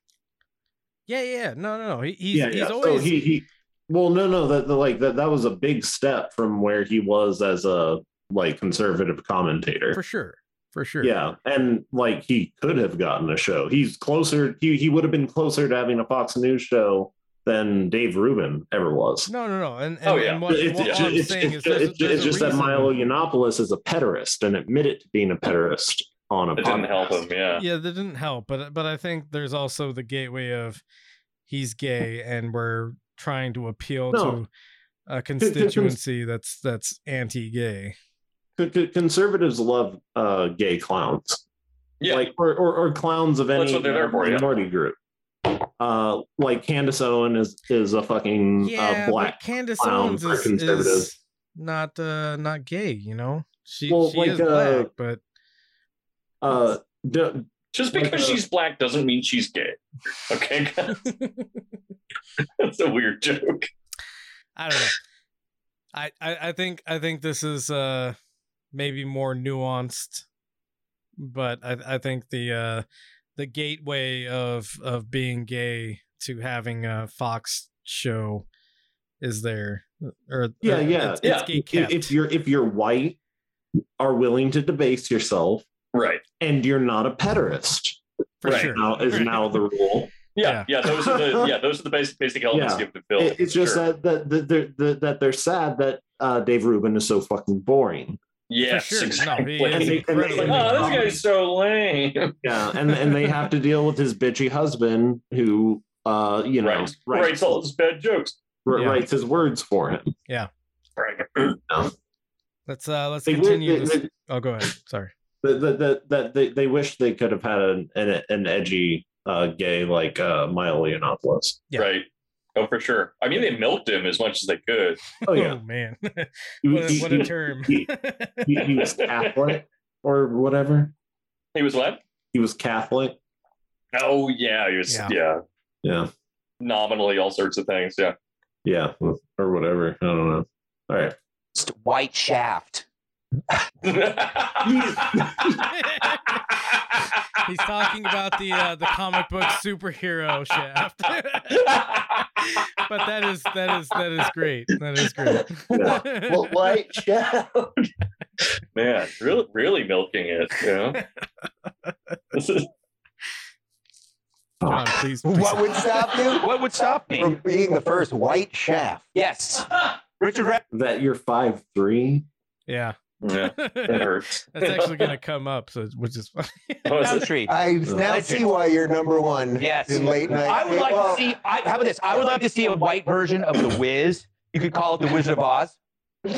Yeah, yeah. No, no, no. He, he's yeah, he's yeah. always so he, he, well, no, no, that the, like that that was a big step from where he was as a like conservative commentator. for sure. For sure. Yeah, and like he could have gotten a show. He's closer. He he would have been closer to having a Fox News show than Dave Rubin ever was. No, no, no. And, and, Oh, yeah. and what, it's, what it's, I'm it's, saying it's, is there's, it's, there's it's a just that reason- Milo Yiannopoulos is a pederast and admitted to being a pederast on a It didn't help podcast. him. Yeah. Yeah, that didn't help. But but I think there's also the gateway of he's gay and we're trying to appeal No. to a constituency that's that's anti-gay. Con- con- Conservatives love uh, gay clowns, Yeah. like or, or, or clowns of any what they're there for, yeah. minority group. Uh, like Candace Owen is is a fucking Yeah, uh, black but Candace clown Owens is, conservatives. is not uh not gay, you know? She Well, she like, is uh, black, but Uh, d- Just Like, because uh, she's black doesn't mean she's gay. Okay, that's a weird joke. I don't know. I, I I think I think this is uh maybe more nuanced, but I I think the uh the gateway of of being gay to having a Fox show is there or yeah, or yeah, it's, yeah. it's gay If- If you're if you're white, are willing to debase yourself, Right. and you're not a pederast, for right. sure. now is now the rule. Yeah, yeah. Those are the yeah. Those are the basic basic elements Yeah. you have to fill. It- it's just Sure. that that that they're, that that they're sad that uh, Dave Rubin is so fucking boring. Yes, sure. No, exactly. he is And they- and they- Like, oh, this guy's so lame. Yeah, and and they have to deal with his bitchy husband who, uh, you know, Right. writes, Writes all his bad jokes. wr- Yeah. writes his words for him. Yeah. Right. Let's uh let's They would- continue they- this. they- Oh, go ahead. Sorry. that that that, that they, they wish they could have had an an, an edgy uh, gay like uh, Milo Yiannopoulos. Yeah. Right. Oh, for sure. I mean, they milked him as much as they could. Oh yeah, Oh man. He- what, a, he- what a he- term. he- he, he was Catholic or whatever. He was what? He was Catholic. Oh, yeah. He was, Yeah. yeah. Yeah, Nominally, all sorts of things. Yeah. yeah, or whatever. I don't know. All right. Just white shaft. He's talking about the uh, the comic book superhero shaft. but that is that is that is great. That is great. Yeah. Well, white shaft. Man, really, really milking it. You know. This is- John, please. please. What would stop you What would stop me? from being the first white shaft? Yes. Richard that you're five three. Yeah. Yeah, it hurts. That's actually going to come up, so which is funny. Oh, is it? Country. I now see why you're number one Yes. in late night. I would like Well, to see. I, how about this? I would like to see a white version of the Wiz. You could call it the Wizard of Oz.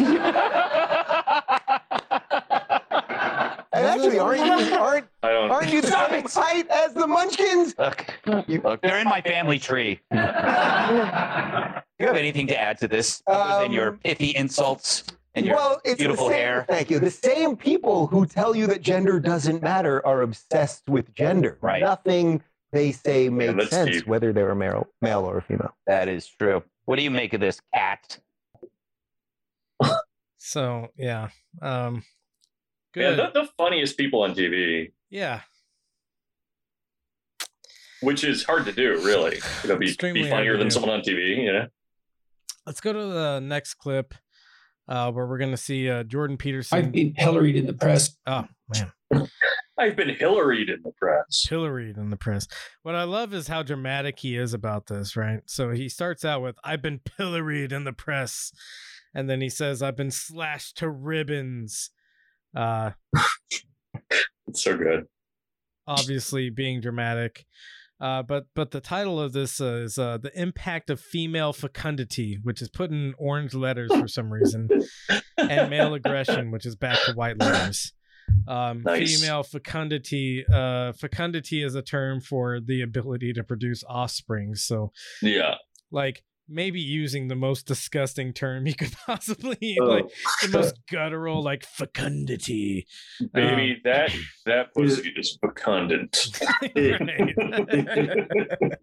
And actually, aren't you aren't I don't. aren't you the same height as the Munchkins? Look, look, they're in my family tree. Do you have anything to add to this other than your Um, pithy insults and your well, it's beautiful same, hair? Thank you. The same people who tell you that gender doesn't matter are obsessed with gender. Right. Nothing they say makes that's sense, deep. whether they're a male, male or a female. That is true. What do you make of this, Kat? So yeah, um, Yeah, good. the, the funniest people on TV, Yeah, which is hard to do, really. You know, be, Extremely be funnier than someone on TV. You know. let's go to the next clip, uh, where we're going to see uh, Jordan Peterson. I've been pilloried in the press. oh man, I've been Hillaried in the press. pilloried in the press. What I love is how dramatic he is about this. Right, so he starts out with "I've been pilloried in the press," and then he says, "I've been slashed to ribbons." Uh, It's so good. obviously being dramatic. Uh, but but the title of this uh, is uh, the impact of female fecundity, which is put in orange letters for some reason, and male aggression, which is back to white letters. Um, Nice. Female fecundity. Uh, fecundity is a term for the ability to produce offspring. So Yeah. like maybe using the most disgusting term you could possibly Oh. like the most guttural like fecundity. Baby, Um, that that pussy is fecundant.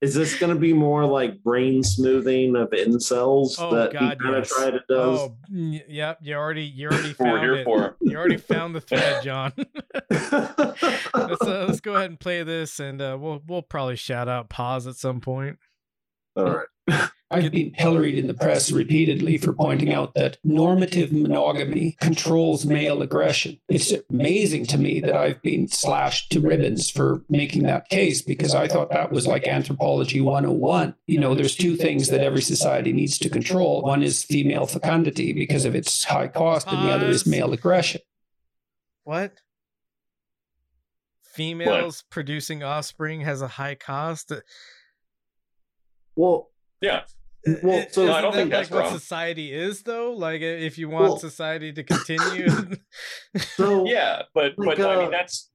Is this going to be more like brain smoothing of incels Oh, that God, he kind of yes. tried to does? Oh, y- yep. You already, you already We're found here it. for. You already found the thread, John. let's uh, let's go ahead and play this, and uh, we'll we'll probably shout out pause at some point. All right. I've been pilloried in the press repeatedly for pointing out that normative monogamy controls male aggression. It's amazing to me that I've been slashed to ribbons for making that case because I thought that was like anthropology 101. You know, there's two things that every society needs to control. One is female fecundity because of its high cost, and the other is male aggression. What? Females producing offspring has a high cost. Well, Yeah. Well, so- isn't No, I don't that think that's like what wrong. society is, though. Like, if you want Well- society to continue, so Yeah, but Like, but I uh, mean that's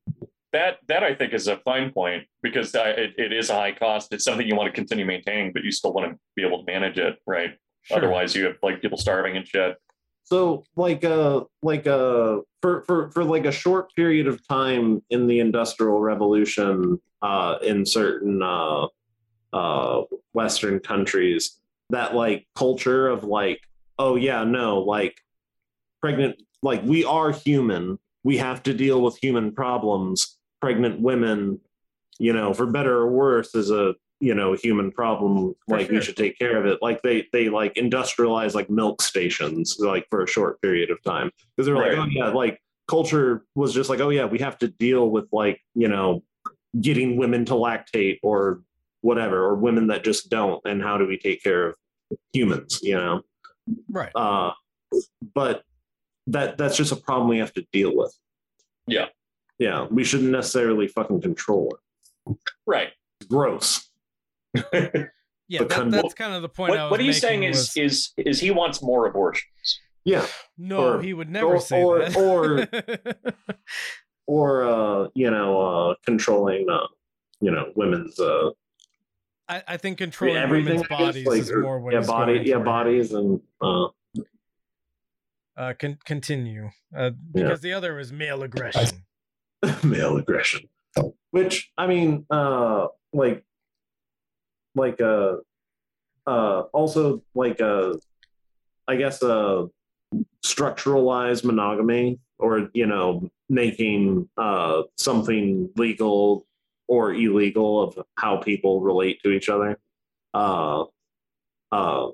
that that I think is a fine point because it, it is a high cost. It's something you want to continue maintaining, but you still want to be able to manage it, right? Sure. Otherwise, you have like people starving and shit. So like uh like uh for for for like a short period of time in the industrial revolution uh in certain uh uh western countries that like culture of like oh yeah no like pregnant like we are human. We have to deal with human problems. Pregnant women you know for better or worse is a you know human problem. For like sure. we should take care of it. Like they they like industrialize like milk stations like for a short period of time. Because they're like oh yeah like culture was just like oh yeah we have to deal with like you know getting women to lactate or whatever or women that just don't and how do we take care of humans you know right? uh but that that's just a problem we have to deal with Yeah. yeah we shouldn't necessarily fucking control it Right. it's gross Yeah, that, become- that's kind of the point. I What, was what he's making saying was- is is is he wants more abortions. yeah no, or- he would never or- say or- that. or uh you know uh controlling uh you know women's uh I, I think controlling everything women's I bodies like, is more what yeah he's body going yeah for. bodies and uh Uh, con- continue, uh, Yeah. because the other is male aggression. male aggression which i mean uh like like uh uh also like uh i guess uh structuralized monogamy or you know making uh something legal or illegal of how people relate to each other uh uh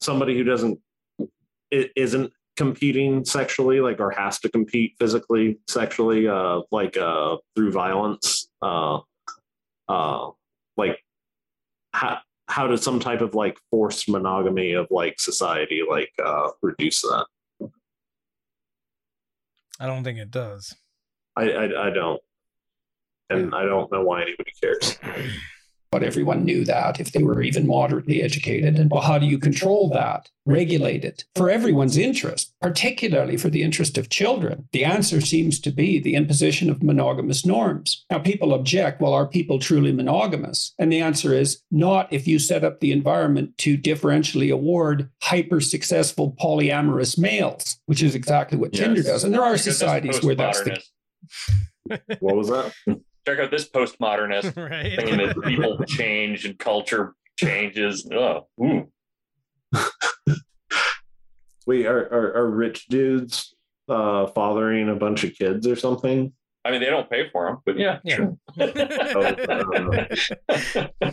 somebody who doesn't isn't competing sexually, like or has to compete physically, sexually, uh, like uh, through violence, uh, uh, like how how does some type of like forced monogamy of like society like uh, reduce that? I don't think it does. I I, I don't, and I don't know why anybody cares. But everyone knew that if they were even moderately educated. And well, how do you control that? Regulate it for everyone's interest, particularly for the interest of children. The answer seems to be the imposition of monogamous norms. Now, people object, well, are people truly monogamous? And the answer is not if you set up the environment to differentially award hyper successful polyamorous males, which is exactly what Tinder Yes. does. And there are Because societies where that's the postmodernist. What was that? Check out this postmodernist right? thinking that people change and culture changes. Oh, ooh. Wait, are, are are rich dudes uh fathering a bunch of kids or something? I mean, they don't pay for them, but yeah, Yeah. sure. Oh,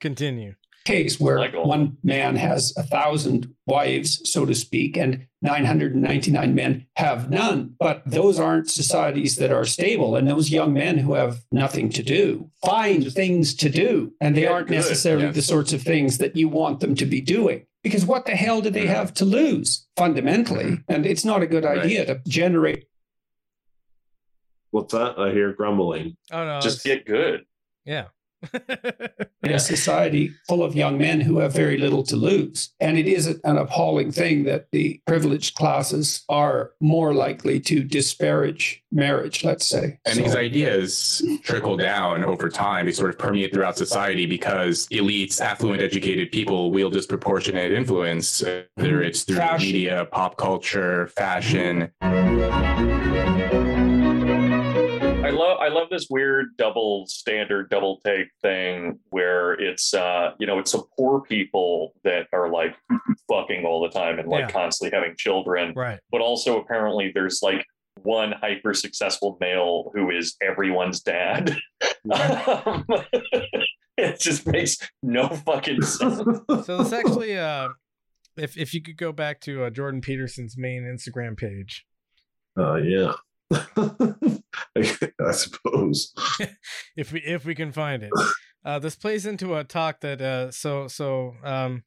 Continue. Case where Michael. one man has a thousand wives, so to speak, and 999 men have none. But those aren't societies that are stable. And those young men who have nothing to do find things to do. And they aren't good. necessarily Yes. the sorts of things that you want them to be doing. Because what the hell do they have to lose fundamentally? Mm-hmm. And it's not a good Right. idea to generate What's that? I hear grumbling. Oh no, Just it's- get good. yeah. A society full of young men who have very little to lose. And it is an appalling thing that the privileged classes are more likely to disparage marriage, let's say. And So- these ideas trickle down over time. They sort of permeate throughout society because elites, affluent, educated people wield disproportionate influence, whether it's through Fashion. media, pop culture, fashion. I love I love this weird double standard, double take thing where it's uh you know it's some poor people that are like fucking all the time and like Yeah. constantly having children, right. but also apparently there's like one hyper successful male who is everyone's dad. Um, it just makes no fucking sense. So this actually, uh, if if you could go back to uh, Jordan Peterson's main Instagram page, Uh, yeah. I suppose. if we if we can find it. Uh, this plays into a talk that uh, so so um,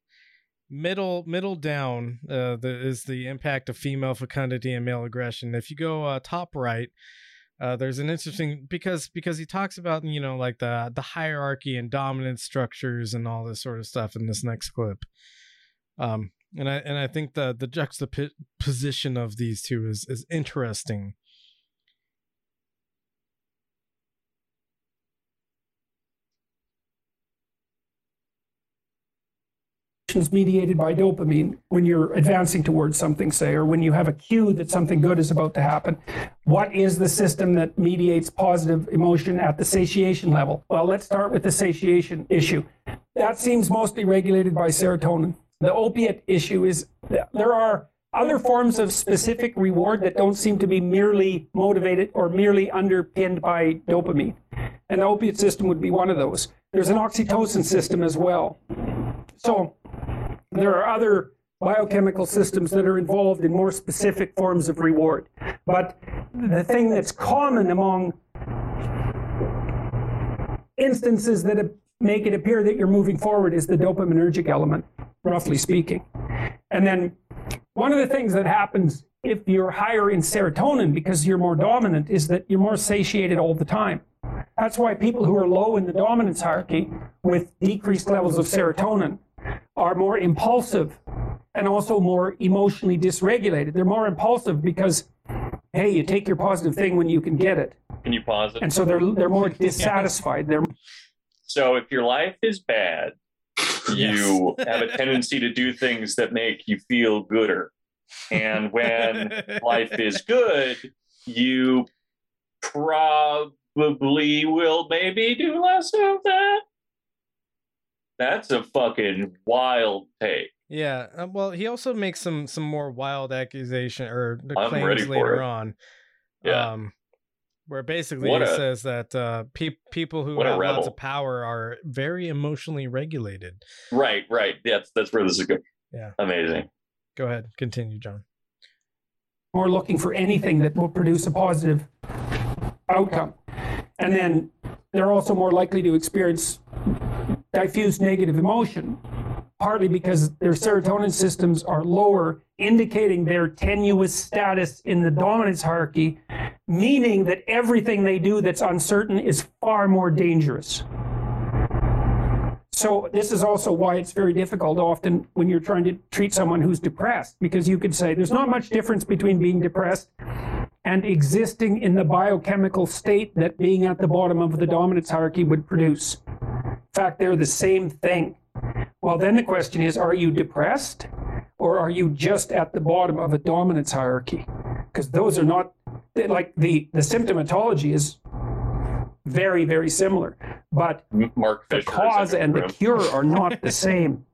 middle middle down uh, the, is the impact of female fecundity and male aggression. If you go uh, top right, uh, there's an interesting because because he talks about you know like the the hierarchy and dominant structures and all this sort of stuff in this next clip. Um, and I and I think the the juxtaposition of these two is is interesting. Is mediated by dopamine when you're advancing towards something, say, or when you have a cue that something good is about to happen. What is the system that mediates positive emotion at the satiation level? Well, let's start with the satiation issue. That seems mostly regulated by serotonin. The opiate issue is there are other forms of specific reward that don't seem to be merely motivated or merely underpinned by dopamine. And the opiate system would be one of those. There's an oxytocin system as well. So oh. there are other biochemical systems that are involved in more specific forms of reward. But the thing that's common among instances that make it appear that you're moving forward is the dopaminergic element, roughly speaking. And then one of the things that happens if you're higher in serotonin because you're more dominant is that you're more satiated all the time. That's why people who are low in the dominance hierarchy with decreased levels of serotonin are more impulsive and also more emotionally dysregulated. They're more impulsive because, hey, you take your positive thing when you can get it. Can you pause it? And so they're they're more dissatisfied. They're So if your life is bad, you have a tendency to do things that make you feel gooder. And when life is good, you probably will maybe do less of that. That's a fucking wild take. Yeah, uh, well, he also makes some some more wild accusation or the claims later on. Yeah. Um, where basically What he a- says that uh, pe- people who have lots of power are very emotionally regulated. Right, right. That's that's where this is good. Yeah. Amazing. Go ahead. Continue, John. More looking for anything that will produce a positive outcome. And then they're also more likely to experience diffuse negative emotion, partly because their serotonin systems are lower, indicating their tenuous status in the dominance hierarchy, meaning that everything they do that's uncertain is far more dangerous. So this is also why it's very difficult often when you're trying to treat someone who's depressed, because you could say there's not much difference between being depressed and existing in the biochemical state that being at the bottom of the dominance hierarchy would produce. In fact, they're the same thing. Well, then the question is are you depressed or are you just at the bottom of a dominance hierarchy? Because those are not, like, the, the symptomatology is very, very similar. But Mark the Fisher cause and the cure are not the same.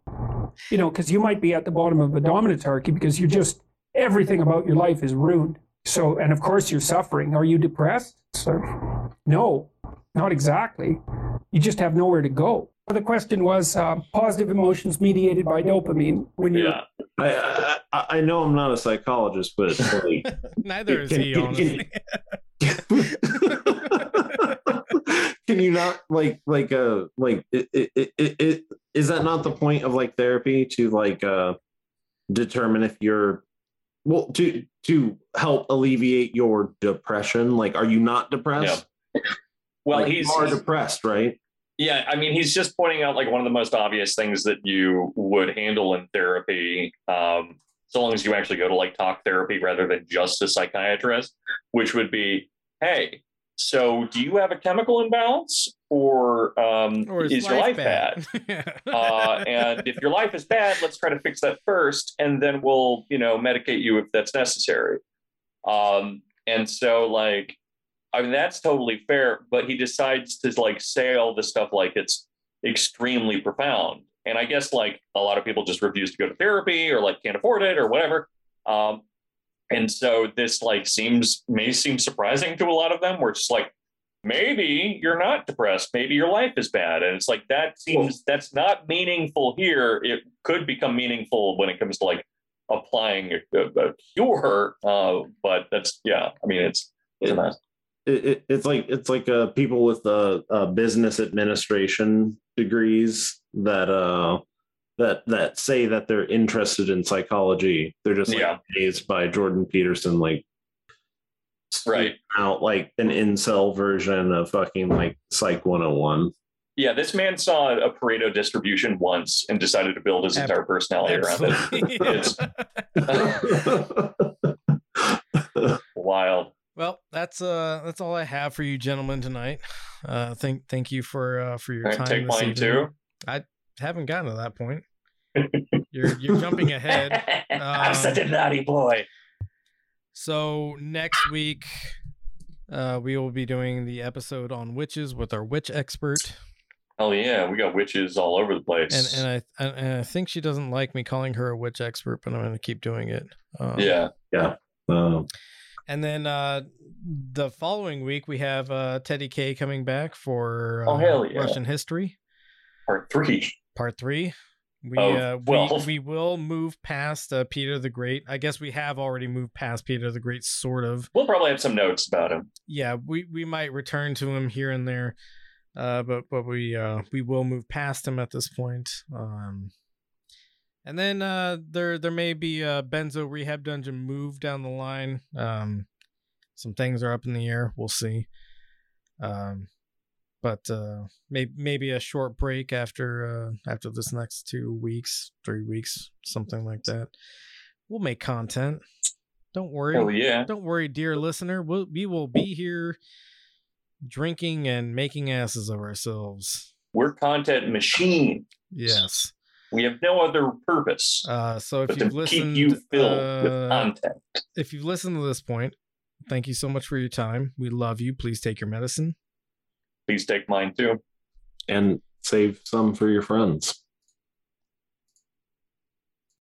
You know, because you might be at the bottom of a dominance hierarchy because you're just, everything about your life is ruined. So, and of course you're suffering. Are you depressed? So, no, not exactly. You just have nowhere to go. The question was uh, positive emotions mediated by dopamine. When you Yeah, I, I I know I'm not a psychologist, but like, Neither is Can- he, can- honestly. can you not like like uh like it, it, it, it, it is that not the point of like therapy to like uh determine if you're well to to help alleviate your depression like are you not depressed Well, Like, he's, more depressed right Yeah, I mean, he's just pointing out like one of the most obvious things that you would handle in therapy, um, so long as you actually go to like talk therapy rather than just a psychiatrist, which would be, hey, so do you have a chemical imbalance, or, um, Or is is, your life life bad? uh, and if your life is bad, let's try to fix that first, and then we'll, you know, medicate you if that's necessary. Um, and so, like, I mean, that's totally fair, but he decides to like say all this stuff like it's extremely profound. And I guess like a lot of people just refuse to go to therapy or like can't afford it or whatever. Um, and so this like seems may seem surprising to a lot of them. Where it's just like maybe you're not depressed, maybe your life is bad, and it's like that seems that's not meaningful here. It could become meaningful when it comes to like applying a, a, a cure, uh, but that's yeah. I mean, it's it's a mess. It, it, it's like it's like uh, people with uh, uh, business administration degrees that uh that that say that they're interested in psychology. They're just like Yeah. amazed by Jordan Peterson like right out like an incel version of fucking like Psych 101. Yeah, this man saw a Pareto distribution once and decided to build his entire personality around it. It's wild. Well, that's uh that's all I have for you gentlemen tonight. Uh thank thank you for uh for your Can I time. take mine too? I haven't gotten to that point. You're you're jumping ahead. I'm such a Um, naughty boy. So next week, uh, we will be doing the episode on witches with our witch expert, Oh yeah, we got witches all over the place. and and I and, and I think she doesn't like me calling her a witch expert, but I'm going to keep doing it. Um, yeah, yeah. Um, And then uh, the following week we have uh, Teddy K coming back for uh, Oh, hell yeah. Russian history part three. part three. We Of uh, we, we will move past uh, Peter the Great. I guess we have already moved past Peter the Great, sort of. We'll probably have some notes about him. yeah, we we might return to him here and there, uh, but but we uh we will move past him at this point. Um, and then uh, there there may be a Benzo Rehab Dungeon move down the line. Um, some things are up in the air. We'll see. Um, but uh, maybe maybe a short break after uh, after this next two weeks, three weeks, something like that. We'll make content. Don't worry. Hell yeah. Don't worry, dear listener. We'll, we will be here drinking and making asses of ourselves. We're content machine. Yes. We have no other purpose Uh, so if but you've to listened, keep you filled uh, with content. if you've listened to this point, thank you so much for your time. We love you. Please take your medicine. Please take mine too. and save some for your friends.